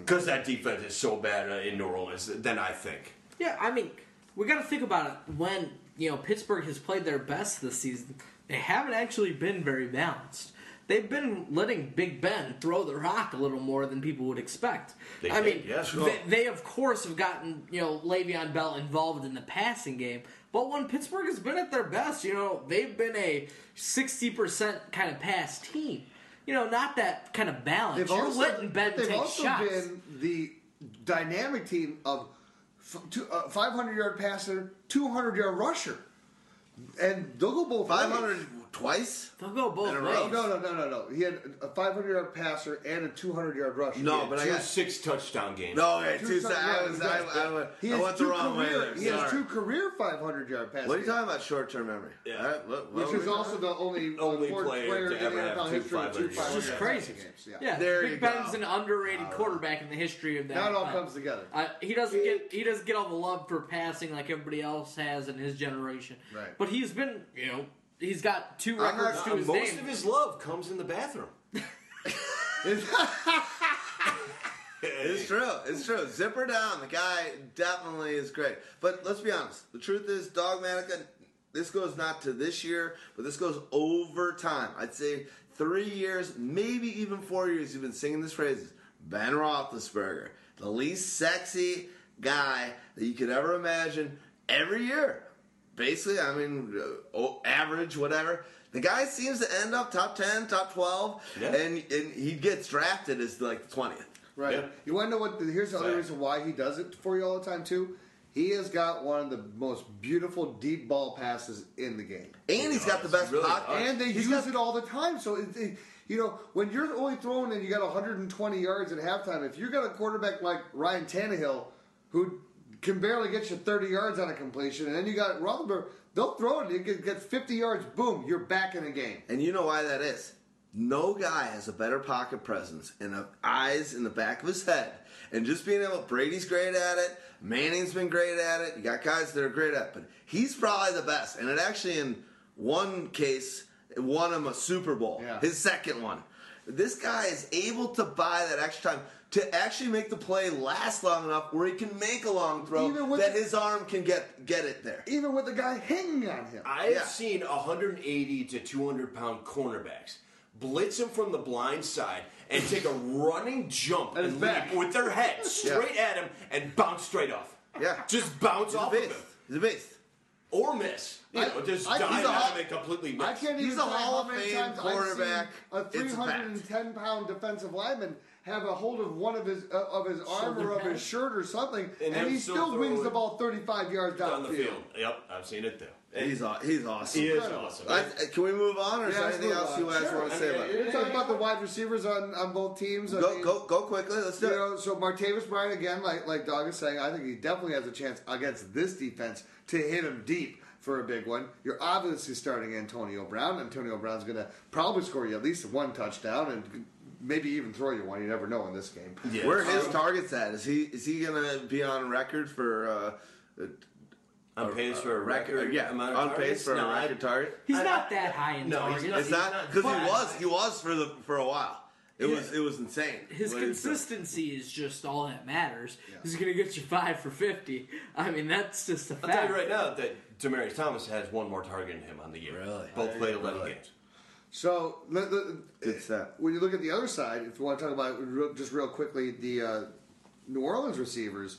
because that defense is so bad uh, in New Orleans than I think. Yeah, I mean, we got to think about it. When you know Pittsburgh has played their best this season, they haven't actually been very balanced. They've been letting Big Ben throw the rock a little more than people would expect. They I did, mean, yeah, sure. they, they of course have gotten you know Le'Veon Bell involved in the passing game, but when Pittsburgh has been at their best, you know they've been a sixty percent kind of pass team. You know, not that kind of balance. They've You're also, letting Ben they've take also shots. been the dynamic team of f- two, uh, 500 yard passer, 200 yard rusher, and they'll go both Five ways. hundred twice. They'll go both In a ways. row? No, no, no, no, no. He had a 500 yard passer and a 200 yard rusher. No, but I Two got six touchdown games. no. Hey, Two two, I was he I. I, He I has went the two wrong way career, there. He has Sorry. two career 500 yard passes. What are you talking about? Short term memory. Yeah. All right, what- what Which were is we also talking the only, Only uh, fourth player player to in ever have NFL two history with 500 two yards. 500 It's just yard crazy. passing games. Yeah. Yeah, There you Big go. Ben's an underrated quarterback in the history of that. Now it all Uh, comes together. Uh, he doesn't get he doesn't get all the love for passing like everybody else has in his generation. Right. But he's been you know he's got two I'm not- records to his most name. of his love comes in the bathroom. It's true. It's true. Zipper down. The guy definitely is great. But let's be honest. The truth is, Dawgmatica, this goes not to this year, but this goes over time. I'd say three years, maybe even four years, you've been singing this phrases. Ben Roethlisberger, the least sexy guy that you could ever imagine every year. Basically, I mean, uh, average, whatever. The guy seems to end up top 10, top 12, Yeah. and, and he gets drafted as like the 20th. Right. Yeah. You want to know what? The, here's the other reason why he does it for you all the time too. He has got one of the most beautiful deep ball passes in the game, And he's got the best really pocket. and they He's use got- it all the time. So it, it- you know when you're only throwing and you got 120 yards at halftime, if you got a quarterback like Ryan Tannehill who can barely get you 30 yards on a completion, and then you got Rothenberg, they'll throw it. You get, get 50 yards, boom, you're back in the game. And you know why that is? No guy has a better pocket presence and eyes in the back of his head. And just being able, Brady's great at it. Manning's been great at it. You got guys that are great at it, but he's probably the best. And it actually, in one case, won him a Super Bowl. Yeah. His second one. This guy is able to buy that extra time to actually make the play last long enough where he can make a long throw Even with that the- his arm can get get it there. Even with the guy hanging on him. I have Yeah. seen 180 to 200 pound cornerbacks blitz him from the blind side and take a running jump At his and back. leap with their head straight at him and bounce straight off. Yeah. Just bounce He's off of beast. him. He's a beast. Or miss. You I- know, just I- dive he's a at hall- him and completely miss. I can't He's even a tell Hall how of many Fame times quarterback. I've seen a It's a fact. 310 pound defensive lineman have a hold of one of his uh, of his arm Shoulder or of his pad. shirt or something, and, him he still still throw wings it the ball 35 yards down the downfield. field. Yep, I've seen it too. He's aw- he's awesome. He is Incredible. awesome. I, can we move on, or is Yeah, there let's anything move else on. you guys Sure. want to I say mean, about it- it? You're talking about the wide receivers on, on both teams. I Go, mean, go, go quickly. Let's do You it. know, so Martavis Bryant again, like like Dog is saying, I think he definitely has a chance against this defense to hit him deep for a big one. You're obviously starting Antonio Brown. Antonio Brown's going to probably score you at least one touchdown and maybe even throw you one. You never know in this game. Yeah. Where are his Um, targets at? Is he is he gonna be on record for uh, On pace for a record. yeah, amount of on pace targets? for No, a I- record target? He's I- not that high in No, he's targets. not. It's not not- because he was he was for the for a while. It Yeah. was it was insane. His what he was doing. consistency is just all that matters. He's going to get you five for fifty. I mean, that's just a I'll fact. tell you right now that Demaryius Thomas has one more target than him on the year. Really? Both played 11 Really? games. So the, the, Good stat. when you look at the other side, if you want to talk about real- just real quickly the uh, New Orleans receivers,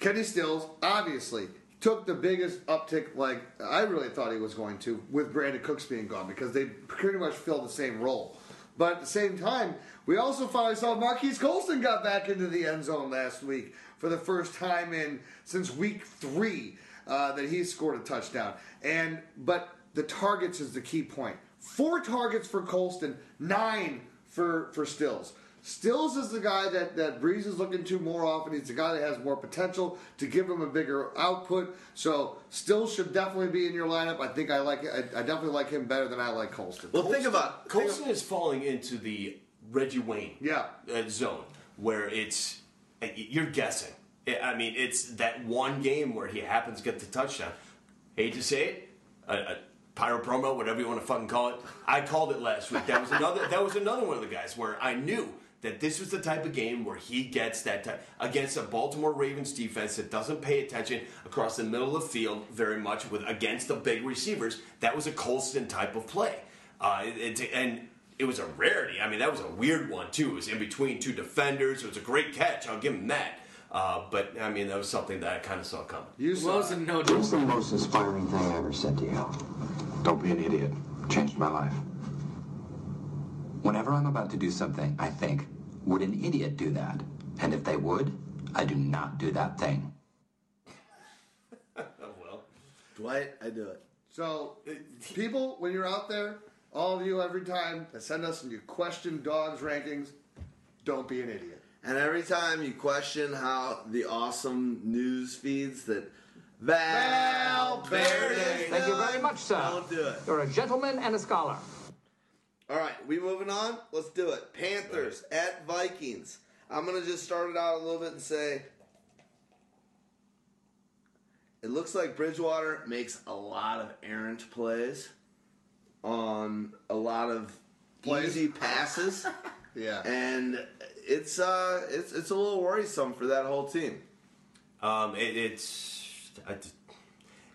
Kenny Stills obviously took the biggest uptick, like I really thought he was going to, with Brandin Cooks being gone because they pretty much filled the same role. But at the same time, we also finally saw Marquise Colston got back into the end zone last week for the first time in since week three uh, that he scored a touchdown. And but the targets is the key point. Four targets for Colston, nine for for Stills. Stills is the guy that, that Brees is looking to more often. He's the guy that has more potential to give him a bigger output. So Stills should definitely be in your lineup. I think I like it. I, I definitely like him better than I like Colston. Well, think about think Colston is falling into the Reggie Wayne Yeah. uh, zone where it's uh, you're guessing. I I mean, it's that one game where he happens to get the touchdown. Hate to say it, a, a pyro promo, whatever you want to fucking call it. I called it last week. That was another. that was another one of the guys where I knew that this was the type of game where he gets that type against a Baltimore Ravens defense that doesn't pay attention across the middle of the field very much with against the big receivers. That was a Colston type of play, uh, it, it- and it was a rarity. I mean, that was a weird one too. It was in between two defenders. It was a great catch. I'll give him that. Uh, but I mean, that was something that I kind of saw coming. You saw Wasn't no What's the most inspiring thing I ever said to you? Don't be an idiot. Changed my life. Whenever I'm about to do something, I think, would an idiot do that? And if they would, I do not do that thing. Well, Dwight, I do it. So, uh, people, when you're out there, all of you every time that send us and you question dogs rankings, don't be an idiot. And every time you question how the awesome news feeds that Val Verde, Thank you very much, sir. Don't do it. You're a gentleman and a scholar. All right, we moving on. Let's do it. Panthers at Vikings. I'm gonna just start it out a little bit and say it looks like Bridgewater makes a lot of errant plays on a lot of Plays? easy passes, Yeah. and it's uh it's it's a little worrisome for that whole team. Um, it, it's I,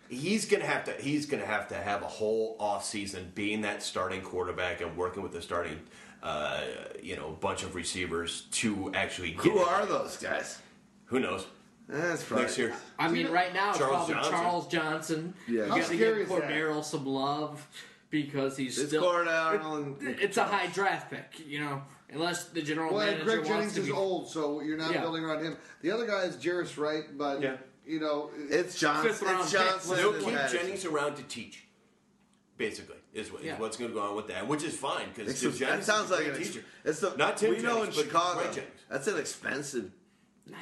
he's gonna have to he's gonna have to have a whole off season being that starting quarterback and working with the starting uh, you know bunch of receivers to actually get Who it. are those guys? who knows That's probably next year. I mean, right now it's Charles probably Johnson. Charles Johnson. Yeah. you How got to give is? Cordero some love because he's It's still. Cordero and- it- it's a high draft pick, you know, unless the general Well, manager Greg wants Jennings to is be. old, so you're not Yeah. building around him. The other guy is Jarius Wright, but Yeah. You know, It's Johnson. Fifth round It's pick. Johnson. They'll and keep Patterson. Jennings around to teach. Basically, is, what, is Yeah. what's going to go on with that, which is fine because It's- Jennings that sounds is a like great an ex- teacher. It's the Not Tim we know in Jennings, but Chicago. Greg Jennings. That's an expensive.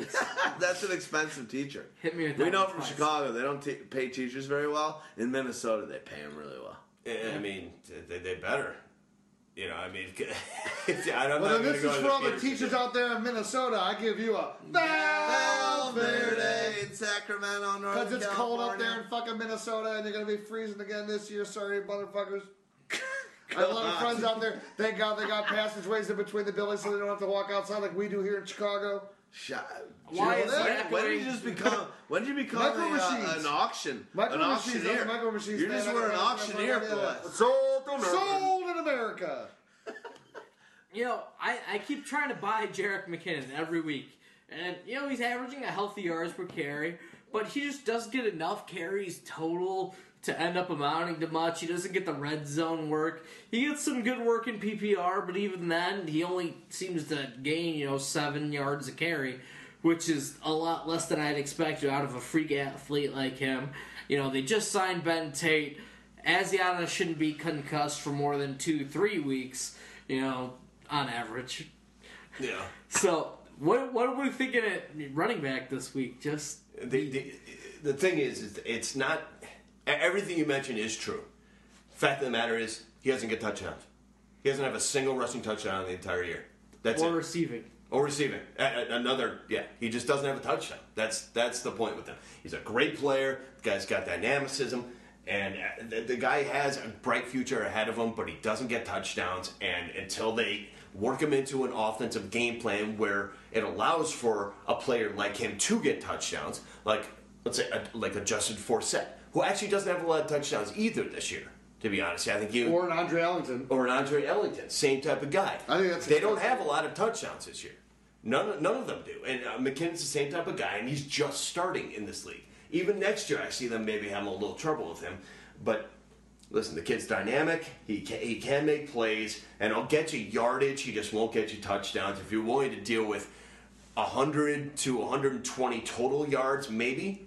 that's an expensive teacher. Hit me with We that know one from twice. Chicago they don't t- pay teachers very well. In Minnesota, they pay them really well. I I mean, they, they better. You know, I mean, I'm well, not then going this is for all the teachers out there in Minnesota. I give you a Valverde in Sacramento, North Because it's cold up there in fucking Minnesota and you're going to be freezing again this year. Sorry, motherfuckers. I have a lot of friends out there. Thank God they got passageways in between the buildings so they don't have to walk outside like we do here in Chicago. Shut. Why When- is when, that when did you just become? When did you become Micro a, uh, machines. an auction? Micro an machines, auctioneer? micro machines, You man. just I were an got- auctioneer for us. Sold in America. Sold in America. You know, I, I keep trying to buy Jerick McKinnon every week. And, you know, he's averaging a healthy yards per carry, but he just doesn't get enough carries total to end up amounting to much. He doesn't get the red zone work. He gets some good work in PPR, but even then, he only seems to gain, you know, seven yards a carry, which is a lot less than I'd expect out of a freak athlete like him. You know, they just signed Ben Tate. Asiata shouldn't be concussed for more than two, three weeks, you know, on average. Yeah. So, what what are we thinking at running back this week? Just the, the, the thing is, it's not everything you mentioned is true. Fact of the matter is, he doesn't get touchdowns. He doesn't have a single rushing touchdown in the entire year. That's or it. receiving. Or receiving. Another, yeah. He just doesn't have a touchdown. That's that's the point with him. He's a great player. The guy's got dynamicism, and uh, the, the guy has a bright future ahead of him. But he doesn't get touchdowns, and until they work him into an offensive game plan where it allows for a player like him to get touchdowns, like let's say a, like a Justin Forsett, who actually doesn't have a lot of touchdowns either this year. To be honest, I think you Or an Andre Ellington. or an Andre Ellington, same type of guy. I think that's they don't have a lot of touchdowns this year. None, of- none of them do. And uh, McKinnon's the same type of guy, and he's just starting in this league. Even next year, I see them maybe having a little trouble with him. But listen, the kid's dynamic. He can, he can make plays, and he'll get you yardage. He just won't get you touchdowns. If you're willing to deal with 100 to 120 total yards, maybe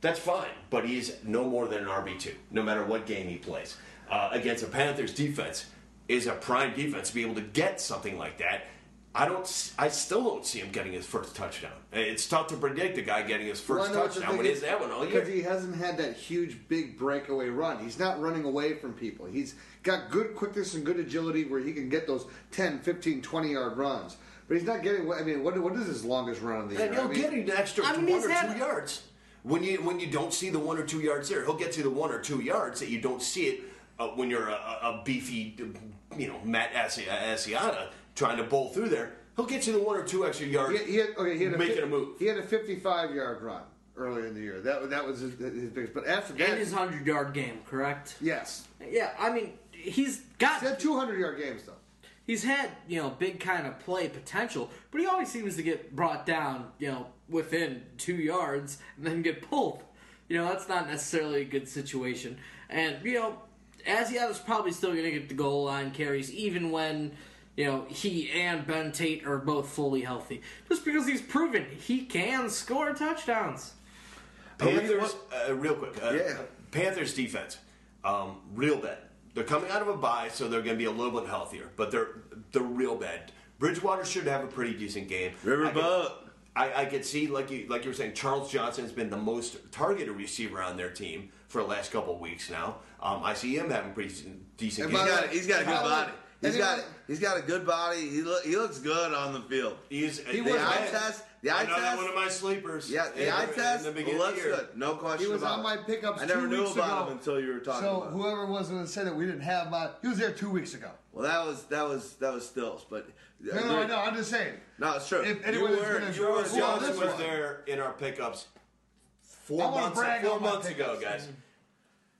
that's fine. But he's no more than an RB two, no matter what game he plays. Uh, against a Panthers defense is a prime defense to be able to get something like that. I don't. s- I still don't see him getting his first touchdown. It's tough to predict a guy getting his first know what the touchdown thing when he is, has that one all year. Because he hasn't had that huge, big breakaway run. He's not running away from people. He's got good quickness and good agility where he can get those 10, 15, 20 yard runs. But he's not getting. I mean, what, what is his longest run of the And year? he'll I mean, get an extra I mean, one he's or two had- yards. When you when you don't see the one or two yards there, he'll get you the one or two yards that you don't see it uh, when you're a, a a beefy, you know, Matt Asi- Asiata trying to bowl through there. He'll get you the one or two extra yards. He, he had, okay, he had making fif- a move. He had a 55 yard run earlier in the year. That that was his, his biggest. But after that, In his hundred yard game, correct? yes, Yeah, I mean he's got he had 200 yard games though. he's had you know big kind of play potential, but he always seems to get brought down, you know, within two yards and then get pulled. You know, that's not necessarily a good situation. And you know, Asiata's probably still going to get the goal line carries even when you know he and Ben Tate are both fully healthy, just because he's proven he can score touchdowns. Panthers, uh, real quick. Uh, Yeah. Panthers defense, um, real bad. They're coming out of a bye, so they're going to be a little bit healthier, but they're they're real bad. Bridgewater should have a pretty decent game. Riverboat. I, could- I, I could see, like you like you were saying, Charles Johnson has been the most targeted receiver on their team for the last couple of weeks now. Um, I see him having pretty decent He's games. got, he's got a good How- body. He's anyone- got he's got a good body. He look, he looks good on the field. He's The was- eye test, the eye Another test, one of my sleepers. yeah, the in- eye in test the looks good. No question He was about on my it. pickups I never two knew weeks about ago. him until you were talking So about him. whoever was going to say that we didn't have him on, he was there two weeks ago. Well, that was that was that was Stills, but No, no, no. I'm just saying. No, it's true. If anyone is were- going to you were- Johnson this was one, there in our pickups I four wanna months, brag four months ago, guys.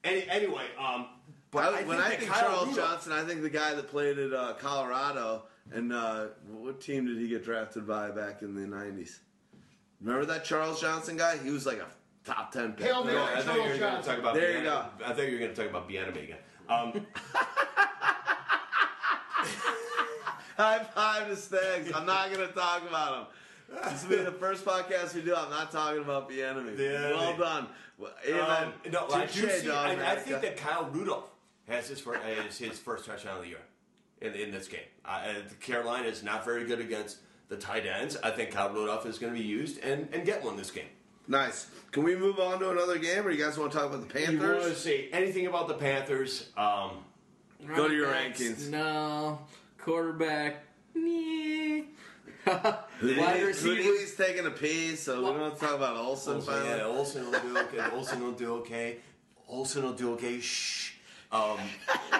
Any, anyway, um, but I- I, when think I think Kyle Charles Rudolph- Johnson, I think the guy that played at uh, Colorado, and uh, what team did he get drafted by back in the '90s? Remember that Charles Johnson guy? He was like a top ten pick. Hail Mary, No, I thought you were going to talk about. There you Bieniemy. go. I thought you were going to talk about Bieniemy again. Um, High five to Stags. I'm not going to talk about him. This will be the first podcast we do. I'm not talking about the enemy. The enemy. Well done. Well, amen. um, no, I do see. dog, I, I think that Kyle Rudolph has his first, has his first touchdown of the year in, in this game. Uh, Carolina is not very good against the tight ends. I think Kyle Rudolph is going to be used and, and get one this game. Nice. Can we move on to another game, or you guys want to talk about the Panthers? You want to say anything about the Panthers? Um, Go to your rankings. No. Quarterback. Meh. Who Wide who receivers. he's taking a piece, so we don't to talk about Olsen. Olsen, yeah, Olsen will do okay. Olsen will do okay. Olsen will do okay. Shh. Um,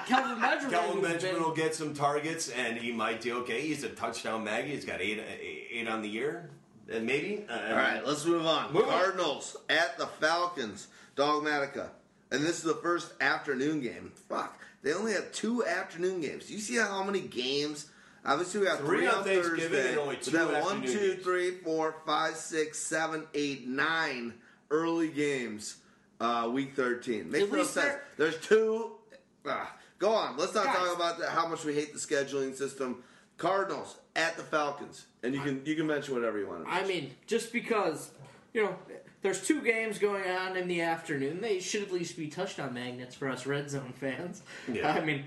Kelvin Benjamin. Kelvin who's Benjamin been- will get some targets, and he might do okay. He's a touchdown maggie. He's got eight, eight on the year, and maybe. Uh, All right, let's move on. Move on. Cardinals at the Falcons, Dawgmatica. And this is the first afternoon game. Fuck. They only have two afternoon games. Do you see how many games? Obviously, we got Three three, on on Thanksgiving Thursday. and only but two then one, two, games. three, four, five, six, seven, eight, nine early games. Uh, week thirteen makes no sense. There's two. Ah, go on. Let's not Guys. talk about the, how much we hate the scheduling system. Cardinals at the Falcons, and you can you can mention whatever you want. To I mean, just because, you know, there's two games going on in the afternoon, they should at least be touchdown magnets for us red zone fans. Yeah. I mean,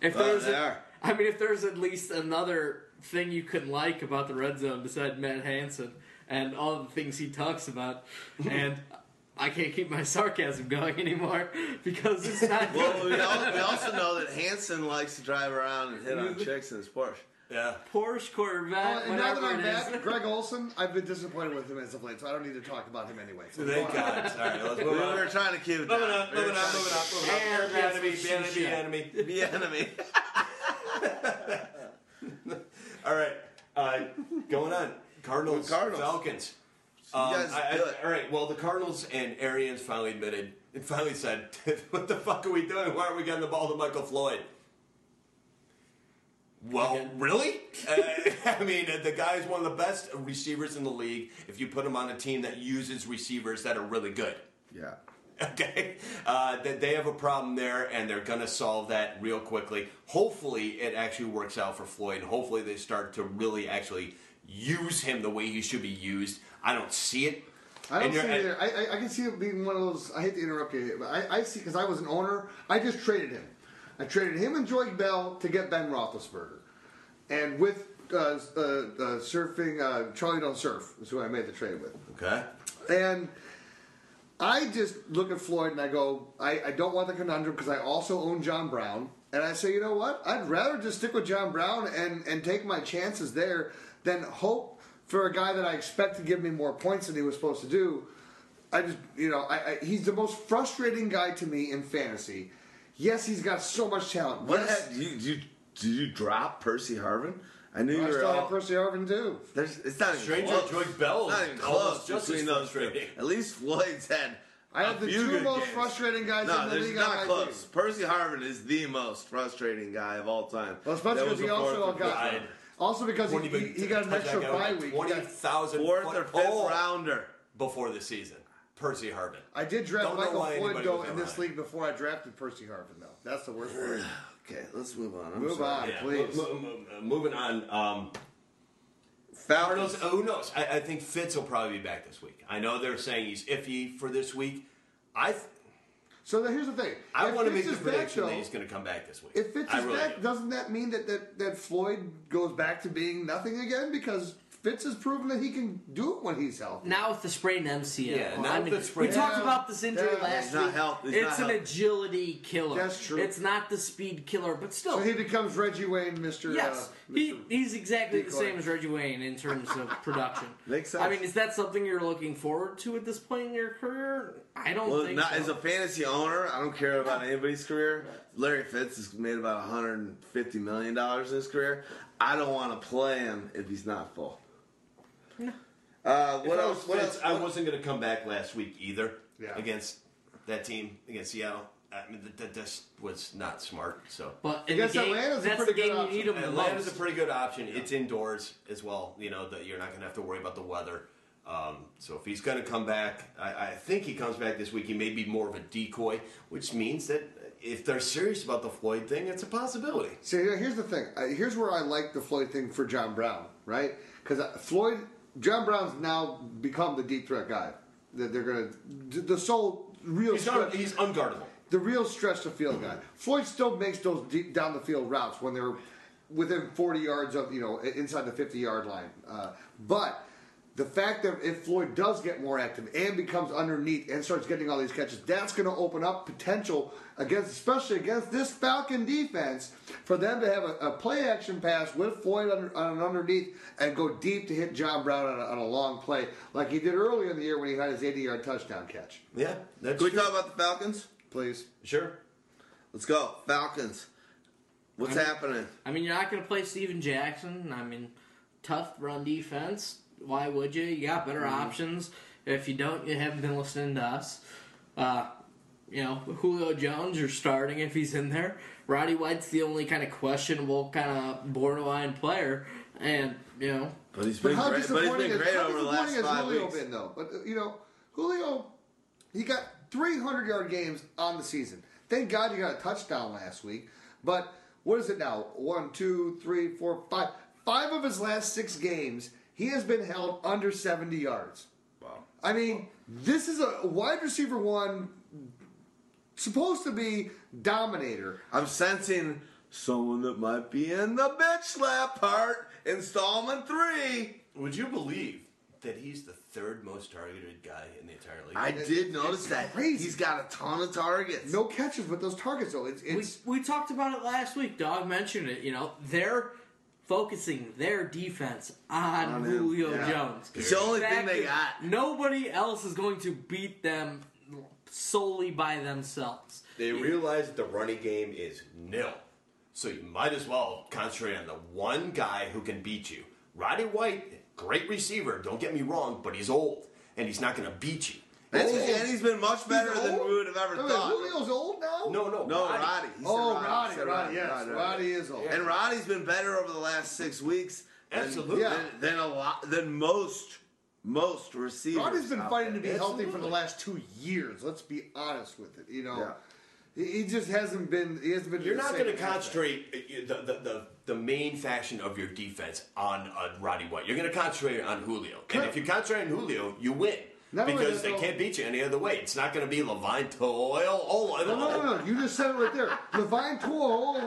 if Well, there's, a. I mean, if there's at least another thing you can like about the red zone besides Matt Hanson and all the things he talks about, and I can't keep my sarcasm going anymore because it's not Well, we, al- we also know that Hanson likes to drive around and hit on chicks in his Porsche. yeah. Porsche Corvette, Oh, and now that I'm back, Greg Olsen, I've been disappointed with him as of late, so I don't need to talk about him anyway. So Thank. God. All right, let's We move on. were trying to keep it Moving down. on, We were moving on, moving to- on, moving on. And Be enemy, be enemy, be enemy. The enemy. All right, uh, going on. Cardinals, Cardinals. Falcons. Um, I- I- all right. Well, the Cardinals and Arians finally admitted and finally said, "What the fuck are we doing? Why aren't we getting the ball to Michael Floyd?" Well, really? uh, I mean, the guy is one of the best receivers in the league. If you put him on a team that uses receivers that are really good, Yeah. okay, uh, that they have a problem there, and they're going to solve that real quickly. Hopefully, it actually works out for Floyd. Hopefully, they start to really actually use him the way he should be used. I don't see it. I don't see it either. I, I, I can see it being one of those. I hate to interrupt you, but I, I see because I was an owner. I just traded him. I traded him and Joique Bell to get Ben Roethlisberger, and with uh, uh, uh, surfing uh, Charlie Don't Surf is who I made the trade with. Okay. And I just look at Floyd and I go, I, I don't want the conundrum because I also own John Brown. And I say, you know what? I'd rather just stick with John Brown and, and take my chances there than hope for a guy that I expect to give me more points than he was supposed to do. I just, you know, I, I, he's the most frustrating guy to me in fantasy. Yes, he's got so much talent. What yes, had, you, you, did you drop Percy Harvin? I knew I you were still all, have Percy Harvin too. There's, it's not even close. Joique Bell Not is even almost close just between those two. At least Floyd's had. I have a the few two most games. frustrating guys No, in the league. not on my close. Percy Harvin is the most frustrating guy of all time. Well, especially That because was he a fourth also or got, fifth- also because he, Wouldn't he, he got an extra bye week. a He got- 20,000 fourth foot or fifth pole rounder. before the season. Percy Harvin. I did draft Don't know Michael why Floyd though in this league before I drafted Percy Harvin though. That's the worst part. Okay, let's move on. I'm Move sorry. on, please. mo- mo- mo- moving on. Um, Falcons. Cardinals, who knows? I, I think Fitz will probably be back this week. I know they're saying he's iffy for this week. I th- So here's the thing. I If want to make the is back, prediction though, that he's going to come back this week. If Fitz I is really back, do. doesn't that mean that, that, that Floyd goes back to being nothing again? Because Fitz has proven that he can do it when he's healthy. Now with the sprained MCL. Yeah, I now with the sprained- we talked about this injury yeah. last He's not week. health- he's it's not an healthy. agility killer. That's true. It's not the speed killer, but still. So he becomes Reggie Wayne, Mr. Yes, uh, he, he's exactly the same as Reggie Wayne in terms of production. Makes sense. I mean, is that something you're looking forward to at this point in your career? I don't Well, think not so. as a fantasy owner, I don't care about anybody's career. Larry Fitz has made about 150 million dollars in his career. I don't want to play him if he's not full. Uh, what I else? was What Fitz, else? I wasn't going to come back last week either Yeah. against that team against Seattle. I mean, that, that just was not smart. So but in Against the game, Atlanta's a that's the pretty good game you option. need him the Atlanta's a pretty good option. It's indoors as well. You know that you're not going to have to worry about the weather. Um, so if he's going to come back, I, I think he comes back this week. He may be more of a decoy, which means that if they're serious about the Floyd thing, it's a possibility. So here- here's the thing. Uh, Here's where I like the Floyd thing for John Brown, right? Because Floyd, John Brown's now become the deep threat guy. That they're gonna the sole real He's, stretch, un, he's unguardable. the real stretch the field guy. Floyd still makes those deep down the field routes when they're within 40 yards of you know inside the 50 yard line. Uh, but the fact that if Floyd does get more active and becomes underneath and starts getting all these catches, that's going to open up potential against, especially against this Falcon defense, for them to have a, a play action pass with Floyd under, on an underneath and go deep to hit John Brown on a, on a long play, like he did earlier in the year when he had his 80 yard touchdown catch. Yeah, that's Can we true. talk about the Falcons? Please. Sure. Let's go, Falcons. What's I mean- happening? I mean, you're not going to play Steven Jackson. I mean, tough run defense. Why would you? You got better options. If you don't, you haven't been listening to us. Uh, you know, Julio Jones, you're starting if he's in there. Roddy White's the only kind of questionable, kind of borderline player. And, you know, But he's But been how great. But he's disappointing, been is, great how over the disappointing last has five Julio weeks. been though? But you know, Julio, he got 300 yard games on the season. Thank God you got a touchdown last week. But what is it now? One, two, three, four, five. Five of his last six games, he has been held under 70 yards. Wow. I mean, this is a wide receiver one, supposed to be dominator. I'm sensing someone that might be in the bitch slap part. Installment three. Would you believe that he's the third most targeted guy in the entire league? I did notice that. crazy. He's got a ton of targets. No catches with those targets though. It's, it's we, we talked about it last week. Dog mentioned it. You know, they're focusing their defense on, On Julio yeah. Jones. It's the only thing they got. Nobody else is going to beat them solely by themselves. They realize that the running game is nil. So you might as well concentrate on the one guy who can beat you. Roddy White, great receiver, don't get me wrong, but he's old and he's not going to beat you. And, He's and he's been much better He's than old? we would have ever Wait, wait, thought. Julio's old now. No, no, No, Roddy. Roddy. He Oh, Roddy. Roddy, He Roddy, yes, Roddy is old. And Roddy's been better over the last six weeks. than- Absolutely. Than, than a lot than most most receivers. Roddy's been out fighting to there. be healthy for the last two years. Let's be honest with it. You know, Yeah. he, he just hasn't been. He hasn't been. You're not going to concentrate uh, the, the, the, the main faction of your defense on uh, Roddy White. You're going to concentrate on Julio. And if you concentrate on Julio, you win. Not because they can't beat you any other way. It's not going to be Levine Toil. Oh, No, no, no, no. You just said it right there. Levine Tour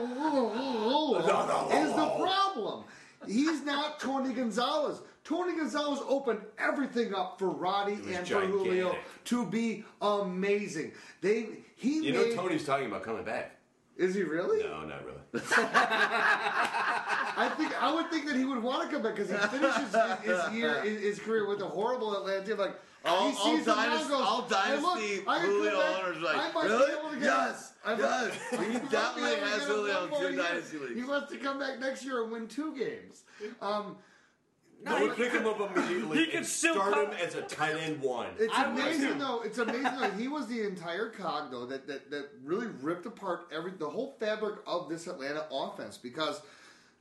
is the problem. He's not Tony Gonzalez. Tony Gonzalez opened everything up for Roddy and for Julio to be amazing. They he You know. Tony's talking about coming back. is he really? No, not really. I think I would think that he would want to come back because he finishes his, his year, his, his career with a horrible Atlanta team. Like All, he all, sees them dynasty, goes, all "Hey, dynasty look, I can come Julio back. owners are like, really? able to Yes, I yes. I He definitely has get Julio in more two year. dynasty He wants to come back next year and win two games. Um, Don't pick him up immediately. He can and still start come- him as a tight end one. It's I would amazing though. It's amazing though. He was the entire cog though that, that that really ripped apart every the whole fabric of this Atlanta offense because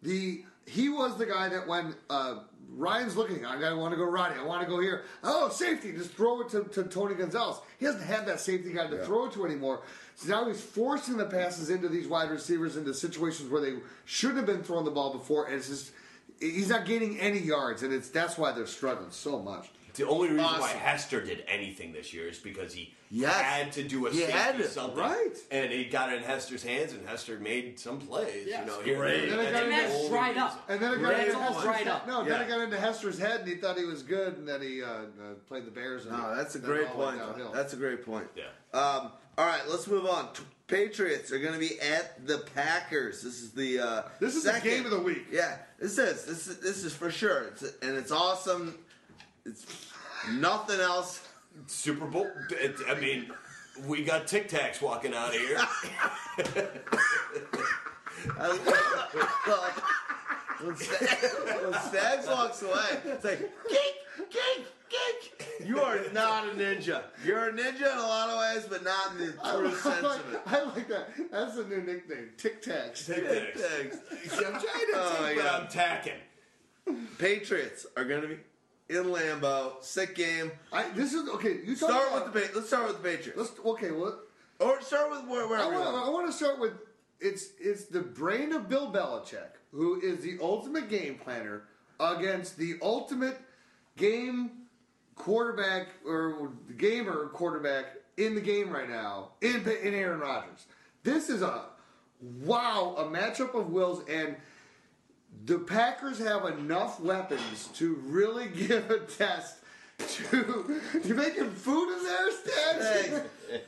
the he was the guy that when uh, Ryan's looking, I gotta want to go Roddy, I want to go here. Oh, safety, just throw it to, to Tony Gonzalez. He doesn't have that safety guy to throw it to anymore. So now he's forcing the passes into these wide receivers into situations where they shouldn't have been throwing the ball before, and it's just he's not gaining any yards, and it's that's why they're struggling so much. The only reason why Hester did anything this year is because he Yes. had to do a He safety had to, something, right. And he got it in Hester's hands, and Hester made some plays. Yes. you know, here Great. and there. And then That's it got that's only dried up. And then it got into on. Hester's head. up. No, then Yeah. it got into Hester's head, and he thought he was good, and then he uh, uh, played the Bears. And No, that's a great it all went point. That's a great point. Yeah. Um, all right, let's move on. T- Patriots are going to be at the Packers. This is the uh, This is the game of the week. Yeah, this is this is this is for sure. It's and it's awesome. It's nothing else. Super Bowl. It, I mean, we got Tic Tacs walking out here. I- love, when, Stags, when Stags walks away, it's like geek, geek, geek. You are not a ninja. You're a ninja in a lot of ways, but not in the I true like, sense of it. I like that. That's a new nickname. Tic Tacs. Tic Tacs. I'm trying to Oh, my take, but God. I'm tacking. Patriots are going to be in Lambeau. Sick game. I, this is okay. You talk Start about, with the let's start with the Patriots. Let's okay. Well, or start with where, I want, want. I want to start with it's it's the brain of Bill Belichick, who is the ultimate game planner against the ultimate game quarterback or gamer quarterback in the game right now in in Aaron Rodgers. This is a wow a matchup of wills and. The Packers have enough weapons to really give a test to. You making food in there, Stan?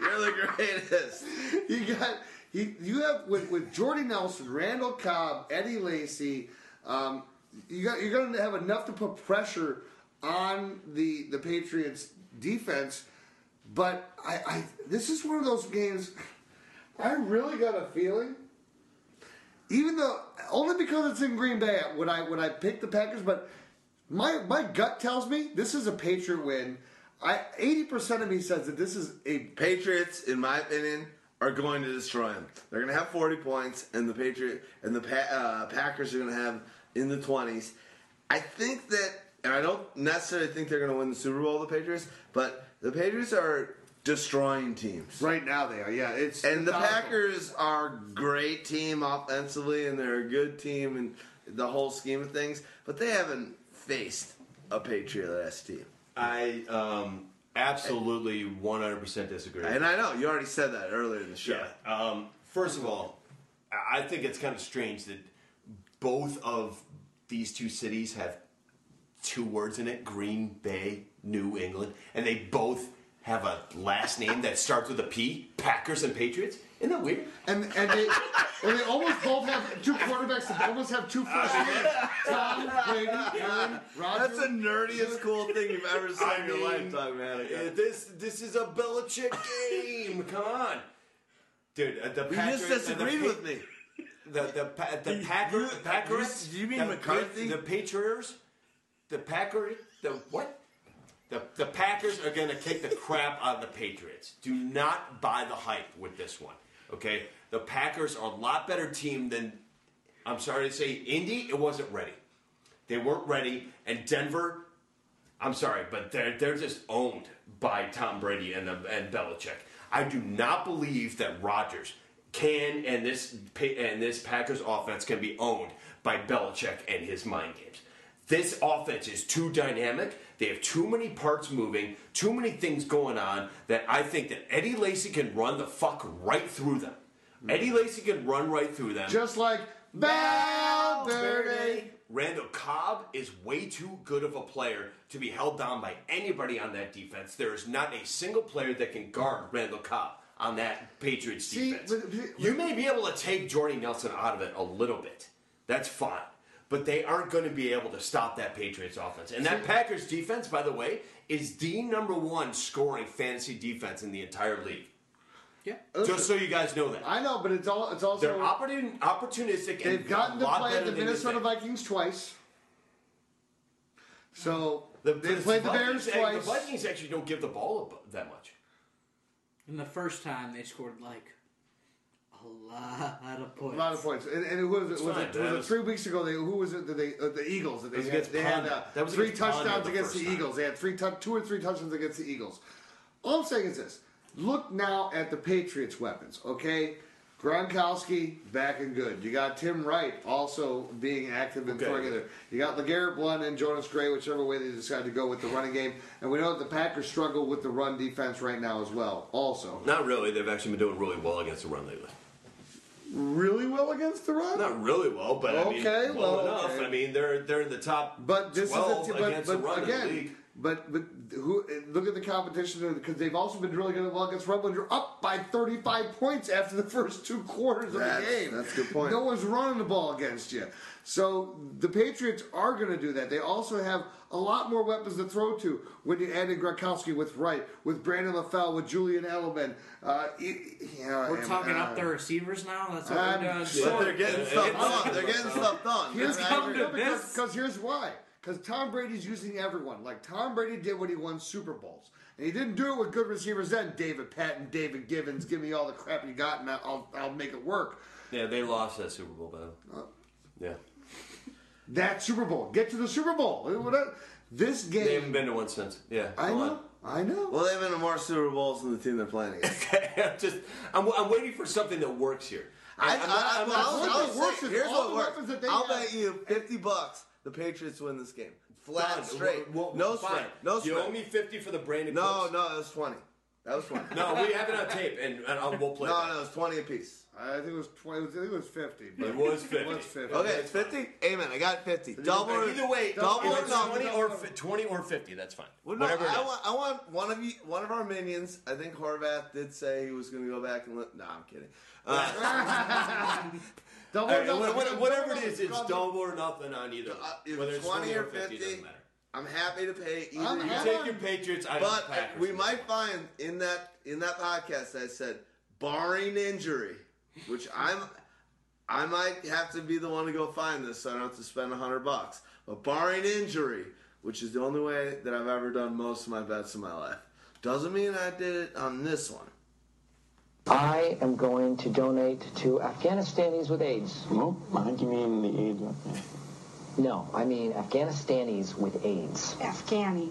You're the greatest. you got you, you have with with Jordy Nelson, Randall Cobb, Eddie Lacy. Um, you got you're going to have enough to put pressure on the the Patriots defense. But I, I this is one of those games. I really got a feeling, even though only because it's in Green Bay, would I would I pick the Packers? But my my gut tells me this is a Patriot win. I eighty percent of me says that this is a Patriots, in my opinion, are going to destroy them. They're going to have 40 points, and the Patriot and the pa- uh, Packers are going to have in the 20s. I think that, and I don't necessarily think they're going to win the Super Bowl. The Patriots, but the Patriots are destroying teams. Right now they are, yeah. It's And the it's awful. Packers are a great team offensively, and they're a good team in the whole scheme of things. But they haven't faced a Patriot-esque team. I um, absolutely 100% disagree. And I know you already said that earlier in the show. Yeah. Um, first of all, I I think it's kind of strange that both of these two cities have two words in it Green Bay, New England, and they both have a last name that starts with a P Packers and Patriots. Isn't that weird? And and they and they almost both have two quarterbacks that almost have two first names. Tom Brady, Aaron Rodgers. That's the nerdiest cool thing you've ever seen I in your mean, lifetime, man. Uh, This this is a Belichick game. Come on, dude. Uh, the You Packers, just disagreed the, with me. The the pa- the You- Packer, you- the Packers. you- you mean the, McCarthy? The Patriots. The Packers. The what? The, the Packers are going to kick the crap out of the Patriots. Do not buy the hype with this one. Okay? The Packers are a lot better team than, I'm sorry to say, Indy, it wasn't ready. They weren't ready. And Denver, I'm sorry, but they're, they're just owned by Tom Brady and, the, and Belichick. I do not believe that Rodgers can and this and this Packers offense can be owned by Belichick and his mind games. This offense is too dynamic. They have too many parts moving, too many things going on that I think that Eddie Lacy can run the fuck right through them. Mm. Eddie Lacy can run right through them. Just like Valverde. Randall Cobb is way too good of a player to be held down by anybody on that defense. There is not a single player that can guard Randall Cobb on that Patriots See, defense. you may be able to take Jordy Nelson out of it a little bit. That's fine. But they aren't going to be able to stop that Patriots offense. And that Packers defense, by the way, is the number one scoring fantasy defense in the entire league. Yeah. Just so you guys know that. I know, but it's all it's also they're opportun- opportunistic. They've gotten a to play better the Minnesota. Vikings twice. So The, they the played the Vikings- Bears twice. The Vikings actually don't give the ball ab- that much. And the first time they scored like a lot of points. A lot of points, and, and who was it? Was fine. it, was it was- three weeks ago? They who was it? That they uh, the Eagles that they had, against they had uh, That was three touchdowns the against the first time. Eagles. They had three tou- two or three touchdowns against the Eagles. All I'm saying is this: look now at the Patriots' weapons. Okay, Gronkowski back and good. You got Tim Wright also being active and Okay. throwing in there. You got LeGarrette Blount and Jonas Gray, whichever way they decide to go with the running game. And we know that the Packers struggle with the run defense right now as well. Also, Not really. They've actually been doing really well against the run lately. Really well against the run. Not really well, but I mean, Okay, well, well, enough. okay. I mean, they're they're in the top. But this 12 is a t- but, against but the run in the again, league. But but who look at the competition because they've also been really good well against run when you're up by 35 points after the first two quarters of the game. that's a good point. No one's running the ball against you. So the Patriots are going to do that. They also have a lot more weapons to throw to when you add in Gronkowski with Wright, with Brandon LaFell, with Julian Edelman. Uh, you know, We're and, talking uh, up their receivers now. That's what I'm we're doing. But they're getting stuff done. They're getting stuff done. Here's They're come to actually- this. Because here's why. Because Tom Brady's using everyone. Like Tom Brady did when he won Super Bowls. And he didn't do it with good receivers then. David Patten, David Givens, give me all the crap you got and I'll, I'll make it work. Yeah, they lost that Super Bowl, though. Yeah, That Super Bowl. Get to the Super Bowl. This game. they haven't been to one since. Yeah, I go know. I know. Well, they've been to more Super Bowls than the team they're playing against. I'm just, I'm, I'm waiting for something that works here. I, I'm I, not- I, I'm well, not- I'll, what I'll that say, works is here's all what the works. weapons that they I'll have. bet you fifty bucks the Patriots win this game. Flat Fine, straight. well, well, no fine. spread. No You owe me fifty for the Brandon. no, Cooks? no, it was twenty. That was twenty. no. We have it on tape, and, and I'll, we'll play. no, that. no, it was twenty apiece. I think it was 20. I think it was 50. But It was It 50. was 50. Okay, it's fifty. Amen. I got fifty. Double or Either way, double if or it's nothing. twenty or fi- twenty or fifty, that's fine. Well, no, Whatever it I is. want, I want one of you, one of our minions. I think Horvath did say he was going to go back and. Li- no, I'm kidding. Uh, Double or nothing. what- what- whatever it is, it's double or nothing on either. uh, if Whether it's it's twenty or it fifty, doesn't matter. I'm happy to pay either. I'm- You you I'm take on- your Patriots. I But Packers. we might find in that in that podcast I said, barring injury, which I'm I might have to be the one to go find this, so I don't have to spend a hundred bucks. But barring injury, which is the only way that I've ever done most of my bets in my life, doesn't mean I did it on this one. I am going to donate to Afghanistanis with AIDS. Nope, I think you mean the AIDS one. No, I mean Afghanistanis with AIDS. Afghani.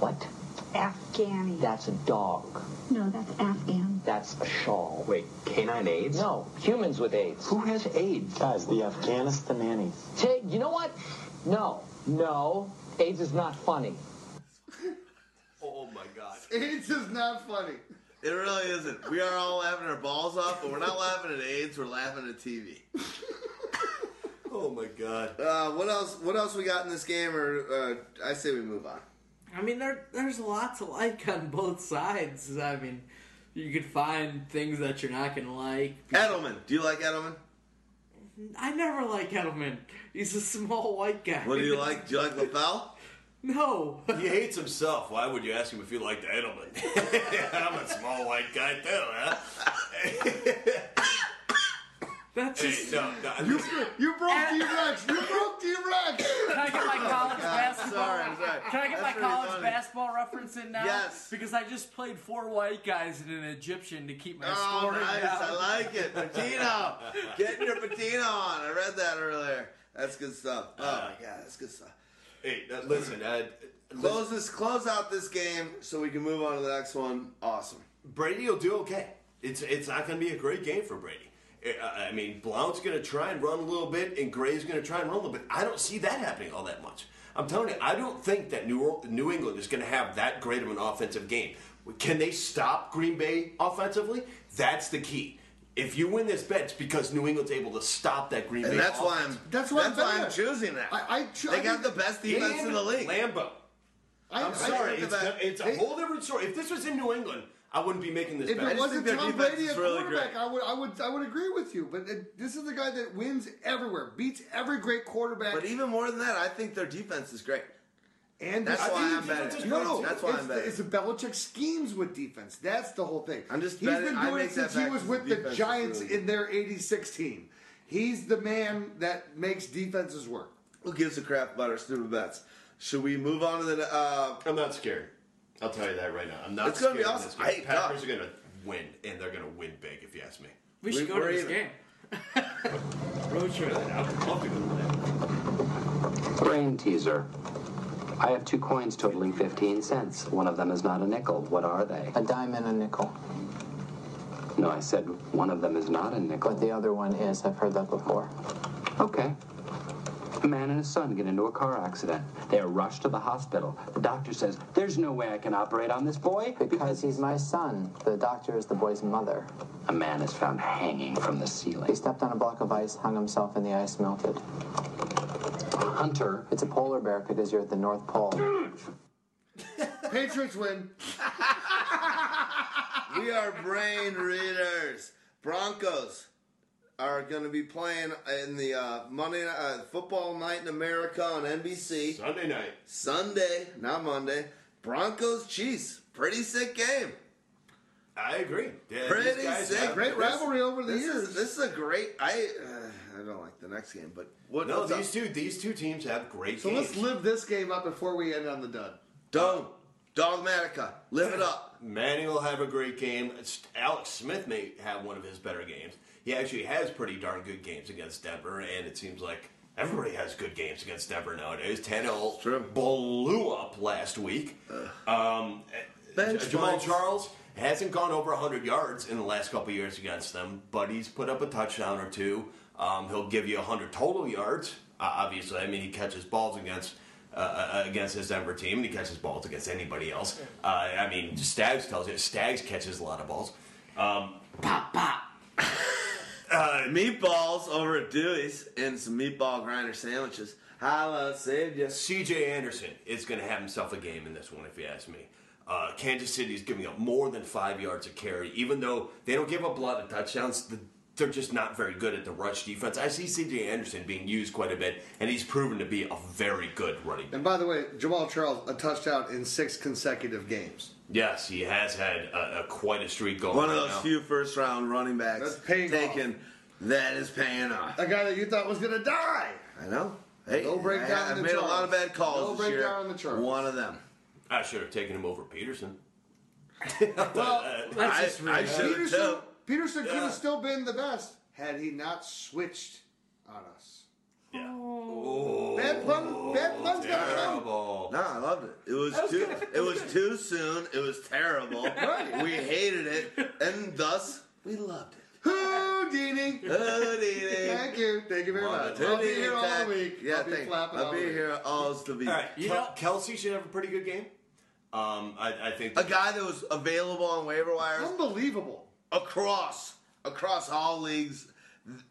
What? Afghani. That's a dog. No, that's Afghan. That's a shawl. Wait, canine AIDS? No, humans with AIDS. Who has AIDS? Guys, the Afghanistanis. Take, you know what? No, no, AIDS is not funny. Oh my god. AIDS is not funny. It really isn't. We are all laughing our balls off, but we're not laughing at AIDS. We're laughing at TV. Oh my god. Uh, what else? What else we got in this game? Or uh, I say we move on. I mean, there there's a lot to like on both sides. I mean, you could find things that you're not gonna like. Edelman, do you like Edelman? I never like Edelman. He's a small white guy. What do you like? Do you like LaFell? No. He hates himself. Why would you ask him if he liked the Edelman? I'm a small white guy too, huh? That's Hey, just. no, no, You, you broke T Rex. You broke T Rex. Can I get my college basketball? sorry, sorry. Can I get That's my college funny. basketball reference in now? Yes. Because I just played four white guys and an Egyptian to keep my Oh, scoring nice. down. I like it. Pitino. Getting your patina on. I read that earlier. That's good stuff. Oh, uh, my God. That's good stuff. Hey, listen, uh, Close this. Close out this game so we can move on to the next one. Awesome. Brady will do okay. It's it's not going to be a great game for Brady. I I mean, Blount's going to try and run a little bit, and Gray's going to try and run a little bit. I don't see that happening all that much. I'm telling you, I don't think that New, New England is going to have that great of an offensive game. Can they stop Green Bay offensively? That's the key. If you win this bet, it's because New England's able to stop that Green And Bay. that's why offense. I'm. That's why I'm why I'm choosing that. I, I, cho- they I got think- the best defense in the league. Lambeau. I, I'm I- sorry, think it's, that- it's a Hey. whole different story. If this was in New England, I wouldn't be making this If bet. it wasn't Tom Brady is at really quarterback, great. I would, I would, I would agree with you. But it, this is the guy that wins everywhere, beats every great quarterback. But even more than that, I think their defense is great. And That's I why I'm the betting. No, no, that's why it's I'm the, betting. It's the Belichick schemes with defense. That's the whole thing. I'm just He's betting- been doing it since he was with the the defense is Giants really in their '86 team. He's the man that makes defenses work. Who gives a crap about our stupid bets? Should we move on to the? Uh, I'm not scared. I'll tell you that right now. I'm not It's gonna scared be awesome. this game. Packers Doc. are going to win, and they're going to win big, if you ask me. We should We- go to we're this even. game. Road trip. I would love to go to that. Brain teaser. I have two coins totaling 15 cents. One of them is not a nickel. What are they? A dime and a nickel. No, I said one of them is not a nickel. But the other one is. I've heard that before. Okay. A man and his son get into a car accident. They are rushed to the hospital. The doctor says, There's no way I can operate on this boy. Because he's my son. The doctor is the boy's mother. A man is found hanging from the ceiling. He stepped on a block of ice, hung himself, and the ice melted. Hunter It's a polar bear because you're at the North Pole. Patriots win. we are brain readers. Broncos are going to be playing in the uh, Monday uh, Football Night in America on NBC Sunday night. Sunday, not Monday. Broncos Chiefs, pretty sick game. I agree. Yeah, Pretty sick. have- Great rivalry over the this years. Is, this is a great. I I don't like the next game, but what? No, what's up? these two these two teams have great So games. let's live this game up before we end on the dud. Dog, Dawgmatica, live it up. Manning will have a great game. Alex Smith may have one of his better games. He actually has pretty darn good games against Denver, and it seems like everybody has good games against Denver nowadays. Tannehill True. blew up last week. Um, Jamaal. Charles hasn't gone over 100 yards in the last couple years against them, but he's put up a touchdown or two. Um, he'll give you 100 total yards. Uh, obviously, I mean he catches balls against uh, uh, against his Denver team, and he catches balls against anybody else. Uh, I mean, Stags tells you Stags catches a lot of balls. Um, pop pop. Uh, meatballs over at Dewey's and some meatball grinder sandwiches. Holla, saved you. C.J. Anderson is going to have himself a game in this one, if you ask me. Uh, Kansas City is giving up more than five yards a carry, even though they don't give up a lot of touchdowns. The, they're just not very good at the rush defense. I see C.J. Anderson being used quite a bit, and he's proven to be a very good running back. And by the way, Jamaal Charles a touchdown in six consecutive games. Yes, he has had a, a quite a streak going. One of right those now. few first round running backs That's paying taken. That is paying off. A guy that you thought was going to die. I know. Hey, No breakdown I, in I've the made a lot of bad calls No this year. breakdown in the Charles. One of them. I should have taken him over Peterson. Well, That's I, just I really should have Peterson, too. Peterson could have still been the best had he not switched on us. Yeah. Bad pun, bad pun's got to come. Terrible. No, I loved it. It was, was too. good. It was too soon. It was terrible. Right. We hated it, and thus we loved it. Houdini. Houdini. Thank you. Thank you very much. I'll be here all week. Yeah, I'll be thank- flapping I'll all be week. here all the week. All right, You Kel- know- Kelce should have a pretty good game. Um, I, I think A guy that was available on waiver wires Unbelievable. Across across all leagues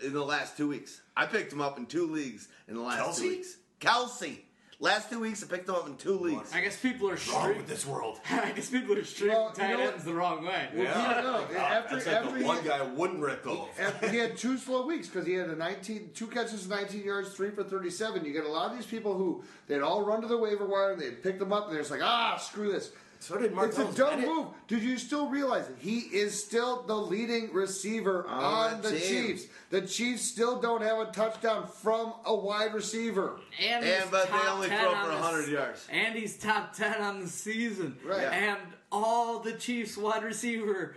in the last two weeks. I picked him up in two leagues in the last Kelce? two weeks. Kelce. Last two weeks, I picked him up in two leagues. I guess people are wrong streaming. with this world. I guess people are streaming Well, you tight know what? ends the wrong way. Yeah, no. After, that's like after the he, one guy I wouldn't let go of. after he had two slow weeks because he had a 19, two catches, 19 yards, three for 37. You get a lot of these people who they'd all run to the waiver wire, and they'd pick them up, and they're just like, ah, screw this. So did Mark. It's a Martellus dumb move. Did you still realize it? He is still the leading receiver On on, the team. Chiefs. The Chiefs still don't have a touchdown from a wide receiver. And, And he's but they only throw on for the- 100 yards. And he's top 10 on the season. Right. And all the Chiefs wide receivers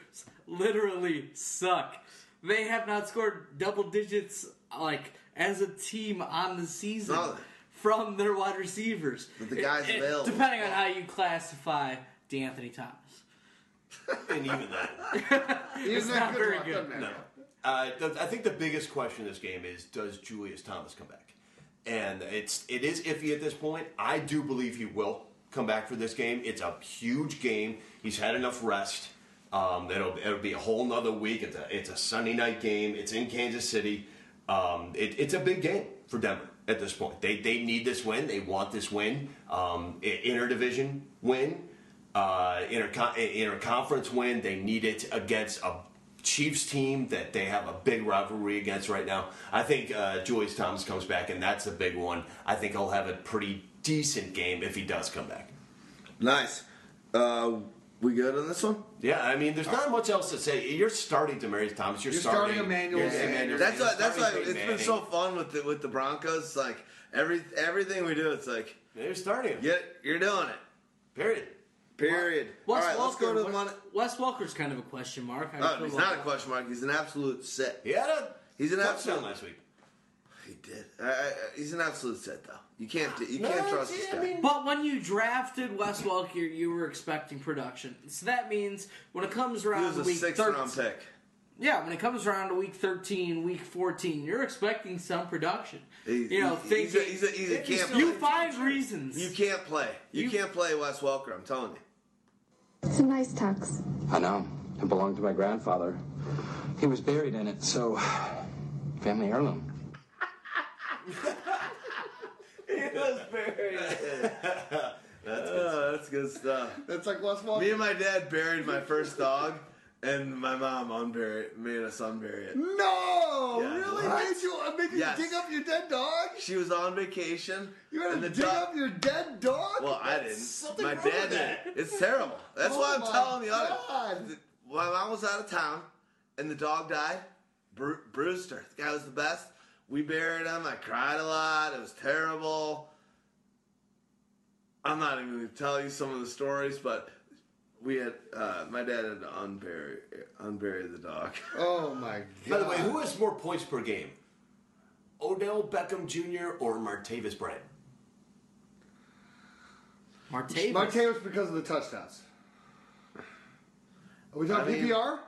literally suck. They have not scored double digits like as a team on the season No. from their wide receivers. But the guy's It- it- available. Depending on how you classify De'Anthony Thomas. And even that. He's not very luck, good. doesn't. No. Uh, th- I think the biggest question in this game is does Julius Thomas come back? And it's it is iffy at this point. I do believe he will come back for this game. It's a huge game. He's had enough rest. Um, it'll it'll be a whole nother week. It's a it's a Sunday night game. It's in Kansas City. Um, it, it's a big game for Denver at this point. They they need this win. They want this win. Um, i- interdivision win uh, intercon- interconference win. They need it against a Chiefs team that they have a big rivalry against right now. I think uh, Julius Thomas comes back, and that's a big one. I think he'll have a pretty decent game if he does come back. Nice. Uh, we good on this one? Yeah, I mean, there's not much else to say. You're starting Demaryius Thomas. You're, You're starting starting, Emmanuel you're- Sanders. Emmanuel- That's you're why, that's why it's Peyton been so fun with the with the Broncos. Like every everything we do, it's like You're starting yeah, you're doing it. Period. Period. Wes All right, let's go to the Welker- money. Wes Welker's kind of a question mark. How Oh, he's not a question mark. He's an absolute set. He had a He's an touchdown absolute. last week. He did. I, I, he's an absolute set, though. You can't. You No, can't trust see, this I guy. mean- But when you drafted Wes Welker, you were expecting production. So that means when it comes he around was to a week sixth 13, round pick. yeah, when it comes around to week 13, week 14, you're expecting some production. He- you know, he- he's a, thinking he's a, he's a He's can't. still- you find reasons. You can't play. You, You- can't play Wes Welker. I'm telling you. It's a nice tux. I know. It belonged to my grandfather. He was buried in it, so family heirloom. He was buried. that's, good. that's good stuff. That's like Wes Welker. Me and my dad buried my first dog, and my mom unburied, made us unbury it. No, Yeah. really? What? Made you, uh, made you Yes. dig up your dead dog? She was on vacation. You had and to the dig dog- up your dead dog? Well, I didn't. something My wrong dad with did. It's terrible. That's Oh why I'm my telling the God. audience. My mom was out of town, and the dog died. Bru- Brewster, the guy was the best. We buried him. I cried a lot. It was terrible. I'm not even going to tell you some of the stories, but we had uh, my dad had to unbury unbury the dog. Oh my god. By the way, who has more points per game? Odell Beckham Jr. or Martavis Bryant? Martavis. Martavis because of the touchdowns. Are we talking I mean, PPR?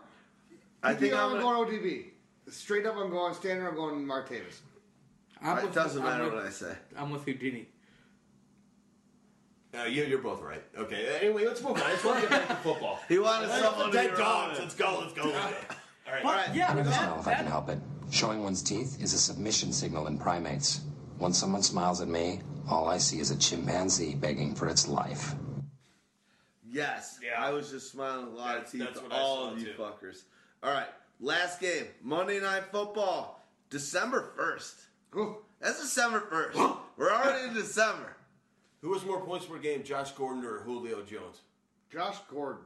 I think PPR, I'm I'm gonna- going ODB. Straight up, I'm going standard. I'm going Martavis. I'm It with- doesn't I'm matter with- what I say. I'm with Houdini. Uh, you, you're both right. Okay. Anyway, let's move on. I just want to get back to football. He wanted Let's- someone to dead be dogs. Let's go. Let's go. All right. But yeah, I never that- smile if I can that- help it. Showing one's teeth is a submission signal in primates. When someone smiles at me, all I see is a chimpanzee begging for its life. Yes. Yeah. I was just smiling a lot of teeth that's to what I all saw, of you too. fuckers. All right. Last game. Monday Night Football. December 1st. Ooh. That's December 1st. We're already in December. Who has more points per game, Josh Gordon or Julio Jones? Josh Gordon.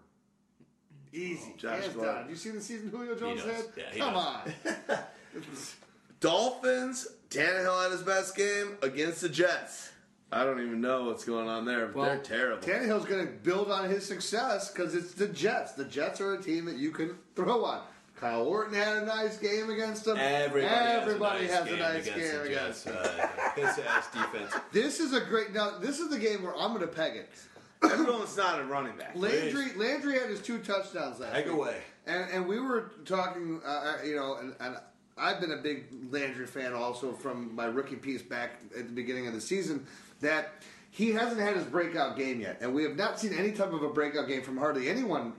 Easy. Oh, Josh Hands Gordon. down. You seen the season Julio Jones does. had? Yeah, he Come does. on. Dolphins. Tannehill had his best game against the Jets. I don't even know what's going on there, but Well, they're terrible. Tannehill's going to build on his success because it's the Jets. The Jets are a team that you can throw on. Kyle Orton had a nice game against them. Everybody, Everybody has a nice has game, a nice against game the against Jets. Uh, ass defense. This is a great. Now, this is the game where I'm going to peg it. Everyone's not a running back. Landry Landry had his two touchdowns last week. away. And and we were talking, uh, you know, and, and I've been a big Landry fan also from my rookie piece back at the beginning of the season. That he hasn't had his breakout game yet, and we have not seen any type of a breakout game from hardly anyone,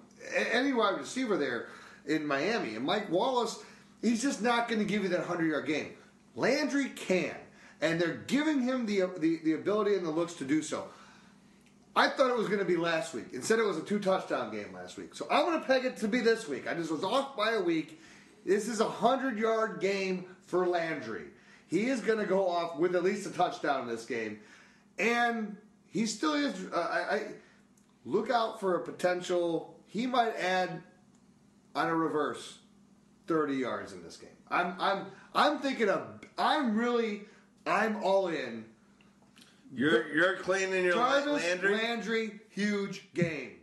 any wide receiver there in Miami. And Mike Wallace, he's just not going to give you that hundred yard game. Landry can, and they're giving him the, the the ability and the looks to do so. I thought it was going to be last week. Instead, it was a two touchdown game last week. So I'm going to peg it to be this week. I just was off by a week. This is a hundred yard game for Landry. He is going to go off with at least a touchdown in this game, and he still is. Uh, I, I look out for a potential. He might add on a reverse thirty yards in this game. I'm I'm I'm thinking of. I'm really. I'm all in. You're you're cleaning your Jarvis Landry. Landry, huge game.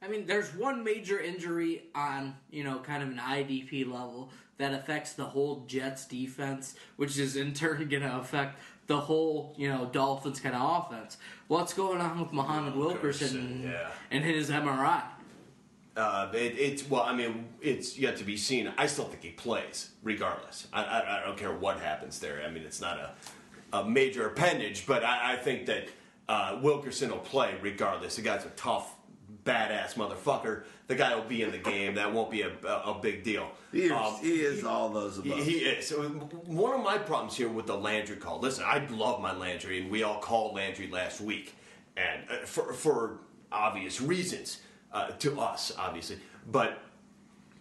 I mean, there's one major injury on, you know, kind of an IDP level that affects the whole Jets defense, which is in turn going to affect the whole, you know, Dolphins kind of offense. What's going on with Muhammad oh, Wilkerson yeah. and his MRI? Uh, it, it's well, I mean, it's yet to be seen. I still think he plays, regardless. I, I, I don't care what happens there. I mean, it's not a, a major appendage, but I, I think that uh, Wilkerson will play regardless. The guy's a tough, badass motherfucker. The guy will be in the game. That won't be a, a, a big deal. He is, Um, he is all those he, above. he is. One of my problems here with the Landry call. Listen, I love my Landry, and we all called Landry last week, and uh, for for obvious reasons uh, to us, obviously. But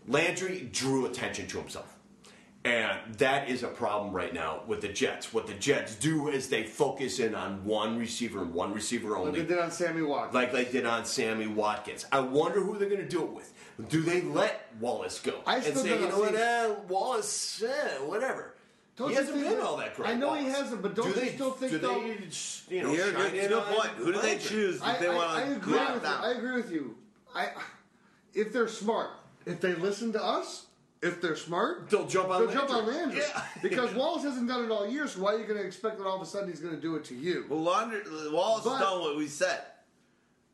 Landry drew attention to himself. And that is a problem right now with the Jets. What the Jets do is they focus in on one receiver and one receiver Like only they did on Sammy Watkins. like they did on Sammy Watkins. I wonder who they're going to do it with. Do they let Wallace go I and still say, don't you know what, see- eh, Wallace, eh, whatever. Don't he hasn't think been that- all that great. I know he hasn't, but don't do you they, still think do though- they, you know, Here, shine good, good point. Who do they choose I, if they want I to agree drop with you. I agree with you. I, if they're smart, if they listen to us, if they're smart, They'll jump on they'll jump on Landry. Landry. Yeah. because Wallace hasn't done it all year. So why are you going to expect that all of a sudden he's going to do it to you? Well, Landry, Wallace But- done what we said.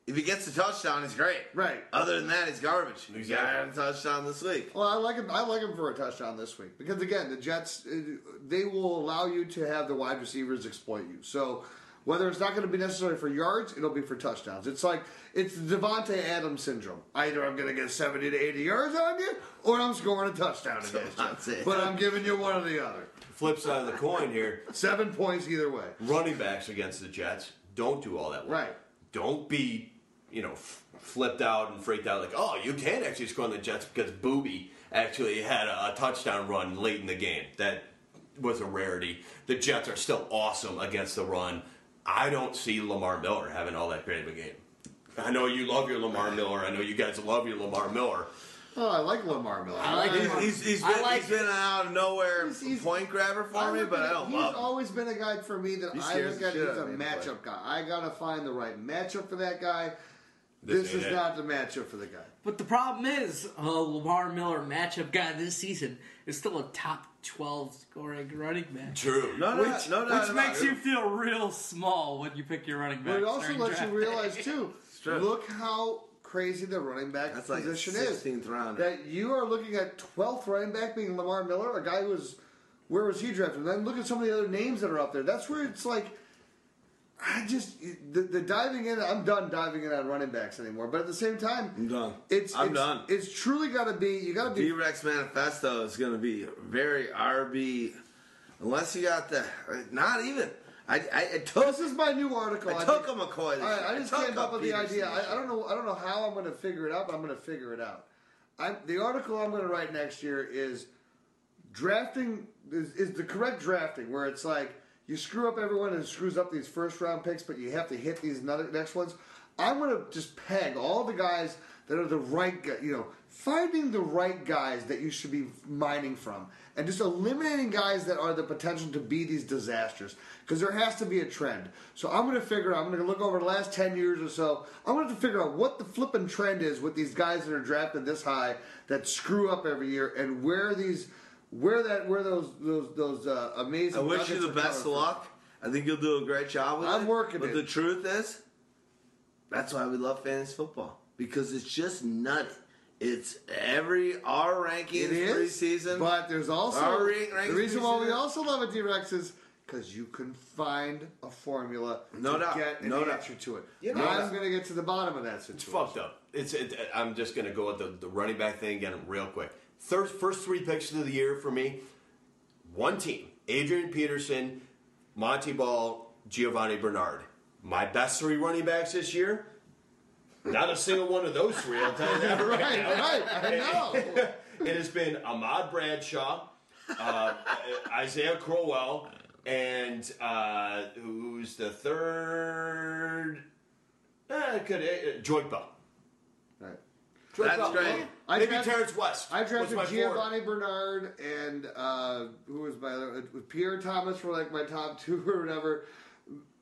If he gets a touchdown, he's great. Right. Other than that, he's garbage. He Exactly. got a touchdown this week. Well, I like him. I like him for a touchdown this week because again, the Jets uh, they will allow you to have the wide receivers exploit you. So whether it's not going to be necessary for yards, it'll be for touchdowns. It's like it's Davante Adams syndrome. Either I'm going to get seventy to eighty yards on you, or I'm scoring a touchdown against Davante. you. But I'm giving you one or the other. Flip side of the coin here, Seven points either way. running backs against the Jets don't do all that well. Right. Don't be, you know, f- flipped out and freaked out like, oh, you can actually score on the Jets because Booby actually had a, a touchdown run late in the game. That was a rarity. The Jets are still awesome against the run. I don't see Lamar Miller having all that great of a game. I know you love your Lamar Miller. I know you guys love your Lamar Miller. Oh, I like Lamar Miller. I like He's, Lamar. he's, he's I been, like- he's been out of nowhere He's- he's- point grabber for I me, but at I don't he's love him. always been a guy for me that I scares look at as a out of me, matchup guy. I gotta find the right matchup for that guy. This This, is it. not the matchup for the guy. But the problem is, a Lamar Miller matchup guy this season is still a top 12 scoring running back. True. No, no, Which, no, no, which no, makes no. you feel real small when you pick your running back. But it also lets you realize too. Look how crazy the running back That's like a position is. 16th round. That you are looking at 12th running back being Lamar Miller, a guy who was where was he drafted? And then look at some of the other names that are up there. That's where it's like. I just the, the diving in. I'm done diving in on running backs anymore. But at the same time, I'm done. it's I'm it's, done. It's truly got to be. You got to be. D-Rex Manifesto is going to be very RB, unless you got the not even. I, I, I took This is my new article. I I took think- a McCoy. This I. I just came up with the idea. I, I don't know. I don't know how I'm going to figure it out, but I'm going to figure it out. I'm, the article I'm going to write next year is drafting is, is the correct drafting, where it's like you screw up everyone and screws up these first round picks, but you have to hit these next ones. I'm going to just peg all the guys that are the right, you know, finding the right guys that you should be mining from, and just eliminating guys that are the potential to be these disasters. Because there has to be a trend. So I'm going to figure out. I'm going to look over the last ten years or so. I'm going to have to figure out what the flipping trend is with these guys that are drafted this high that screw up every year, and where these, where that, where those those those uh, amazing. I wish you the best of luck. I think you'll do a great job with it. I'm working But it. the truth is, that's why we love fantasy football because it's just nutty. It's every our rankings It is preseason, but there's also our rank- rankings the reason why we also love it, D-Rex, is because you can find a formula No to doubt. get an No doubt. answer to it. You know, I'm going to get to the bottom of that situation. It's fucked up. It's. It, I'm just gonna go with the, the running back thing again real quick. Third, first three picks of the year for me. One team: Adrian Peterson, Montee Ball, Giovani Bernard. My best three running backs this year. Not a single one of those three. I'll tell you that right, Right, now. right, I know. it has been Ahmad Bradshaw, uh, Isaiah Crowell, and uh, who's the third? Eh, could uh, Joypa. Right. That's great. I Maybe drafted- Terrance West. I was drafted my fourth. Giovani Bernard and uh, who was my other? It was Pierre Thomas were like my top two or whatever.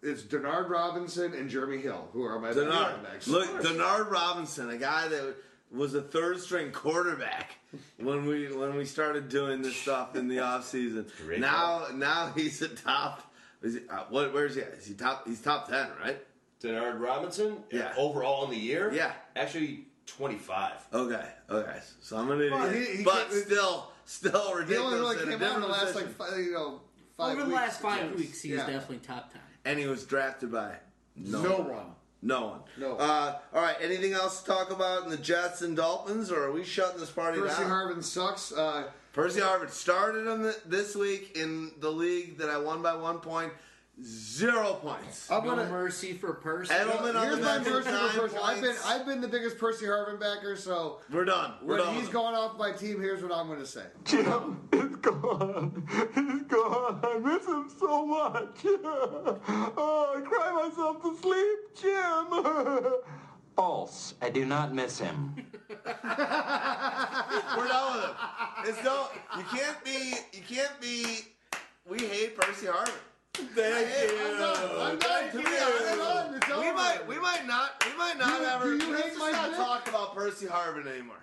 It's Denard Robinson and Jeremy Hill who are my Denard. running backs. Look, Denard Robinson, a guy that was a third string quarterback when we when we started doing this stuff in the off season. Great Now now he's a top. Is he, uh, what? Where's he? At? Is he top? He's top ten, right? Denard Robinson. Yeah. Overall in the year. Yeah. Actually, twenty five. Okay, okay. So I'm an idiot, Well, he- he but can't- still, still He only really in a came out in the last position. like five, you know five Over the weeks, last five yes. weeks, he's Yeah. definitely top ten. and he was drafted by no, No one. one. No one. No. Uh, all right. Anything else to talk about in the Jets and Dolphins, or are we shutting this party Percy down? Harvin sucks. Uh, Percy Harvin started him th- this week in the league that I won by one point. Zero points. I'm No gonna. mercy for Percy. Edelman on Here's the my bench with mercy nine for Percy. I've been points. I've been the biggest Percy Harvin backer, so We're done. We're when done. he's with him. going off my team, here's what I'm going to say. Jim, it's gone. It's gone. I miss him so much. Oh, I cry myself to sleep, Jim. False. I do not miss him. We're done with him. It's no. You can't be. You can't be. We hate Percy Harvin. Thank I'm done. I'm done. To me, I'm done. It's We over. might. We might not. We might not Do- ever. do you let's hate just Mike not Vick? talk about Percy Harvin anymore.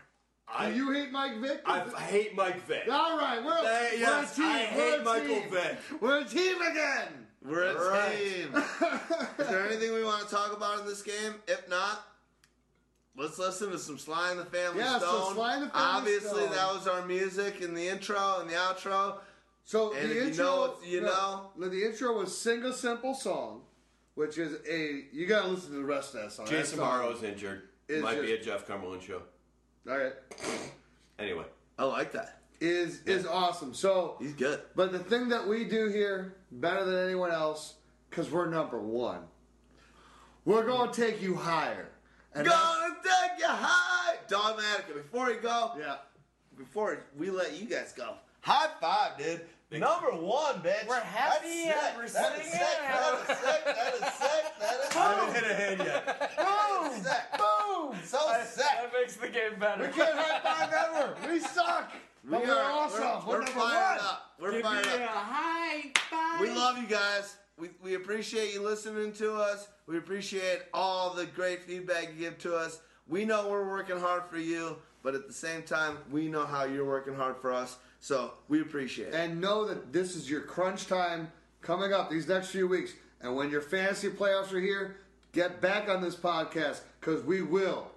I, Do you hate Mike Vick? I, hate Mike Vick. All right, we're, Hey, we're yes, a team. I we're hate a Michael team. Vick. We're a team again. We're a Right. team. Is there anything we want to talk about in this game? If not, let's listen to some Sly and the Family Yeah, so Stone. Sly and the Family Obviously, Stone. that was our music in the intro and the outro. So And the if you intro, know you no, no, the intro was "Sing a Simple Song," which is a you got to listen to the rest of that song. That Jason song Morrow's injured. is Might be a Jeff Cumberland show. All right, Anyway. I like that. is is awesome. So, He's good. but the thing that we do here better than anyone else, because we're number one. We're gonna take you higher. And Gonna take you high, Dawgmatica. Before we go, yeah. before we let you guys go, high five, dude. Number one, bitch. We're happy That's sick. and we're That is singing. sick. That is sick. That is sick. That is I haven't hit a hand yet. Boom! Sick. Boom! So sick. That makes the game better. We can't high five ever. We suck. But we are awesome. We're, We're, number fired one. up. We're Give fired me up. a high five. We love you guys. We, we appreciate you listening to us. We appreciate all the great feedback you give to us. We know we're working hard for you, but at the same time, we know how you're working hard for us. So we appreciate it. and know that this is your crunch time coming up these next few weeks. And when your fantasy playoffs are here, get back on this podcast because we will